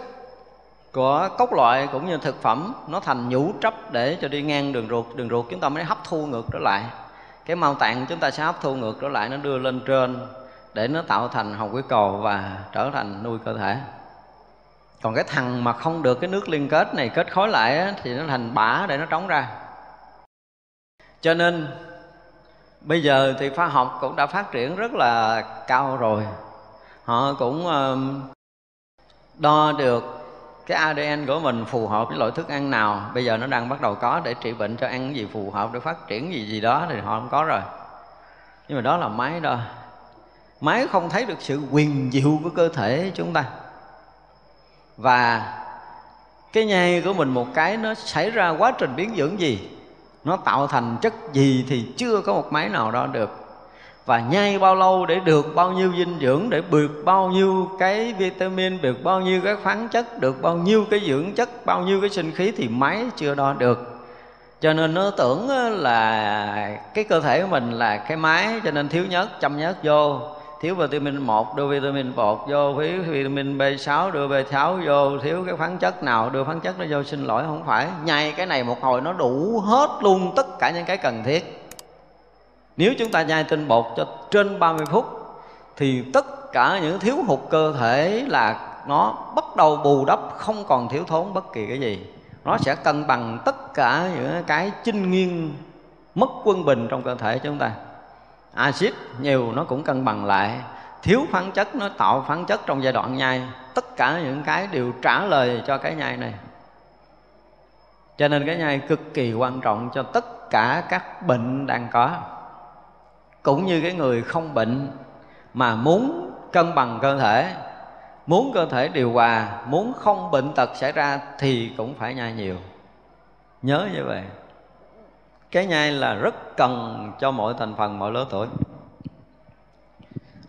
của cốc loại cũng như thực phẩm nó thành nhũ trấp để cho đi ngang đường ruột. Đường ruột chúng ta mới hấp thu ngược trở lại. Cái mau tạng chúng ta sẽ hấp thu ngược trở lại nó đưa lên trên để nó tạo thành hồng quý cầu và trở thành nuôi cơ thể. Còn cái thằng mà không được cái nước liên kết này kết khối lại á, thì nó thành bã để nó trống ra. Cho nên bây giờ thì khoa học cũng đã phát triển rất là cao rồi. Họ cũng đo được cái ADN của mình phù hợp với loại thức ăn nào? Bây giờ nó đang bắt đầu có để trị bệnh cho ăn cái gì phù hợp, để phát triển gì gì đó thì họ không có rồi. Nhưng mà đó là máy đo máy không thấy được sự quyền diệu của cơ thể chúng ta. Và cái nhai của mình một cái nó xảy ra quá trình biến dưỡng gì, nó tạo thành chất gì thì chưa có một máy nào đó được và nhai bao lâu để được bao nhiêu dinh dưỡng, để được bao nhiêu cái vitamin được bao nhiêu cái khoáng chất, được bao nhiêu cái dưỡng chất, bao nhiêu cái sinh khí thì máy chưa đo được. Cho nên nó tưởng ờ, là cái cơ thể của mình là cái máy, cho nên thiếu nhất chăm nhất vô. Thiếu vitamin 1 đưa vitamin bột vô. Thiếu vitamin B6 đưa B6 vô. Thiếu cái khoáng chất nào, đưa khoáng chất nó vô, xin lỗi, không phải. Nhai cái này một hồi nó đủ hết luôn tất cả những cái cần thiết nếu chúng ta nhai tinh bột cho trên 30 phút, thì tất cả những thiếu hụt cơ thể là nó bắt đầu bù đắp, không còn thiếu thốn bất kỳ cái gì. Nó sẽ cân bằng tất cả những cái chinh nghiêng, mất quân bình trong cơ thể chúng ta. Axit nhiều nó cũng cân bằng lại. Thiếu khoáng chất nó tạo khoáng chất trong giai đoạn nhai. Tất cả những cái đều trả lời cho cái nhai này. Cho nên cái nhai cực kỳ quan trọng cho tất cả các bệnh đang có cũng như cái người không bệnh mà muốn cân bằng cơ thể, muốn cơ thể điều hòa, muốn không bệnh tật xảy ra thì cũng phải nhai nhiều. Nhớ như vậy. Cái nhai là rất cần cho mọi thành phần, mọi lứa tuổi.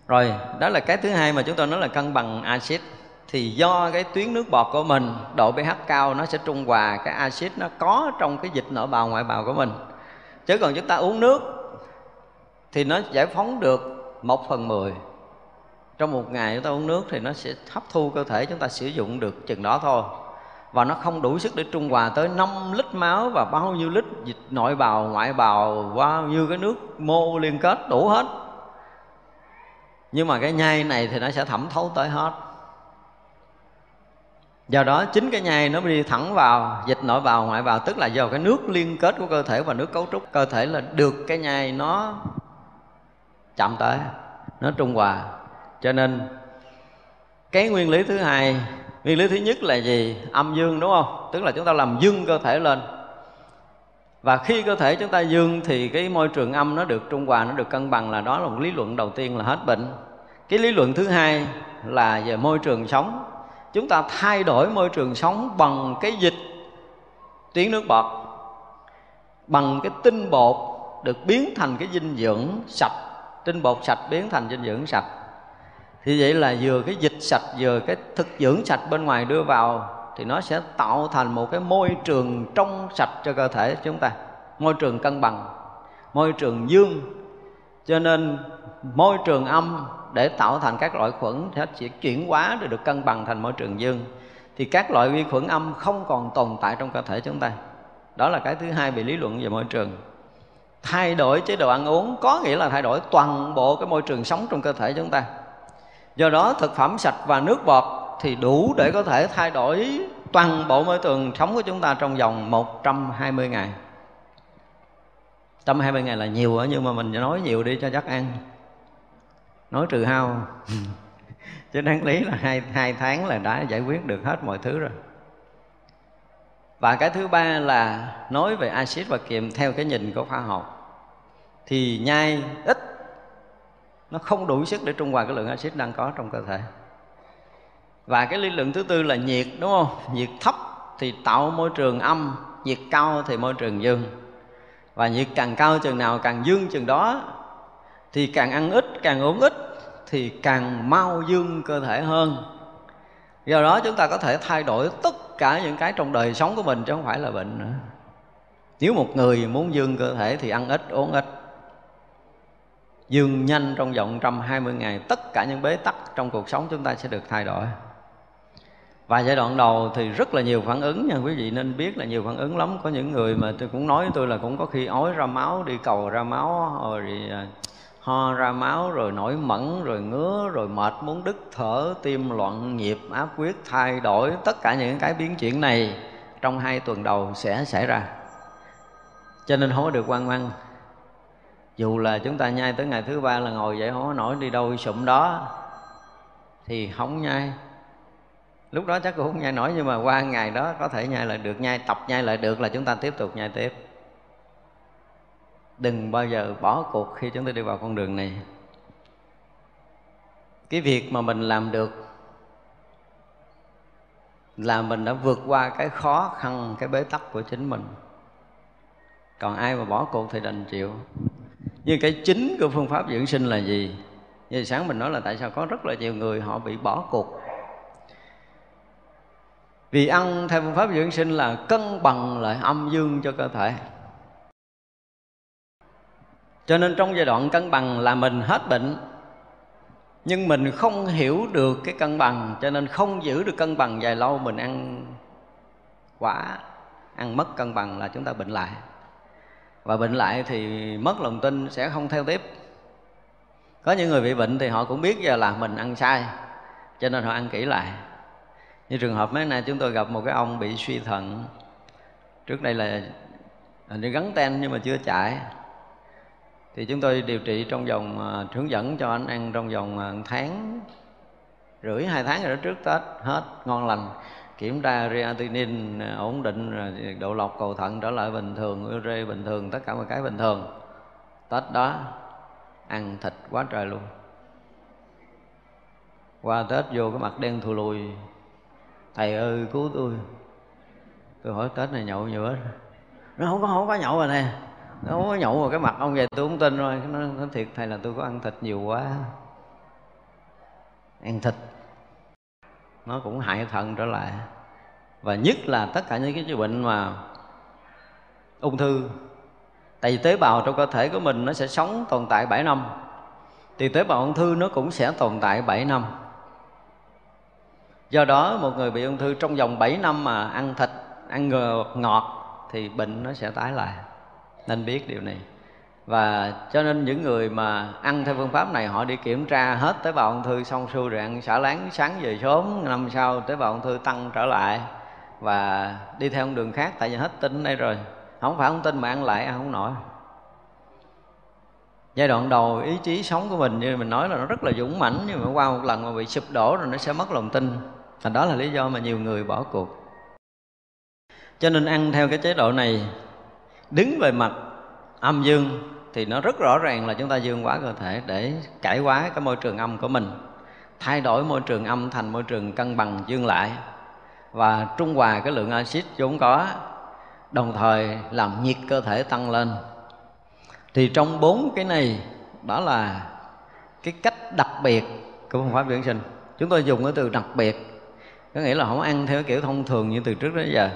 Rồi, đó là cái thứ hai mà chúng tôi nói là cân bằng axit. Thì do cái tuyến nước bọt của mình, độ pH cao nó sẽ trung hòa, cái axit nó có trong cái dịch nội bào, ngoại bào của mình. Chứ còn chúng ta uống nước thì nó giải phóng được một phần mười. Trong một ngày chúng ta uống nước thì nó sẽ hấp thu cơ thể chúng ta sử dụng được chừng đó thôi. Và nó không đủ sức để trung hòa tới 5 lít máu và bao nhiêu lít dịch nội bào, ngoại bào, bao nhiêu cái nước mô liên kết đủ hết. Nhưng mà cái nhai này thì nó sẽ thẩm thấu tới hết. Do đó chính cái nhai nó đi thẳng vào dịch nội bào, ngoại bào, tức là do cái nước liên kết của cơ thể và nước cấu trúc. Cơ thể là được cái nhai nó chạm tới nó trung hòa. Cho nên, cái nguyên lý thứ hai, nguyên lý thứ nhất là gì? Âm dương, đúng không? Tức là chúng ta làm dương cơ thể lên. Và khi cơ thể chúng ta dương thì cái môi trường âm nó được trung hòa, nó được cân bằng là đó là một lý luận đầu tiên là hết bệnh. Cái lý luận thứ hai là về môi trường sống. Chúng ta thay đổi môi trường sống bằng cái dịch tuyến nước bọt, bằng cái tinh bột được biến thành cái dinh dưỡng sạch tinh bột sạch biến thành dinh dưỡng sạch. Thì vậy là vừa cái dịch sạch, vừa cái thực dưỡng sạch bên ngoài đưa vào, thì nó sẽ tạo thành một cái môi trường trong sạch cho cơ thể chúng ta. Môi trường cân bằng, môi trường dương. Cho nên môi trường âm để tạo thành các loại khuẩn thì nó chỉ chuyển hóa rồi được cân bằng thành môi trường dương. Thì các loại vi khuẩn âm không còn tồn tại trong cơ thể chúng ta. Đó là cái thứ hai về lý luận về môi trường thay đổi chế độ ăn uống có nghĩa là thay đổi toàn bộ cái môi trường sống trong cơ thể chúng ta. Do đó thực phẩm sạch và nước bọt thì đủ để có thể thay đổi toàn bộ môi trường sống của chúng ta trong vòng 120 ngày. 120 ngày là nhiều á nhưng mà mình nói nhiều đi cho chắc ăn. Nói trừ hao. Chứ đáng lý là hai, hai tháng là đã giải quyết được hết mọi thứ rồi. Và cái thứ ba là nói về axit và kiềm theo cái nhìn của khoa học thì nhai ít. Nó không đủ sức để trung hòa cái lượng axit đang có trong cơ thể. Và cái lý lượng thứ tư là nhiệt, đúng không? Nhiệt thấp thì tạo môi trường âm, nhiệt cao thì môi trường dương. Và nhiệt càng cao chừng nào càng dương chừng đó, thì càng ăn ít, càng uống ít thì càng mau dương cơ thể hơn. Do đó chúng ta có thể thay đổi tất cả những cái trong đời sống của mình chứ không phải là bệnh nữa. Nếu một người muốn dương cơ thể thì ăn ít, uống ít dương nhanh trong vòng 120 ngày. Tất cả những bế tắc trong cuộc sống chúng ta sẽ được thay đổi. Và giai đoạn đầu thì rất là nhiều phản ứng nha. Quý vị nên biết là nhiều phản ứng lắm. Có những người mà tôi cũng nói với tôi là cũng có khi ói ra máu, đi cầu ra máu, rồi à, ho ra máu, rồi nổi mẩn, rồi ngứa, rồi mệt, muốn đứt thở, tim loạn nhịp, áp huyết, thay đổi. Tất cả những cái biến chuyển này trong hai tuần đầu sẽ xảy ra. Cho nên không có được quan mang dù là chúng ta nhai tới ngày thứ ba là ngồi dậy không có nổi, đi đâu sụm đó, thì không nhai. Lúc đó chắc cũng không nhai nổi, nhưng mà qua ngày đó có thể nhai lại được, nhai tập nhai lại được là chúng ta tiếp tục nhai tiếp. Đừng bao giờ bỏ cuộc khi chúng ta đi vào con đường này. Cái việc mà mình làm được là mình đã vượt qua cái khó khăn, cái bế tắc của chính mình. Còn ai mà bỏ cuộc thì đành chịu nhưng cái chính của phương pháp dưỡng sinh là gì? Như sáng mình nói là tại sao có rất là nhiều người họ bị bỏ cuộc? Vì ăn theo phương pháp dưỡng sinh là cân bằng lại âm dương cho cơ thể. Cho nên trong giai đoạn cân bằng là mình hết bệnh, nhưng mình không hiểu được cái cân bằng, cho nên không giữ được cân bằng dài lâu, mình ăn quả, ăn mất cân bằng là chúng ta bệnh lại và bệnh lại thì mất lòng tin sẽ không theo tiếp. Có những người bị bệnh thì họ cũng biết giờ là mình ăn sai, cho nên họ ăn kỹ lại. Như trường hợp mấy nay chúng tôi gặp một cái ông bị suy thận. Trước đây là đi gắn ten nhưng mà chưa chạy thì chúng tôi điều trị trong vòng à, hướng dẫn cho anh ăn trong vòng à, tháng rưỡi, hai tháng rồi đó trước tết, hết, ngon lành kiểm tra creatinin à, ổn định rồi độ lọc cầu thận trở lại bình thường ure bình thường tất cả mọi cái bình thường. Tết đó ăn thịt quá trời luôn. Qua tết vô cái mặt đen thù lùi. Thầy ơi cứu tôi. Tôi hỏi tết này nhậu nhiều hết nó không có không có nhậu rồi nè. Nó không có nhậu rồi, cái mặt ông về tôi không tin rồi. Nó, nó thiệt thầy là tôi có ăn thịt nhiều quá. Ăn thịt. Nó cũng hại thận trở lại và nhất là tất cả những cái bệnh mà ung thư. Tại vì tế bào trong cơ thể của mình nó sẽ sống tồn tại 7 năm. Thì tế bào ung thư nó cũng sẽ tồn tại 7 năm. Do đó một người bị ung thư trong vòng 7 năm mà ăn thịt ăn ngọt, thì bệnh nó sẽ tái lại. Nên biết điều này. Và cho nên những người mà ăn theo phương pháp này họ đi kiểm tra hết tế bào ung thư xong xuôi rồi ăn xả láng sáng về sớm năm sau tế bào ung thư tăng trở lại và đi theo con đường khác, tại vì hết tin đây rồi. Không phải không tin mà ăn lại, ăn không nổi. Giai đoạn đầu, ý chí sống của mình, như mình nói là nó rất là dũng mãnh, nhưng mà qua một lần mà bị sụp đổ rồi nó sẽ mất lòng tin. Thành đó là lý do mà nhiều người bỏ cuộc. Cho nên ăn theo cái chế độ này, đứng về mặt âm dương thì nó rất rõ ràng là chúng ta dương quá cơ thể để cải hóa cái môi trường âm của mình, thay đổi môi trường âm thành môi trường cân bằng, dương lại và trung hòa cái lượng axit vốn có, đồng thời làm nhiệt cơ thể tăng lên. Thì trong bốn cái này, đó là cái cách đặc biệt của phương pháp dưỡng sinh. Chúng tôi dùng cái từ đặc biệt, có nghĩa là không ăn theo kiểu thông thường như từ trước đến giờ.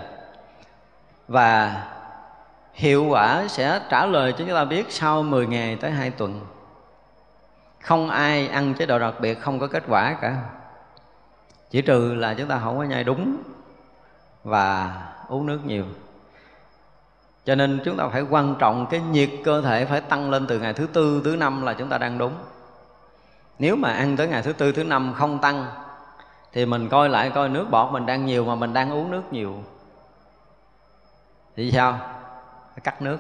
Và hiệu quả sẽ trả lời cho chúng ta biết sau 10 ngày tới 2 tuần. Không ai ăn chế độ đặc biệt, không có kết quả cả chỉ trừ là chúng ta không có nhai đúng và uống nước nhiều. Cho nên chúng ta phải quan trọng cái nhiệt cơ thể phải tăng lên từ ngày thứ tư, thứ năm là chúng ta đang đúng. Nếu mà ăn tới ngày thứ tư, thứ năm không tăng, thì mình coi lại coi nước bọt mình đang nhiều mà mình đang uống nước nhiều. Thì sao? Cắt nước,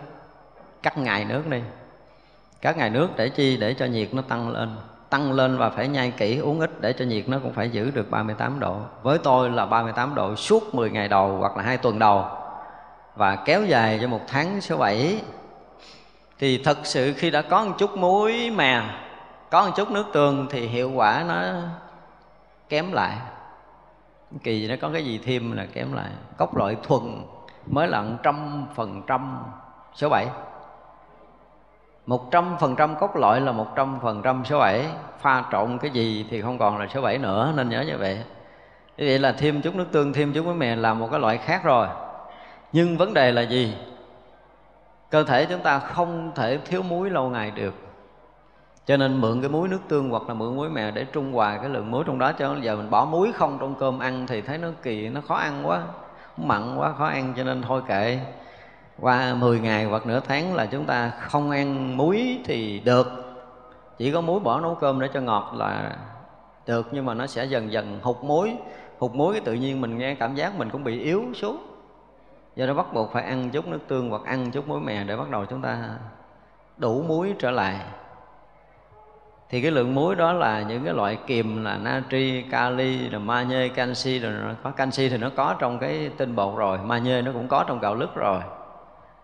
cắt ngày nước đi. Cắt ngày nước để chi? Để cho nhiệt nó tăng lên tăng lên và phải nhai kỹ, uống ít để cho nhiệt nó cũng phải giữ được 38 độ. Với tôi là 38 độ suốt 10 ngày đầu hoặc là hai tuần đầu. Và kéo dài cho một tháng số 7 thì thật sự khi đã có một chút muối mè, có một chút nước tương thì hiệu quả nó kém lại. Kỳ nó có cái gì thêm là kém lại. Cốc loại thuần mới là trăm phần trăm số 7 một trăm phần trăm cốt loại là một trăm phần trăm số 7 Pha trộn cái gì thì không còn là số 7 nữa Nên nhớ như vậy. Như vậy là thêm chút nước tương, thêm chút muối mè là một cái loại khác rồi. Nhưng vấn đề là gì? Cơ thể chúng ta không thể thiếu muối lâu ngày được. Cho nên mượn cái muối nước tương hoặc là mượn muối mè để trung hòa cái lượng muối trong đó. Cho giờ mình bỏ muối không trong cơm ăn thì thấy nó kỳ nó khó ăn quá mặn quá khó ăn cho nên thôi kệ qua 10 ngày hoặc nửa tháng là chúng ta không ăn muối thì được. Chỉ có muối bỏ nấu cơm để cho ngọt là được nhưng mà nó sẽ dần dần hụt muối. Hụt muối cái tự nhiên mình nghe cảm giác mình cũng bị yếu xuống. Do đó bắt buộc phải ăn chút nước tương hoặc ăn chút muối mè để bắt đầu chúng ta đủ muối trở lại. Thì cái lượng muối đó là những cái loại kiềm là natri, kali, rồi magie, canxi rồi nó có canxi thì nó có trong cái tinh bột rồi, magie nó cũng có trong gạo lứt rồi.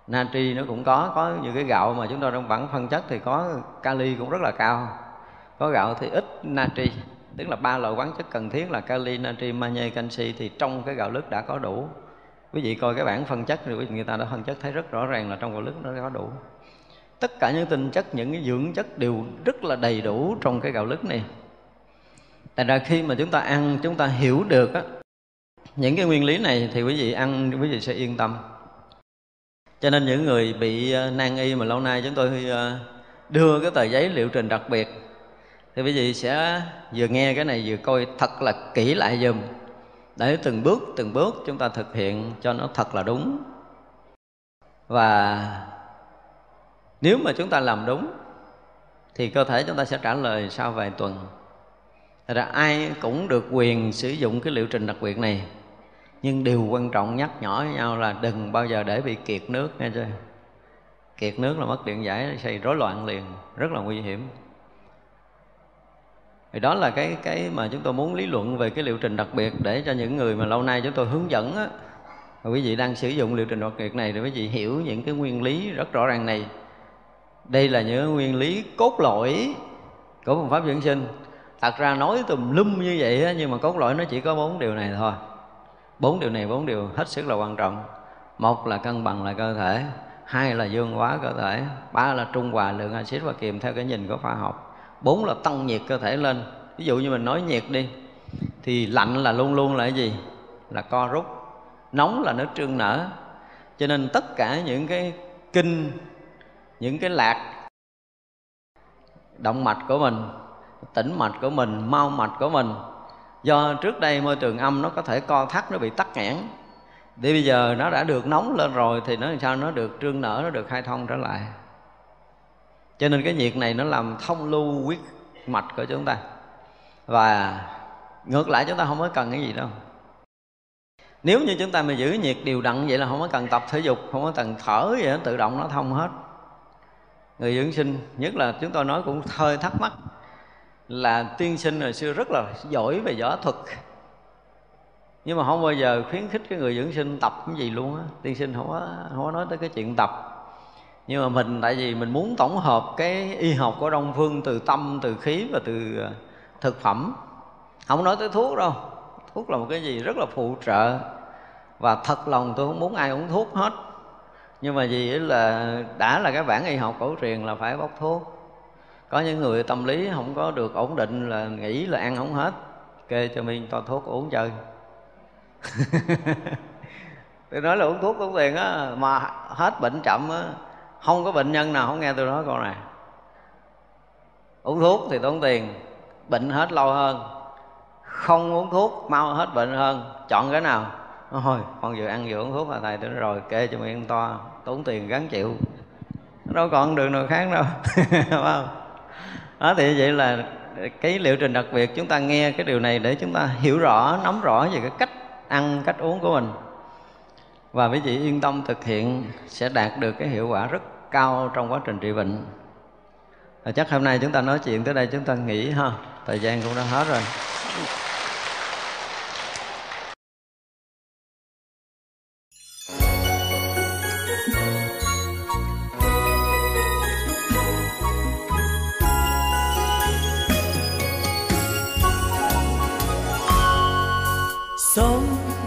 Natri nó cũng có, có những cái gạo mà chúng ta trong bảng phân chất thì có kali cũng rất là cao. Có gạo thì ít natri, tức là ba loại khoáng chất cần thiết là kali, natri, magie, canxi thì trong cái gạo lứt đã có đủ. Quý vị coi cái bảng phân chất thì người ta đã phân chất thấy rất rõ ràng là trong gạo lứt nó có đủ tất cả những tinh chất những cái dưỡng chất đều rất là đầy đủ trong cái gạo lứt này tại ra khi mà chúng ta ăn chúng ta hiểu được á những cái nguyên lý này thì quý vị ăn quý vị sẽ yên tâm cho nên những người bị ờ, nan y mà lâu nay chúng tôi ờ, đưa cái tờ giấy liệu trình đặc biệt, thì quý vị sẽ vừa nghe cái này vừa coi thật là kỹ lại dùm để từng bước từng bước chúng ta thực hiện cho nó thật là đúng. Và nếu mà chúng ta làm đúng, thì cơ thể chúng ta sẽ trả lời sau vài tuần. Thật ra ai cũng được quyền sử dụng cái liệu trình đặc biệt này. Nhưng điều quan trọng nhắc nhỏ với nhau là đừng bao giờ để bị kiệt nước, nghe chưa? Kiệt nước là mất điện giải, xảy rối loạn liền, Rất là nguy hiểm. Thì đó là cái cái mà chúng tôi muốn lý luận về cái liệu trình đặc biệt để cho những người mà lâu nay chúng tôi hướng dẫn á. Quý vị đang sử dụng liệu trình đặc biệt này để quý vị hiểu những cái nguyên lý rất rõ ràng này. Đây là những nguyên lý cốt lõi của phương pháp dưỡng sinh. Thật ra nói tùm lum như vậy nhưng mà cốt lõi nó chỉ có bốn điều này thôi bốn điều này, bốn điều hết sức là quan trọng. Một là cân bằng lại cơ thể, hai là dương hóa cơ thể, ba là trung hòa lượng axit và kiềm theo cái nhìn của khoa học. Bốn là tăng nhiệt cơ thể lên. Ví dụ như mình nói nhiệt đi, thì lạnh là luôn luôn là cái gì? Là co rút. Nóng là nó trương nở. Cho nên tất cả những cái kinh, những cái lạc, động mạch của mình, tĩnh mạch của mình, mau mạch của mình do trước đây môi trường âm nó có thể co thắt nó bị tắc nghẽn. Để bây giờ nó đã được nóng lên rồi thì nó làm sao? Nó được trương nở nó được khai thông trở lại. Cho nên cái nhiệt này nó làm thông lưu huyết mạch của chúng ta. Và ngược lại chúng ta không có cần cái gì đâu. Nếu như chúng ta mà giữ nhiệt đều đặn vậy là không có cần tập thể dục không có cần thở vậy đó, tự động nó thông hết. Người dưỡng sinh nhất là chúng tôi nói cũng hơi thắc mắc là tiên sinh hồi xưa rất là giỏi về võ thuật. Nhưng mà không bao giờ khuyến khích cái người dưỡng sinh tập cái gì luôn á. Tiên sinh không có không có nói tới cái chuyện tập. Nhưng mà mình, tại vì mình muốn tổng hợp cái y học của đông phương từ tâm, từ khí và từ ờ, thực phẩm. Không nói tới thuốc đâu. Thuốc là một cái gì rất là phụ trợ. Và thật lòng tôi không muốn ai uống thuốc hết. Nhưng mà vì là, đã là cái bản y học cổ truyền là phải bóc thuốc có những người tâm lý không có được ổn định là nghĩ là ăn không hết, kê cho mình to thuốc uống chơi. Tôi nói là uống thuốc tốn tiền á, mà hết bệnh chậm á, không có bệnh nhân nào không nghe tôi nói câu này. Uống thuốc thì tốn tiền, bệnh hết lâu hơn. Không uống thuốc, mau hết bệnh hơn. Chọn cái nào? Thôi con vừa ăn vừa uống thuốc là thầy tôi nói rồi, kê cho miệng to, tốn tiền gắn chịu. Đâu còn đường nào khác đâu, phải không? Đó thì vậy là cái liệu trình đặc biệt, chúng ta nghe cái điều này để chúng ta hiểu rõ, nắm rõ về cái cách ăn, cách uống của mình. Và quý vị yên tâm thực hiện sẽ đạt được cái hiệu quả rất cao trong quá trình trị bệnh. Và chắc hôm nay chúng ta nói chuyện tới đây, chúng ta nghỉ ha. Thời gian cũng đã hết rồi.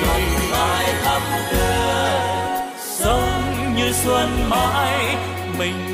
xuân mãi thắm tươi sống như xuân mãi mình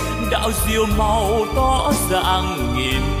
đạo diệu màu tỏ ràng nghìn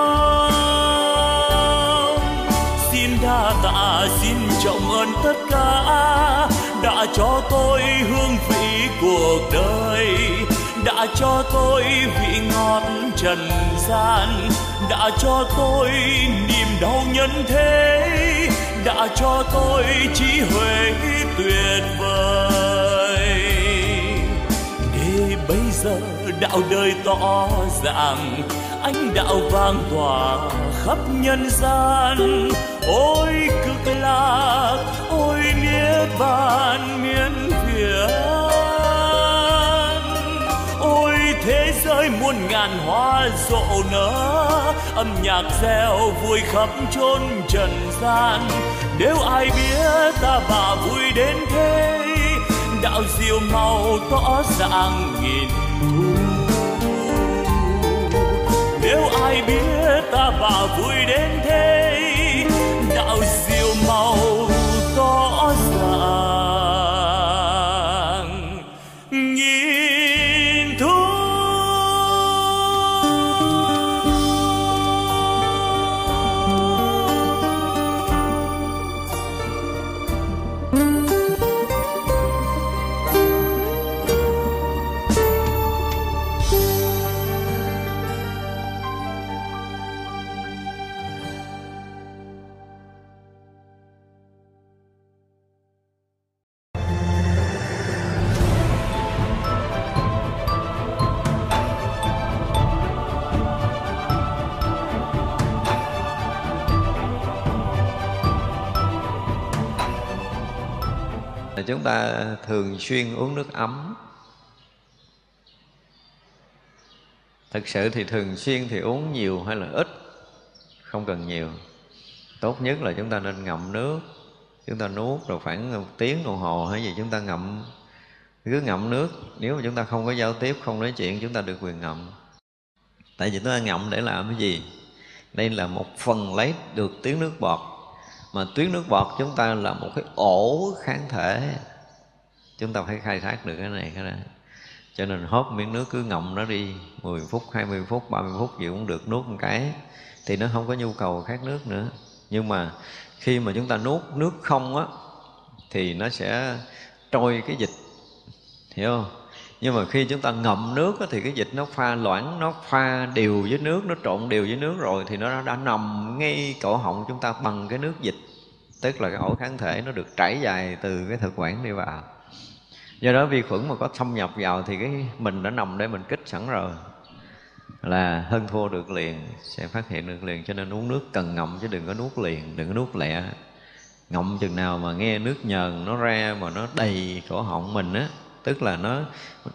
Đa tạ xin trọng ơn tất cả, đã cho tôi hương vị cuộc đời, đã cho tôi vị ngọt trần gian, đã cho tôi niềm đau nhân thế, đã cho tôi trí huệ tuyệt vời. Để bây giờ đạo đời tỏ ràng ánh đạo vang tỏa khắp nhân gian ôi cực lạc, ôi nghĩa bàn miên việt ôi, thế giới muôn ngàn hoa rộ nở, âm nhạc reo vui khắp chốn trần gian. Nếu ai biết ta bà vui đến thế, đạo diệu màu tỏ dạng nghìn thu. Nếu ai biết ta bà vui đến thế chúng ta thường xuyên uống nước ấm. Thực sự thì thường xuyên thì uống nhiều hay là ít? Không cần nhiều. Tốt nhất là chúng ta nên ngậm nước. Chúng ta nuốt rồi khoảng một tiếng đồng hồ hay gì, chúng ta ngậm. Cứ ngậm nước. Nếu mà chúng ta không có giao tiếp, không nói chuyện, chúng ta được quyền ngậm. Tại vì chúng ta ngậm để làm cái gì? Đây là một phần lấy được tiếng nước bọt. Mà tuyến nước bọt chúng ta là một cái ổ kháng thể chúng ta phải khai thác được cái này cái đó cho nên hốt miếng nước cứ ngậm nó đi 10 phút 20 phút 30 phút gì cũng được nuốt một cái. Thì nó không có nhu cầu khát nước nữa. Nhưng mà khi mà chúng ta nuốt nước không á thì nó sẽ trôi cái dịch. Hiểu không? Nhưng mà khi chúng ta ngậm nước á, thì cái dịch nó pha loãng nó pha đều với nước nó trộn đều với nước rồi thì nó đã nằm ngay cổ họng chúng ta bằng cái nước dịch. Tức là cái ổ kháng thể nó được trải dài từ cái thực quản đi vào do đó vi khuẩn mà có xâm nhập vào thì cái mình đã nằm để mình kích sẵn rồi. Là hơn thua được liền, sẽ phát hiện được liền. Cho nên uống nước cần ngậm chứ đừng có nuốt liền, đừng có nuốt lẹ. Ngậm chừng nào mà nghe nước nhờn nó ra mà nó đầy cổ họng mình á, tức là nó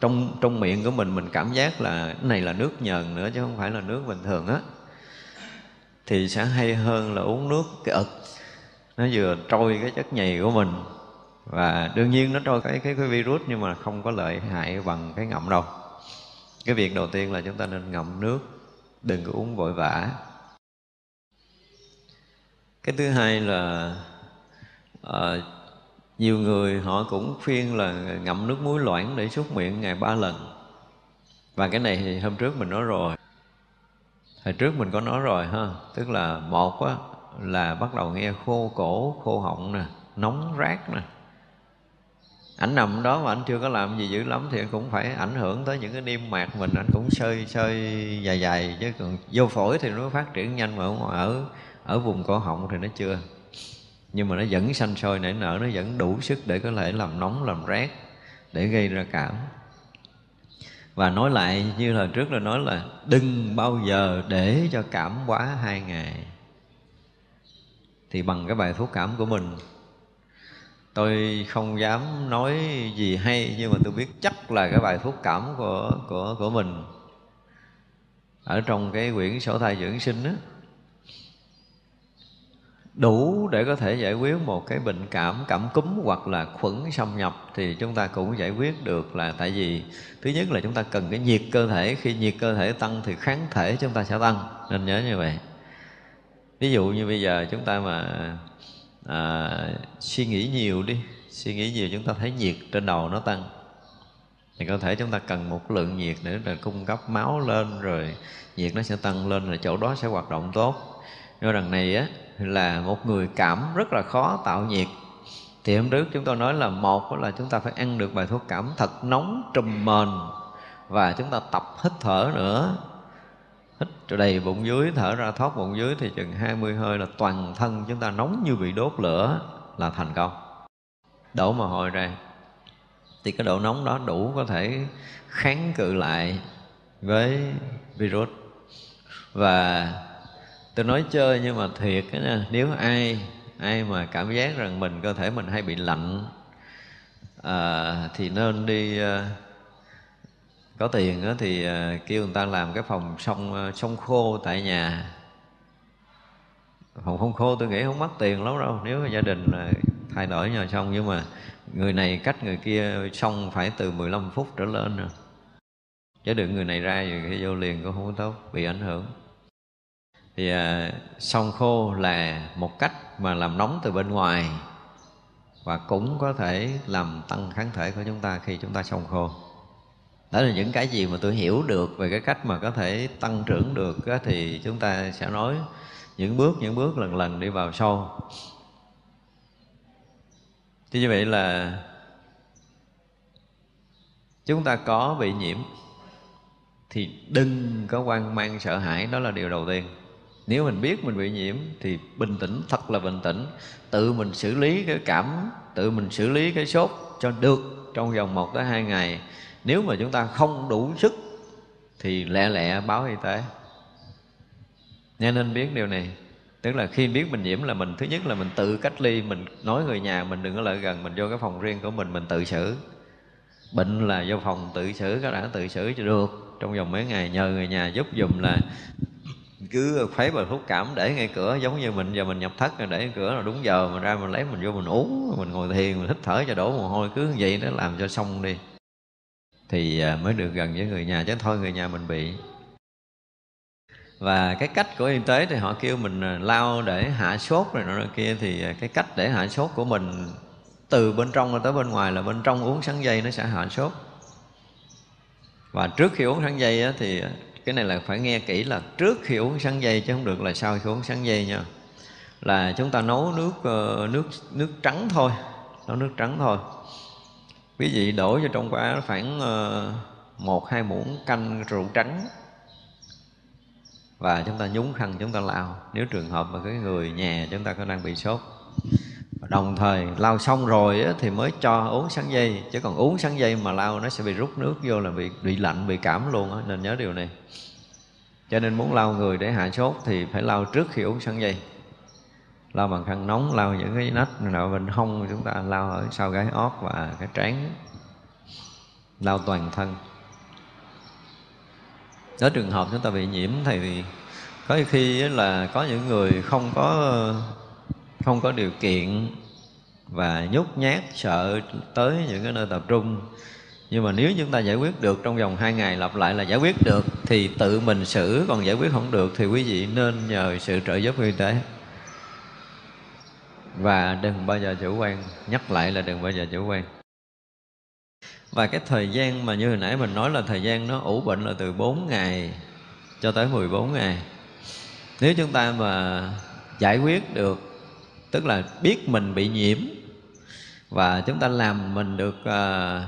trong trong miệng của mình mình cảm giác là cái này là nước nhờn nữa chứ không phải là nước bình thường á. Thì sẽ hay hơn là uống nước cái ực, nó vừa trôi cái chất nhầy của mình và đương nhiên nó trôi cái, cái cái virus nhưng mà không có lợi hại bằng cái ngậm đâu. Cái việc đầu tiên là chúng ta nên ngậm nước đừng có uống vội vã. Cái thứ hai là à, nhiều người họ cũng khuyên là ngậm nước muối loãng để súc miệng ngày ba lần. Và cái này thì hôm trước mình nói rồi. Hồi trước mình có nói rồi ha tức là một á là bắt đầu nghe khô cổ khô họng nè nóng rát nè ảnh nằm đó mà anh chưa có làm gì dữ lắm thì cũng phải ảnh hưởng tới những cái niêm mạc mình. Anh cũng sơi sơi dài dài, chứ còn vô phổi thì nó phát triển nhanh mà ở ở vùng cổ họng thì nó chưa. Nhưng mà nó vẫn xanh sôi nảy nở, nó vẫn đủ sức để có thể làm nóng, làm rét, để gây ra cảm. Và nói lại như lần trước là nói là đừng bao giờ để cho cảm quá hai ngày. Thì bằng cái bài thuốc cảm của mình tôi không dám nói gì hay, nhưng mà tôi biết chắc là cái bài thuốc cảm của của của mình ở trong cái quyển sổ thai dưỡng sinh á. Đủ để có thể giải quyết một cái bệnh cảm cảm cúm hoặc là khuẩn xâm nhập thì chúng ta cũng giải quyết được là tại vì thứ nhất là chúng ta cần cái nhiệt cơ thể, khi nhiệt cơ thể tăng thì kháng thể chúng ta sẽ tăng, nên nhớ như vậy. Ví dụ như bây giờ chúng ta mà à, suy nghĩ nhiều đi. Suy nghĩ nhiều chúng ta thấy nhiệt trên đầu nó tăng. Thì có thể chúng ta cần một lượng nhiệt để là cung cấp máu lên rồi nhiệt nó sẽ tăng lên rồi chỗ đó sẽ hoạt động tốt. Nhưng đằng này á là một người cảm rất là khó tạo nhiệt. Thì hôm trước chúng tôi nói là một là chúng ta phải ăn được bài thuốc cảm thật nóng trùm mền và chúng ta tập hít thở nữa hít đầy bụng dưới thở ra thoát bụng dưới thì chừng 20 hơi là toàn thân chúng ta nóng như bị đốt lửa là thành công. Đổ mồ hôi ra. Thì cái độ nóng đó đủ có thể kháng cự lại với virus. Và tôi nói chơi nhưng mà thiệt cái nếu ai ai mà cảm giác rằng mình cơ thể mình hay bị lạnh à, thì nên đi à, có tiền đó thì ờ, kêu người ta làm cái phòng sông ờ, sông khô tại nhà. Phòng không khô tôi nghĩ không mất tiền lắm đâu nếu gia đình là thay đổi nhà sông nhưng mà người này cách người kia xong phải từ 15 phút trở lên rồi. Chứ đừng người này ra rồi cái vô liền cũng không tốt bị ảnh hưởng. Thì à, sông khô là một cách mà làm nóng từ bên ngoài và cũng có thể làm tăng kháng thể của chúng ta khi chúng ta sông khô đó là những cái gì mà tôi hiểu được về cái cách mà có thể tăng trưởng được đó, thì chúng ta sẽ nói những bước những bước lần lần đi vào sâu thì như vậy là chúng ta có bị nhiễm thì đừng có quan mang sợ hãi đó là điều đầu tiên. Nếu mình biết mình bị nhiễm thì bình tĩnh thật là bình tĩnh. Tự mình xử lý cái cảm tự mình xử lý cái sốt cho được trong vòng một tới hai ngày nếu mà chúng ta không đủ sức, thì lẹ lẹ báo y tế. Nghe nên biết điều này. Tức là khi biết mình nhiễm là mình, thứ nhất là mình tự cách ly, mình nói người nhà mình đừng có lại gần, mình vô cái phòng riêng của mình mình tự xử. Bệnh là vô phòng tự xử các đã tự xử cho được. Trong vòng mấy ngày, nhờ người nhà giúp dùm là cứ khuấy bài thuốc cảm để ngay cửa, giống như mình giờ mình nhập thất rồi để cửa là đúng giờ mình ra mình lấy mình vô mình uống, mình ngồi thiền, mình hít thở cho đổ mồ hôi, cứ vậy nó làm cho xong đi thì à, mới được gần với người nhà chứ thôi người nhà mình bị. Và cái cách của y tế thì họ kêu mình à, lao để hạ sốt rồi nọ kia thì à, cái cách để hạ sốt của mình từ bên trong tới bên ngoài là bên trong uống sắn dây nó sẽ hạ sốt. Và trước khi uống sắn dây á, thì cái này là phải nghe kỹ là trước khi uống sắn dây chứ không được là sau khi uống sắn dây nha là chúng ta nấu nước ờ, nước nước trắng thôi nấu nước trắng thôi quý vị đổ vô trong quả khoảng ờ, một hai muỗng canh rượu trắng. Và chúng ta nhúng khăn chúng ta lao nếu trường hợp mà cái người nhà chúng ta có đang bị sốt. Đồng thời lao xong rồi á, thì mới cho uống sáng dây. Chứ còn uống sáng dây mà lao nó sẽ bị rút nước vô là bị bị lạnh bị cảm luôn á. Nên nhớ điều này. Cho nên muốn lau người để hạ sốt thì phải lau trước khi uống sáng dây lau bằng khăn nóng lau những cái nách nào bên hông chúng ta lau ở sau gáy ót và cái trán. Lau toàn thân. Có trường hợp chúng ta bị nhiễm thì có khi là có những người không có không có điều kiện và nhút nhát, sợ tới những cái nơi tập trung. Nhưng mà nếu chúng ta giải quyết được trong vòng hai ngày lặp lại là giải quyết được, thì tự mình xử, còn giải quyết không được thì quý vị nên nhờ sự trợ giúp y tế và đừng bao giờ chủ quan nhắc lại là đừng bao giờ chủ quan. Và cái thời gian mà như hồi nãy mình nói là thời gian nó ủ bệnh là từ 4 ngày cho tới 14 ngày. Nếu chúng ta mà giải quyết được tức là biết mình bị nhiễm và chúng ta làm mình được à,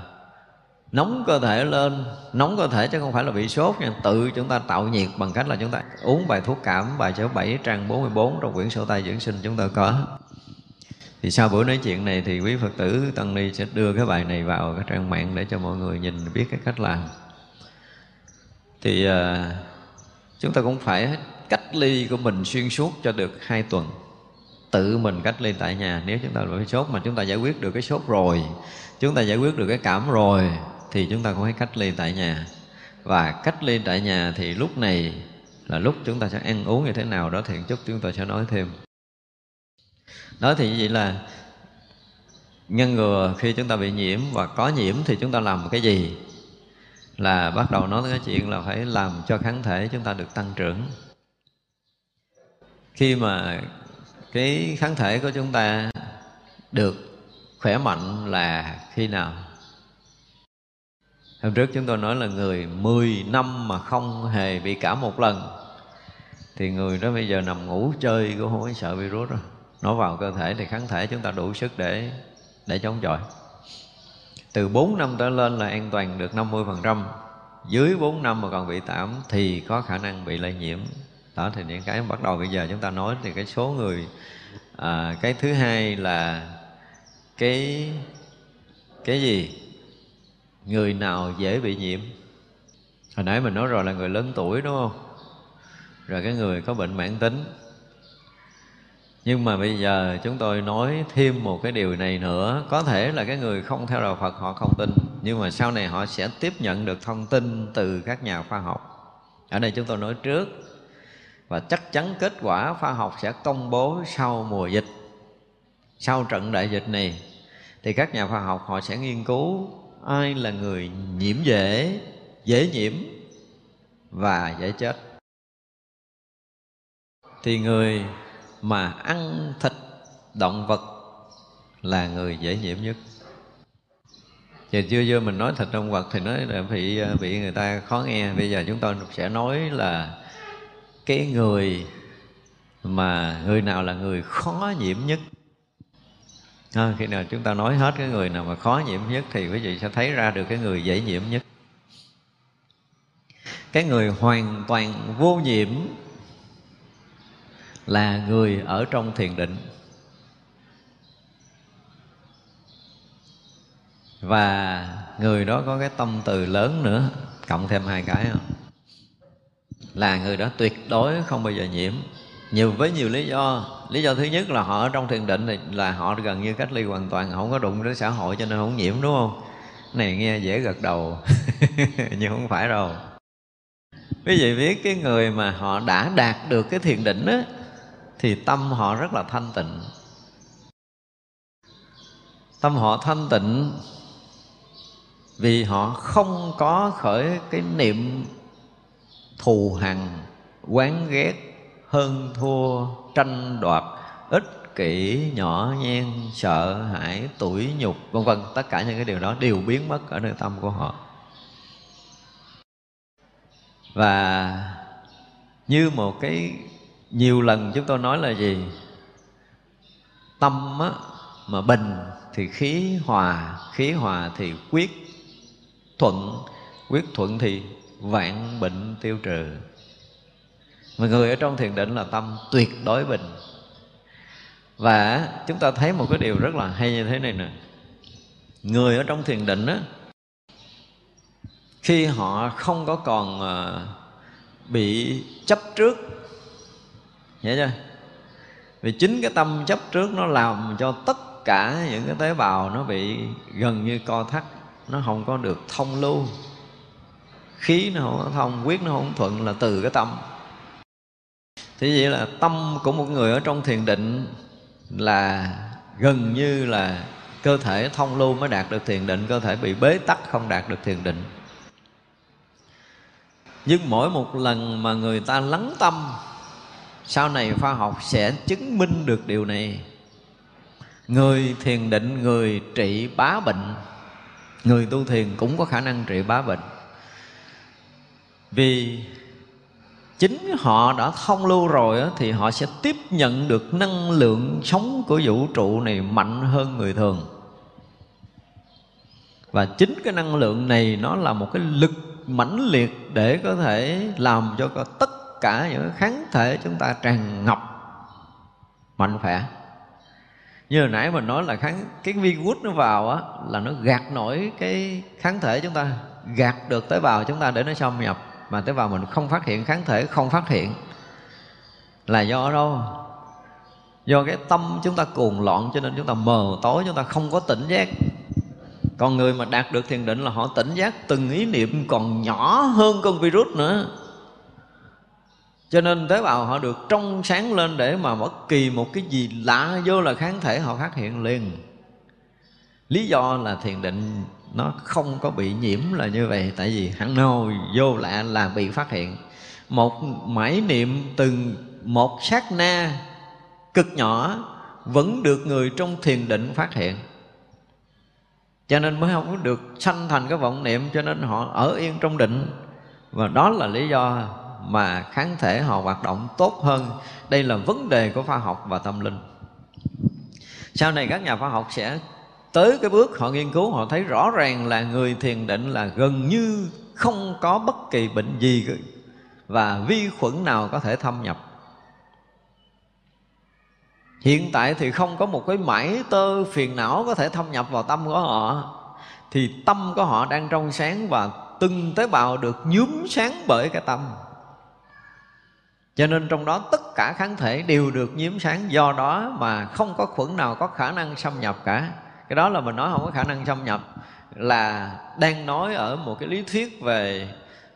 nóng cơ thể lên nóng cơ thể chứ không phải là bị sốt nha tự chúng ta tạo nhiệt bằng cách là chúng ta uống bài thuốc cảm bài số 7 trang 44 trong quyển sổ tay dưỡng sinh chúng ta có thì sau buổi nói chuyện này thì quý phật tử tăng ni sẽ đưa cái bài này vào cái trang mạng để cho mọi người nhìn biết cái cách làm. Thì uh, chúng ta cũng phải cách ly của mình xuyên suốt cho được hai tuần. Tự mình cách ly tại nhà nếu chúng ta bị sốt mà chúng ta giải quyết được cái sốt rồi chúng ta giải quyết được cái cảm rồi thì chúng ta cũng phải cách ly tại nhà. Và cách ly tại nhà thì lúc này là lúc chúng ta sẽ ăn uống như thế nào đó thì chút chúng ta sẽ nói thêm đó thì như vậy là ngăn ngừa khi chúng ta bị nhiễm và có nhiễm thì chúng ta làm cái gì? Là bắt đầu nói tới cái chuyện là phải làm cho kháng thể chúng ta được tăng trưởng. Khi mà cái kháng thể của chúng ta được khỏe mạnh là khi nào? Hôm trước chúng tôi nói là người 10 năm mà không hề bị cảm một lần, thì người đó bây giờ nằm ngủ chơi cũng không có sợ virus rồi nó vào cơ thể thì kháng thể chúng ta đủ sức để để chống chọi. Từ 4 năm trở lên là an toàn được 50% dưới 4 năm mà còn bị tạm thì có khả năng bị lây nhiễm. Đó thì những cái bắt đầu bây giờ chúng ta nói thì cái số người à, cái thứ hai là cái cái gì? Người nào dễ bị nhiễm? Hồi nãy mình nói rồi là người lớn tuổi đúng không? Rồi cái người có bệnh mãn tính nhưng mà bây giờ chúng tôi nói thêm một cái điều này nữa. Có thể là cái người không theo đạo phật họ không tin, nhưng mà sau này họ sẽ tiếp nhận được thông tin từ các nhà khoa học. Ở đây chúng tôi nói trước, và chắc chắn kết quả khoa học sẽ công bố sau mùa dịch. Sau trận đại dịch này, thì các nhà khoa học họ sẽ nghiên cứu ai là người nhiễm dễ dễ nhiễm và dễ chết. Thì người mà ăn thịt động vật là người dễ nhiễm nhất. Giờ chưa vô mình nói thịt động vật thì nói là bị à, bị người ta khó nghe. Bây giờ chúng tôi sẽ nói là cái người mà người nào là người khó nhiễm nhất. À, khi nào chúng ta nói hết cái người nào mà khó nhiễm nhất thì quý vị sẽ thấy ra được cái người dễ nhiễm nhất. Cái người hoàn toàn vô nhiễm là người ở trong thiền định. Và người đó có cái tâm từ lớn nữa, cộng thêm hai cái không? Là người đó tuyệt đối không bao giờ nhiễm. Nhiều, với nhiều lý do. Lý do thứ nhất là họ ở trong thiền định thì là họ gần như cách ly hoàn toàn, không có đụng đến xã hội cho nên không nhiễm, đúng không? Này nghe dễ gật đầu, nhưng không phải đâu. Quý vị biết cái người mà họ đã đạt được cái thiền định á thì tâm họ rất là thanh tịnh. Tâm họ thanh tịnh vì họ không có khởi cái niệm thù hằn, quán ghét, hơn thua, tranh đoạt, ích kỷ, nhỏ nhen, sợ hãi, tủi nhục, vân vân. Tất cả những cái điều đó đều biến mất ở nơi tâm của họ. Và như một cái nhiều lần chúng tôi nói là gì? Tâm á, mà bình thì khí hòa khí hòa thì quyết thuận quyết thuận thì vạn bệnh tiêu trừ. Mà người ở trong thiền định là tâm tuyệt đối bình. Và chúng ta thấy một cái điều rất là hay như thế này nè. Người ở trong thiền định á khi họ không có còn ờ, bị chấp trước hiểu chưa vì chính cái tâm chấp trước nó làm cho tất cả những cái tế bào nó bị gần như co thắt, nó không có được thông lưu. Khí nó không có thông quyết nó không thuận là từ cái tâm. Thì vậy là tâm của một người ở trong thiền định là gần như là cơ thể thông lưu mới đạt được thiền định, cơ thể bị bế tắc không đạt được thiền định. Nhưng mỗi một lần mà người ta lắng tâm sau này khoa học sẽ chứng minh được điều này. Người thiền định, người trị bá bệnh. Người tu thiền cũng có khả năng trị bá bệnh. Vì chính họ đã thông lưu rồi thì họ sẽ tiếp nhận được năng lượng sống của vũ trụ này mạnh hơn người thường. Và chính cái năng lượng này nó là một cái lực mãnh liệt để có thể làm cho tất cả những kháng thể chúng ta tràn ngập mạnh khỏe. Như hồi nãy mình nói là kháng, cái virus nó vào á, là nó gạt nổi cái kháng thể chúng ta, gạt được tế bào chúng ta để nó xâm nhập, mà tế bào mình không phát hiện, kháng thể không phát hiện. Là do đâu? Do cái tâm chúng ta cuồng loạn cho nên chúng ta mờ tối, chúng ta không có tỉnh giác. Còn người mà đạt được thiền định là họ tỉnh giác từng ý niệm còn nhỏ hơn con virus nữa cho nên tế bào họ được trong sáng lên để mà bất kỳ một cái gì lạ vô là kháng thể họ phát hiện liền. Lý do là thiền định nó không có bị nhiễm là như vậy, tại vì hẳn nào vô lạ là bị phát hiện. Một mãi niệm từng một sát na cực nhỏ vẫn được người trong thiền định phát hiện. Cho nên mới không được sanh thành cái vọng niệm, cho nên họ ở yên trong định. Và đó là lý do mà kháng thể họ hoạt động tốt hơn. Đây là vấn đề của khoa học và tâm linh. Sau này các nhà khoa học sẽ tới cái bước họ nghiên cứu, họ thấy rõ ràng là người thiền định là gần như không có bất kỳ bệnh gì và vi khuẩn nào có thể thâm nhập. Hiện tại thì không có một cái mảy tơ phiền não có thể thâm nhập vào tâm của họ. Thì tâm của họ đang trong sáng và từng tế bào được nhuốm sáng bởi cái tâm cho nên trong đó tất cả kháng thể đều được nhiễm sáng. Do đó mà không có khuẩn nào có khả năng xâm nhập cả. Cái đó là mình nói không có khả năng xâm nhập, là đang nói ở một cái lý thuyết về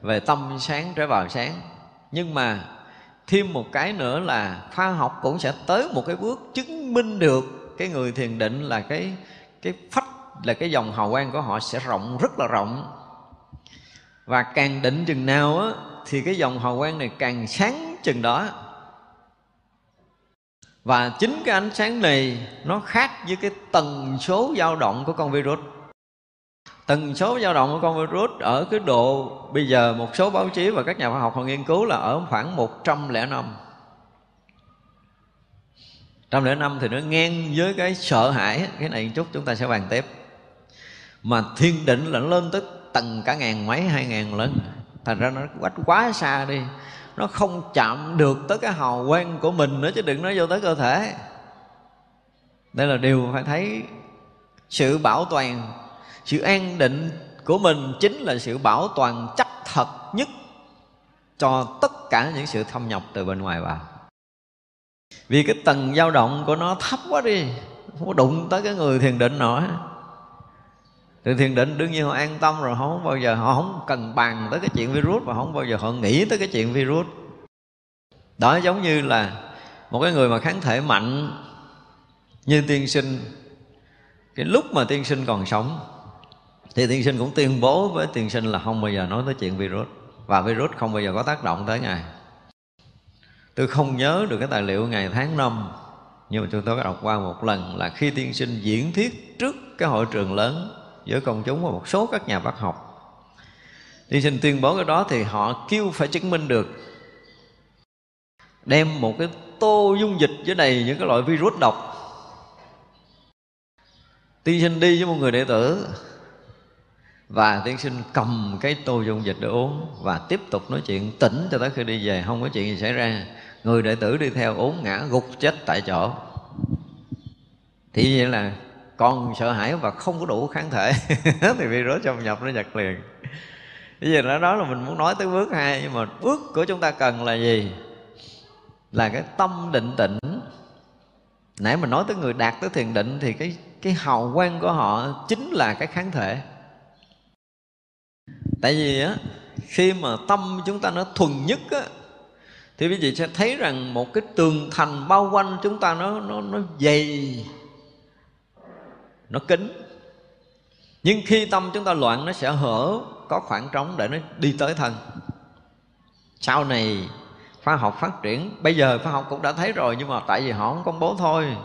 về tâm sáng trở vào sáng. Nhưng mà thêm một cái nữa là khoa học cũng sẽ tới một cái bước chứng minh được cái người thiền định là cái cái phách, là cái dòng hào quang của họ sẽ rộng, rất là rộng. Và càng định chừng nào á, thì cái dòng hào quang này càng sáng chừng đó. Và chính cái ánh sáng này nó khác với cái tần số dao động của con virus. Tần số dao động của con virus ở cái độ, bây giờ một số báo chí và các nhà khoa học họ nghiên cứu là ở khoảng 105 105 thì nó ngang với cái sợ hãi, cái này một chút chúng ta sẽ bàn tiếp. Mà thiên định là nó lên tới tầng cả ngàn mấy, hai ngàn lần. Thành ra nó quách quá xa đi nó không chạm được tới cái hào quang của mình nữa chứ đừng nói vô tới cơ thể. Đây là điều phải thấy sự bảo toàn, sự an định của mình chính là sự bảo toàn chắc thật nhất cho tất cả những sự thâm nhập từ bên ngoài vào. Vì cái tầng dao động của nó thấp quá đi, không có đụng tới cái người thiền định nổi từ thiền định đương nhiên họ an tâm rồi, họ không bao giờ, họ không cần bàn tới cái chuyện virus và không bao giờ họ nghĩ tới cái chuyện virus. Đó giống như là một cái người mà kháng thể mạnh như tiên sinh, cái lúc mà tiên sinh còn sống, thì tiên sinh cũng tuyên bố với tiên sinh là không bao giờ nói tới chuyện virus và virus không bao giờ có tác động tới ngài. Tôi không nhớ được cái tài liệu ngày tháng năm, nhưng mà chúng tôi có đọc qua một lần là khi tiên sinh diễn thuyết trước cái hội trường lớn với công chúng và một số các nhà bác học. Tiên sinh tuyên bố cái đó thì họ kêu phải chứng minh được. Đem một cái tô dung dịch với đầy những cái loại virus độc. Tiên sinh đi với một người đệ tử và tiên sinh cầm cái tô dung dịch để uống và tiếp tục nói chuyện. Tỉnh cho tới khi đi về, không có chuyện gì xảy ra. Người đệ tử đi theo uống ngã gục chết tại chỗ. Thì vậy là còn sợ hãi và không có đủ kháng thể thì virus trong nhập nó giật liền. Bây giờ đó, đó là mình muốn nói tới bước hai nhưng mà bước của chúng ta cần là gì? Là cái tâm định tĩnh. Nãy mình nói tới người đạt tới thiền định thì cái cái hào quang của họ chính là cái kháng thể. Tại vì á khi mà tâm chúng ta nó thuần nhất á thì quý vị sẽ thấy rằng một cái tường thành bao quanh chúng ta nó nó nó dày nó kín. Nhưng khi tâm chúng ta loạn, nó sẽ hở, có khoảng trống để nó đi tới thân. Sau này, khoa học phát triển, bây giờ khoa học cũng đã thấy rồi, nhưng mà tại vì họ không công bố thôi.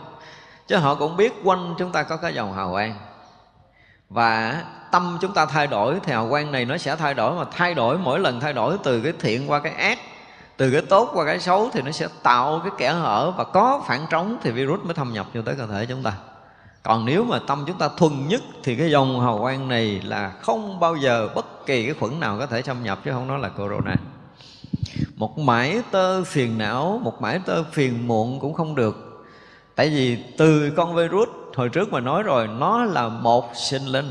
Chứ họ cũng biết quanh chúng ta có cái dòng hào quang. Và tâm chúng ta thay đổi, thì hào quang này nó sẽ thay đổi, mà thay đổi, mỗi lần thay đổi từ cái thiện qua cái ác, từ cái tốt qua cái xấu, thì nó sẽ tạo cái kẽ hở, và có phản trống thì virus mới thâm nhập vô tới cơ thể chúng ta còn nếu mà tâm chúng ta thuần nhất thì cái dòng hào quang này là không bao giờ bất kỳ cái khuẩn nào có thể xâm nhập, chứ không nói là corona. Một mãi tơ phiền não, một mãi tơ phiền muộn cũng không được. Tại vì từ con virus hồi trước mà nói rồi, nó là một sinh linh.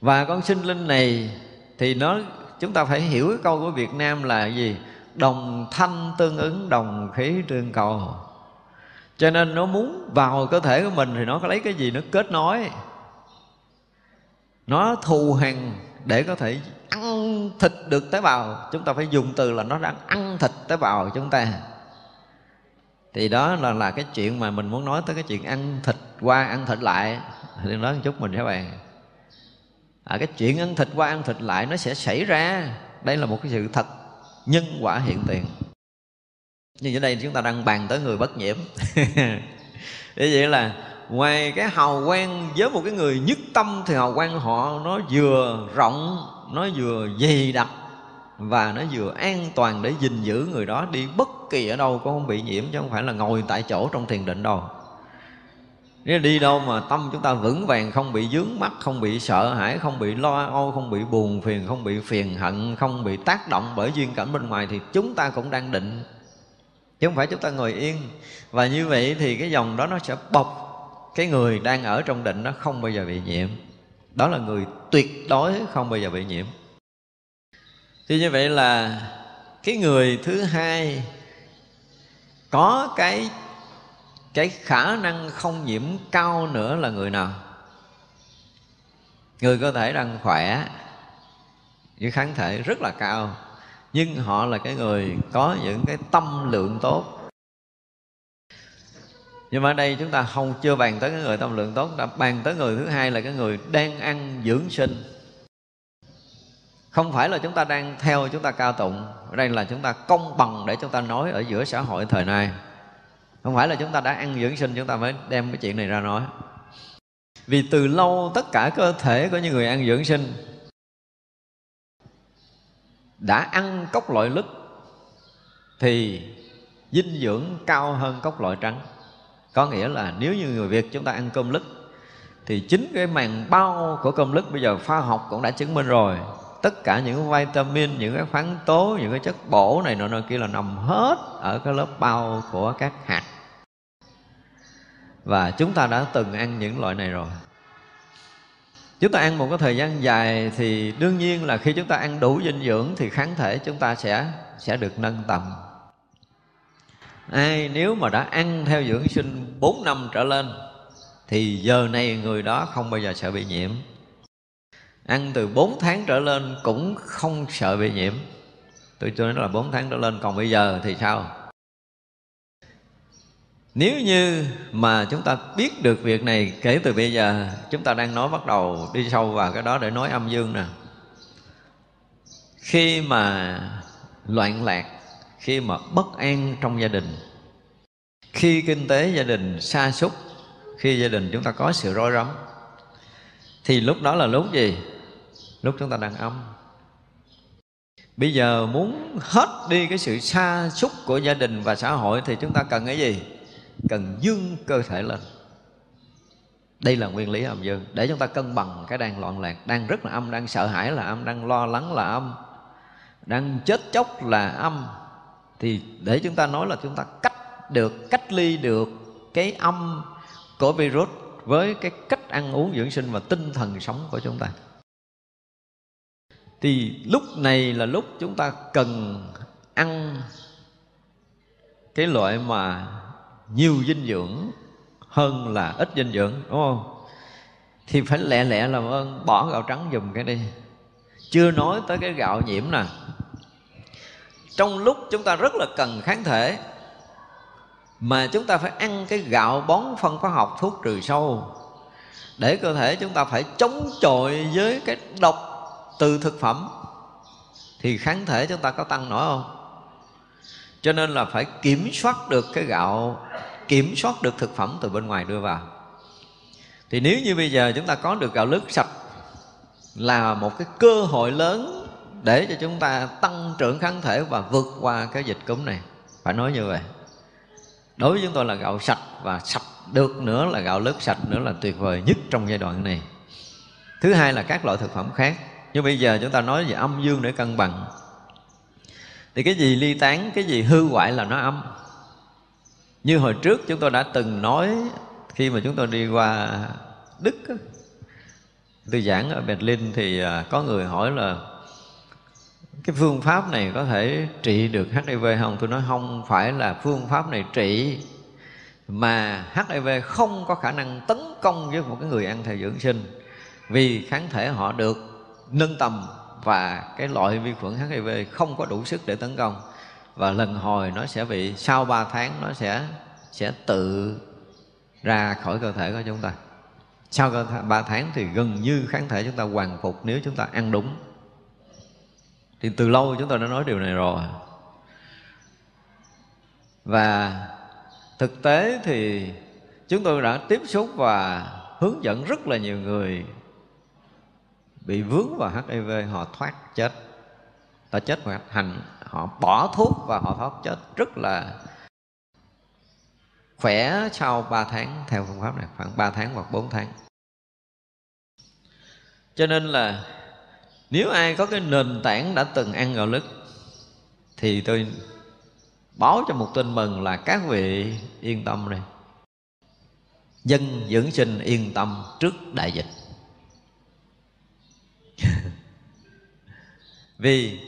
Và con sinh linh này thì nó, chúng ta phải hiểu cái câu của Việt Nam là gì? Đồng thanh tương ứng, đồng khí tương cầu cho nên nó muốn vào cơ thể của mình thì nó có lấy cái gì nó kết nối. Nó thù hằn để có thể ăn thịt được tế bào. Chúng ta phải dùng từ là nó đang ăn thịt tế bào chúng ta. Thì đó là là cái chuyện mà mình muốn nói tới cái chuyện ăn thịt qua ăn thịt lại. Thì nói một chút mình các bạn. À, cái chuyện ăn thịt qua ăn thịt lại nó sẽ xảy ra. Đây là một cái sự thật nhân quả hiện tiền nhưng ở đây chúng ta đang bàn tới người bất nhiễm. Thế vậy là ngoài cái hào quang với một cái người nhất tâm thì hào quang họ nó vừa rộng, nó vừa dày đặc và nó vừa an toàn để gìn giữ người đó đi. Bất kỳ ở đâu cũng không bị nhiễm, chứ không phải là ngồi tại chỗ trong thiền định đâu. Nếu đi đâu mà tâm chúng ta vững vàng, không bị dướng mắt, không bị sợ hãi, không bị lo âu, không bị buồn phiền, không bị phiền hận, không bị tác động bởi duyên cảnh bên ngoài thì chúng ta cũng đang định chứ không phải chúng ta ngồi yên. Và như vậy thì cái dòng đó nó sẽ bọc cái người đang ở trong định nó không bao giờ bị nhiễm. Đó là người tuyệt đối không bao giờ bị nhiễm. Thì như vậy là cái người thứ hai có cái cái khả năng không nhiễm cao nữa là người nào? Người cơ thể đang khỏe, với kháng thể rất là cao nhưng họ là cái người có những cái tâm lượng tốt. Nhưng mà ở đây chúng ta không, chưa bàn tới cái người tâm lượng tốt. Đã bàn tới người thứ hai là cái người đang ăn dưỡng sinh. Không phải là chúng ta đang theo chúng ta cao tụng. Ở đây là chúng ta công bằng để chúng ta nói ở giữa xã hội thời nay. Không phải là chúng ta đã ăn dưỡng sinh, chúng ta mới đem cái chuyện này ra nói. Vì từ lâu tất cả cơ thể của những người ăn dưỡng sinh đã ăn cốc loại lứt, thì dinh dưỡng cao hơn cốc loại trắng. Có nghĩa là nếu như người việt chúng ta ăn cơm lứt, thì chính cái màng bao của cơm lứt bây giờ khoa học cũng đã chứng minh rồi. Tất cả những vitamin, những cái khoáng tố, những cái chất bổ này nọ nọ kia là nằm hết ở cái lớp bao của các hạt. Và chúng ta đã từng ăn những loại này rồi chúng ta ăn một cái thời gian dài thì đương nhiên là khi chúng ta ăn đủ dinh dưỡng thì kháng thể chúng ta sẽ sẽ được nâng tầm. Ai, nếu mà đã ăn theo dưỡng sinh 4 năm trở lên, thì giờ này người đó không bao giờ sợ bị nhiễm. Ăn từ 4 tháng trở lên cũng không sợ bị nhiễm. Tôi cho nói là 4 tháng trở lên, còn bây giờ thì sao? Nếu như mà chúng ta biết được việc này kể từ bây giờ, chúng ta đang nói bắt đầu đi sâu vào cái đó để nói âm dương nè. Khi mà loạn lạc, khi mà bất an trong gia đình, khi kinh tế gia đình sa sút, khi gia đình chúng ta có sự rối rắm, thì lúc đó là lúc gì? Lúc chúng ta đang âm. Bây giờ muốn hết đi cái sự sa sút của gia đình và xã hội thì chúng ta cần cái gì? Cần dương cơ thể lên. Đây là nguyên lý âm dương. Để chúng ta cân bằng cái đang loạn lạc, đang rất là âm, đang sợ hãi là âm, đang lo lắng là âm, đang chết chóc là âm, thì để chúng ta nói là chúng ta cách được, cách ly được cái âm của virus với cái cách ăn uống dưỡng sinh và tinh thần sống của chúng ta. Thì lúc này là lúc chúng ta cần ăn cái loại mà nhiều dinh dưỡng hơn là ít dinh dưỡng, đúng không? Thì phải lẹ lẹ làm ơn vâng, bỏ gạo trắng dùm cái đi. Chưa nói tới cái gạo nhiễm nè. Trong lúc chúng ta rất là cần kháng thể, mà chúng ta phải ăn cái gạo bón phân hóa học thuốc trừ sâu, để cơ thể chúng ta phải chống chọi với cái độc từ thực phẩm, thì kháng thể chúng ta có tăng nổi không? Cho nên là phải kiểm soát được cái gạo kiểm soát được thực phẩm từ bên ngoài đưa vào. Thì nếu như bây giờ chúng ta có được gạo lứt sạch là một cái cơ hội lớn để cho chúng ta tăng trưởng kháng thể và vượt qua cái dịch cúm này. Phải nói như vậy. Đối với chúng tôi là gạo sạch và sạch được nữa là gạo lứt sạch nữa là tuyệt vời nhất trong giai đoạn này. Thứ hai là các loại thực phẩm khác. Nhưng bây giờ chúng ta nói về âm dương để cân bằng. Thì cái gì ly tán, cái gì hư hoại là nó âm như hồi trước chúng tôi đã từng nói, khi mà chúng tôi đi qua đức tư giảng ở berlin thì à, có người hỏi là cái phương pháp này có thể trị được hiv không? Tôi nói, không phải là phương pháp này trị, mà hiv không có khả năng tấn công với một cái người ăn theo dưỡng sinh. Vì kháng thể họ được nâng tầm và cái loại vi khuẩn HIV không có đủ sức để tấn công và lần hồi nó sẽ bị, sau 3 tháng nó sẽ sẽ tự ra khỏi cơ thể của chúng ta. Sau 3 tháng thì gần như kháng thể chúng ta hoàn phục nếu chúng ta ăn đúng. Thì từ lâu chúng ta đã nói điều này rồi. Và thực tế thì chúng tôi đã tiếp xúc và hướng dẫn rất là nhiều người bị vướng vào HIV họ thoát chết. Ta chết một hành họ bỏ thuốc và họ thoát chết. Rất là khỏe sau 3 tháng theo phương pháp này, khoảng 3 tháng hoặc 4 tháng. Cho nên là nếu ai có cái nền tảng đã từng ăn gạo lứt, thì tôi báo cho một tin mừng là các vị yên tâm này dân dưỡng sinh yên tâm trước đại dịch. Vì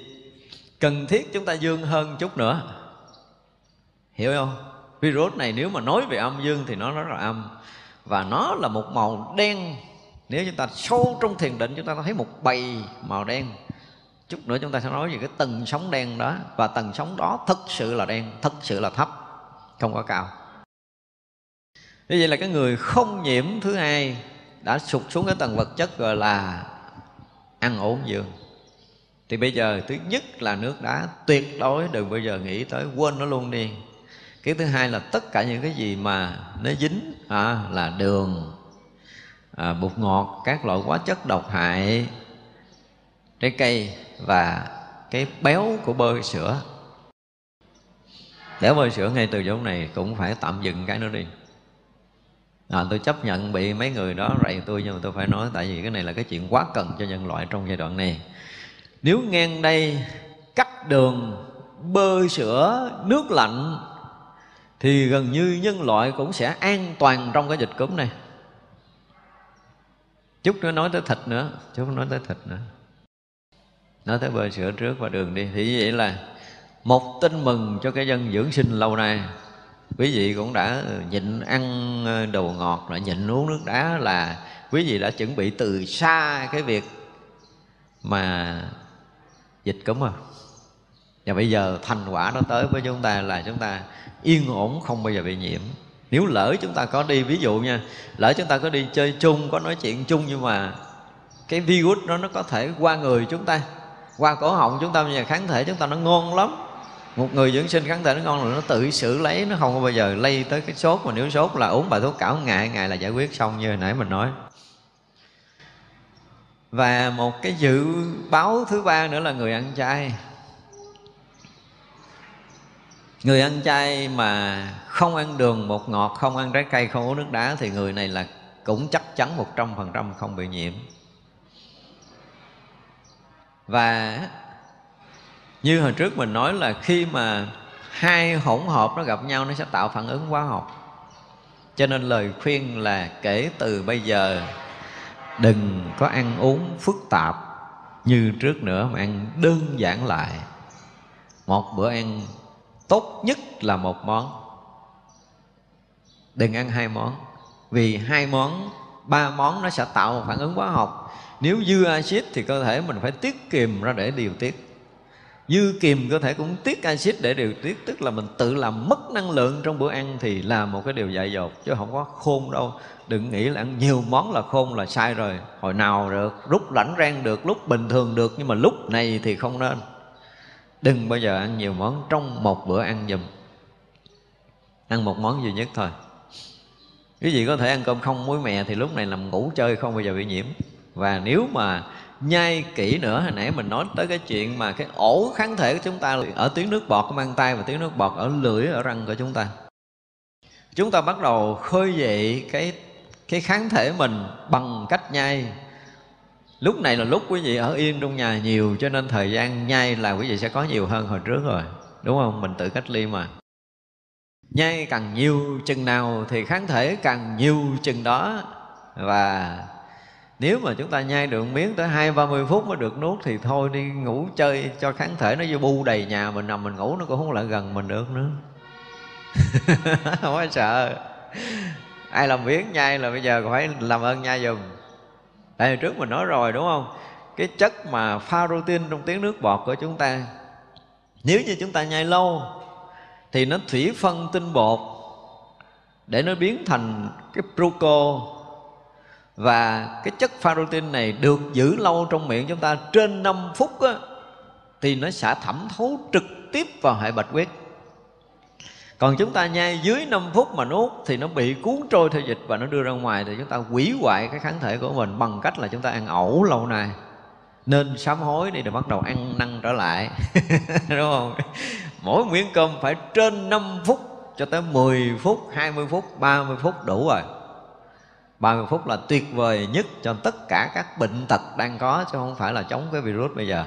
cần thiết chúng ta dương hơn chút nữa. Hiểu không? Virus này nếu mà nói về âm dương thì nó rất là âm. Và nó là một màu đen. Nếu chúng ta sâu trong thiền định, chúng ta thấy một bầy màu đen. Chút nữa chúng ta sẽ nói về cái tầng sóng đen đó. Và tầng sóng đó thật sự là đen, thật sự là thấp. Không có cao. Như vậy là cái người không nhiễm thứ hai đã sụt xuống cái tầng vật chất gọi là ăn ổn dương thì bây giờ thứ nhất là nước đá tuyệt đối đừng bao giờ nghĩ tới quên nó luôn đi. Cái thứ hai là tất cả những cái gì mà nó dính à, là đường à, bột ngọt các loại hóa chất độc hại trái cây và cái béo của bơ sữa. Béo bơ sữa ngay từ chỗ này cũng phải tạm dừng cái nữa đi. À, tôi chấp nhận bị mấy người đó rầy tôi nhưng mà tôi phải nói tại vì cái này là cái chuyện quá cần cho nhân loại trong giai đoạn này nếu ngang đây cắt đường, bơ sữa, nước lạnh, thì gần như nhân loại cũng sẽ an toàn trong cái dịch cúm này. Chút nữa nói tới thịt nữa, chút nói tới thịt nữa. Nói tới bơ sữa trước và đường đi. Thì vậy là một tin mừng cho cái dân dưỡng sinh lâu nay. Quý vị cũng đã nhịn ăn ờ, đồ ngọt rồi nhịn uống nước đá là quý vị đã chuẩn bị từ xa cái việc mà dịch cúm à, và bây giờ thành quả nó tới với chúng ta là chúng ta yên ổn không bao giờ bị nhiễm. Nếu lỡ chúng ta có đi ví dụ nha lỡ chúng ta có đi chơi chung có nói chuyện chung nhưng mà cái virus đó nó có thể qua người chúng ta qua cổ họng chúng ta nhà kháng thể chúng ta nó ngon lắm. Một người dưỡng sinh kháng thể nó ngon là nó tự xử lấy nó không có bao giờ lây tới cái sốt. Mà nếu sốt là uống bài thuốc cảo ngày ngày là giải quyết xong như hồi nãy mình nói và một cái dự báo thứ ba nữa là người ăn chay. Người ăn chay mà không ăn đường bột ngọt, không ăn trái cây, không uống nước đá thì người này là cũng chắc chắn một trăm phần trăm không bị nhiễm. Và như hồi trước mình nói là khi mà hai hỗn hợp nó gặp nhau, nó sẽ tạo phản ứng hóa học. Cho nên lời khuyên là kể từ bây giờ đừng có ăn uống phức tạp như trước nữa mà ăn đơn giản lại. Một bữa ăn tốt nhất là một món. Đừng ăn hai món, vì hai món, ba món nó sẽ tạo một phản ứng hóa học. Nếu dư axit thì cơ thể mình phải tiết kiềm ra để điều tiết. Dư kiềm cơ thể cũng tiết axit để điều tiết, tức là mình tự làm mất năng lượng trong bữa ăn thì là một cái điều dại dột, chứ không có khôn đâu đừng nghĩ là ăn nhiều món là khôn là sai rồi. Hồi nào được, lúc lãnh rang được, lúc bình thường được, nhưng mà lúc này thì không nên. Đừng bao giờ ăn nhiều món trong một bữa ăn dùm ăn một món duy nhất thôi. Quý vị có thể ăn cơm không muối mè thì lúc này nằm ngủ chơi không bao giờ bị nhiễm. Và nếu mà nhai kỹ nữa, hồi nãy mình nói tới cái chuyện mà cái ổ kháng thể của chúng ta ở tiếng nước bọt của mang tay và tiếng nước bọt, ở lưỡi, ở răng của chúng ta. Chúng ta bắt đầu khơi dậy cái cái kháng thể mình bằng cách nhai. Lúc này là lúc quý vị ở yên trong nhà nhiều, cho nên thời gian nhai là quý vị sẽ có nhiều hơn hồi trước rồi. Đúng không? Mình tự cách ly mà. Nhai càng nhiều chừng nào thì kháng thể càng nhiều chừng đó. Và nếu mà chúng ta nhai được miếng tới hai ba mươi phút mới được nuốt thì thôi đi ngủ chơi cho kháng thể nó vô bu đầy nhà mình nằm mình ngủ nó cũng không lại gần mình được nữa. Không có sợ ai làm biếng nhai là bây giờ phải làm ơn nhai dùm. Tại hồi trước mình nói rồi đúng không? Cái chất mà pha protein trong tiếng nước bọt của chúng ta nếu như chúng ta nhai lâu thì nó thủy phân tinh bột để nó biến thành cái proco và cái chất pha protein này được giữ lâu trong miệng chúng ta trên 5 phút á, thì nó sẽ thẩm thấu trực tiếp vào hệ bạch huyết còn chúng ta nhai dưới 5 phút mà nuốt thì nó bị cuốn trôi theo dịch và nó đưa ra ngoài thì chúng ta hủy hoại cái kháng thể của mình bằng cách là chúng ta ăn ẩu lâu nay. Nên sám hối đi để bắt đầu ăn năn trở lại. Đúng không? Mỗi miếng cơm phải trên 5 phút cho tới 10 phút 20 phút 30 phút đủ rồi. 30 phút là tuyệt vời nhất cho tất cả các bệnh tật đang có chứ không phải là chống cái virus bây giờ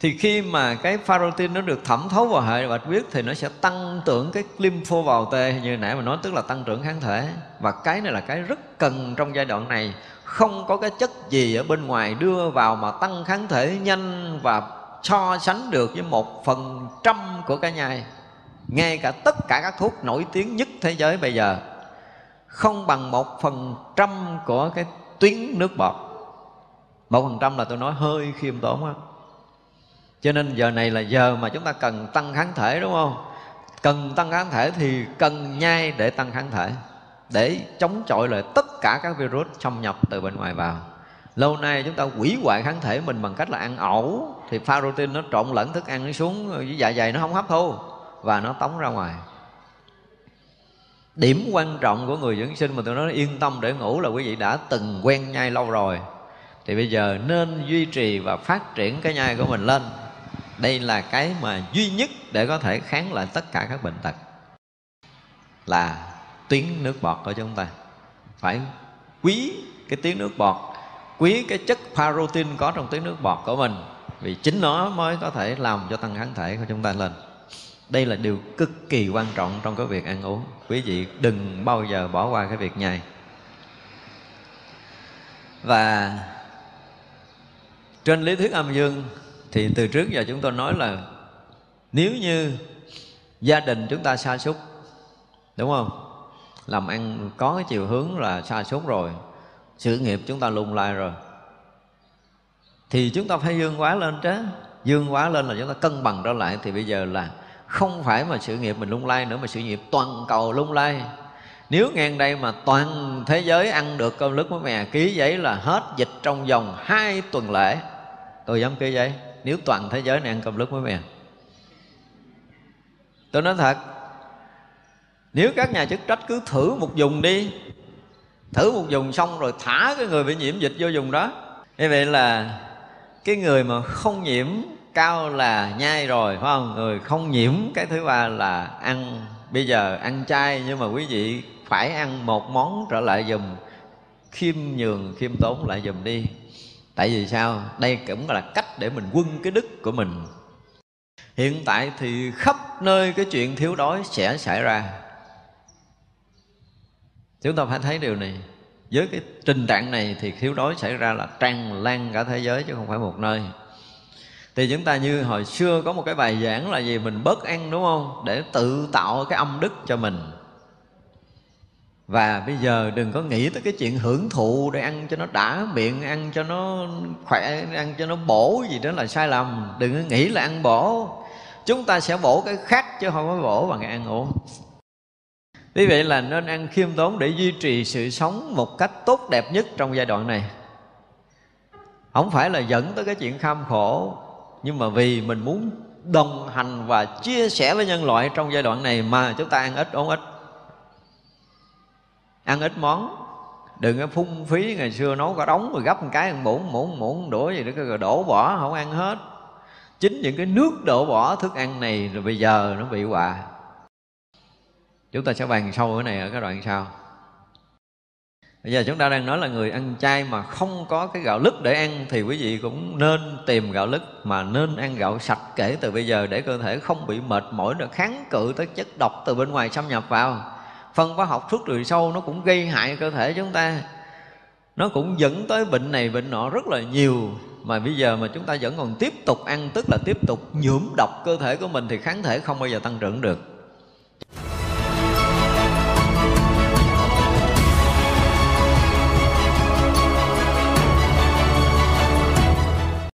thì khi mà cái pharotin nó được thẩm thấu vào hệ bạch huyết thì nó sẽ tăng trưởng cái lympho vào tê, như nãy mà nói, tức là tăng trưởng kháng thể. Và cái này là cái rất cần trong giai đoạn này. Không có cái chất gì ở bên ngoài đưa vào mà tăng kháng thể nhanh và so sánh được với một phần trăm của cái nhai ngay cả tất cả các thuốc nổi tiếng nhất thế giới bây giờ, không bằng một phần trăm của cái tuyến nước bọt. Một phần trăm là tôi nói hơi khiêm tốn á cho nên giờ này là giờ mà chúng ta cần tăng kháng thể, đúng không? Cần tăng kháng thể thì cần nhai để tăng kháng thể, để chống chọi lại tất cả các virus xâm nhập từ bên ngoài vào. Lâu nay chúng ta hủy hoại kháng thể mình bằng cách là ăn ẩu, thì pha protein nó trộn lẫn, thức ăn nó xuống, với dạ dày nó không hấp thu, và nó tống ra ngoài. Điểm quan trọng của người dưỡng sinh mà tôi nói yên tâm để ngủ là quý vị đã từng quen nhai lâu rồi. Thì bây giờ nên duy trì và phát triển cái nhai của mình lên đây là cái mà duy nhất để có thể kháng lại tất cả các bệnh tật. Là tuyến nước bọt của chúng ta. Phải quý cái tuyến nước bọt, quý cái chất protein có trong tuyến nước bọt của mình, vì chính nó mới có thể làm cho tăng kháng thể của chúng ta lên. Đây là điều cực kỳ quan trọng trong cái việc ăn uống. Quý vị đừng bao giờ bỏ qua cái việc nhai và trên lý thuyết âm dương thì từ trước giờ chúng tôi nói là nếu như gia đình chúng ta sa sút, đúng không? Làm ăn có cái chiều hướng là sa sút rồi, sự nghiệp chúng ta lung lai rồi. Thì chúng ta phải dương quá lên chứ dương quá lên là chúng ta cân bằng trở lại. Thì bây giờ là không phải mà sự nghiệp mình lung lay nữa, mà sự nghiệp toàn cầu lung lay nếu ngang đây mà toàn thế giới ăn được cơm lứt với mè, ký giấy là hết dịch trong vòng hai tuần lễ. Tôi dám ký giấy nếu toàn thế giới này ăn cơm lứt với mè tôi nói thật, nếu các nhà chức trách cứ thử một vùng đi, thử một vùng xong rồi thả cái người bị nhiễm dịch vô vùng đó. Như vậy là cái người mà không nhiễm cao là nhai rồi, phải không? Người không nhiễm, cái thứ ba là ăn, bây giờ ăn chay, nhưng mà quý vị phải ăn một món trở lại dùm khiêm nhường, khiêm tốn lại dùm đi tại vì sao? Đây cũng là cách để mình quân cái đức của mình. Hiện tại thì khắp nơi cái chuyện thiếu đói sẽ xảy ra. Chúng ta phải thấy điều này. Với cái tình trạng này thì thiếu đói xảy ra là tràn lan cả thế giới chứ không phải một nơi. Thì chúng ta như hồi xưa có một cái bài giảng là gì? Mình bớt ăn, đúng không? Để tự tạo cái âm đức cho mình và bây giờ đừng có nghĩ tới cái chuyện hưởng thụ để ăn cho nó đã miệng, ăn cho nó khỏe, ăn cho nó bổ gì đó là sai lầm. Đừng có nghĩ là ăn bổ. Chúng ta sẽ bổ cái khác chứ không có bổ bằng cái ăn uống. Vì vậy là nên ăn khiêm tốn để duy trì sự sống một cách tốt đẹp nhất trong giai đoạn này. Không phải là dẫn tới cái chuyện kham khổ, nhưng mà vì mình muốn đồng hành và chia sẻ với nhân loại trong giai đoạn này mà chúng ta ăn ít, uống ít ăn ít món. Đừng có phung phí, ngày xưa nấu cả đống rồi gấp một cái ăn muỗng muỗng muỗng đũa gì đó rồi đổ bỏ, không ăn hết. Chính những cái nước đổ bỏ thức ăn này rồi bây giờ nó bị hoạ chúng ta sẽ bàn sâu cái này ở cái đoạn sau. Bây giờ chúng ta đang nói là người ăn chay mà không có cái gạo lứt để ăn thì quý vị cũng nên tìm gạo lứt mà nên ăn gạo sạch kể từ bây giờ để cơ thể không bị mệt mỏi được kháng cự tới chất độc từ bên ngoài xâm nhập vào phân hóa học thuốc trừ sâu nó cũng gây hại cơ thể chúng ta. Nó cũng dẫn tới bệnh này, bệnh nọ rất là nhiều. Mà bây giờ mà chúng ta vẫn còn tiếp tục ăn, tức là tiếp tục nhuộm độc cơ thể của mình, thì kháng thể không bao giờ tăng trưởng được.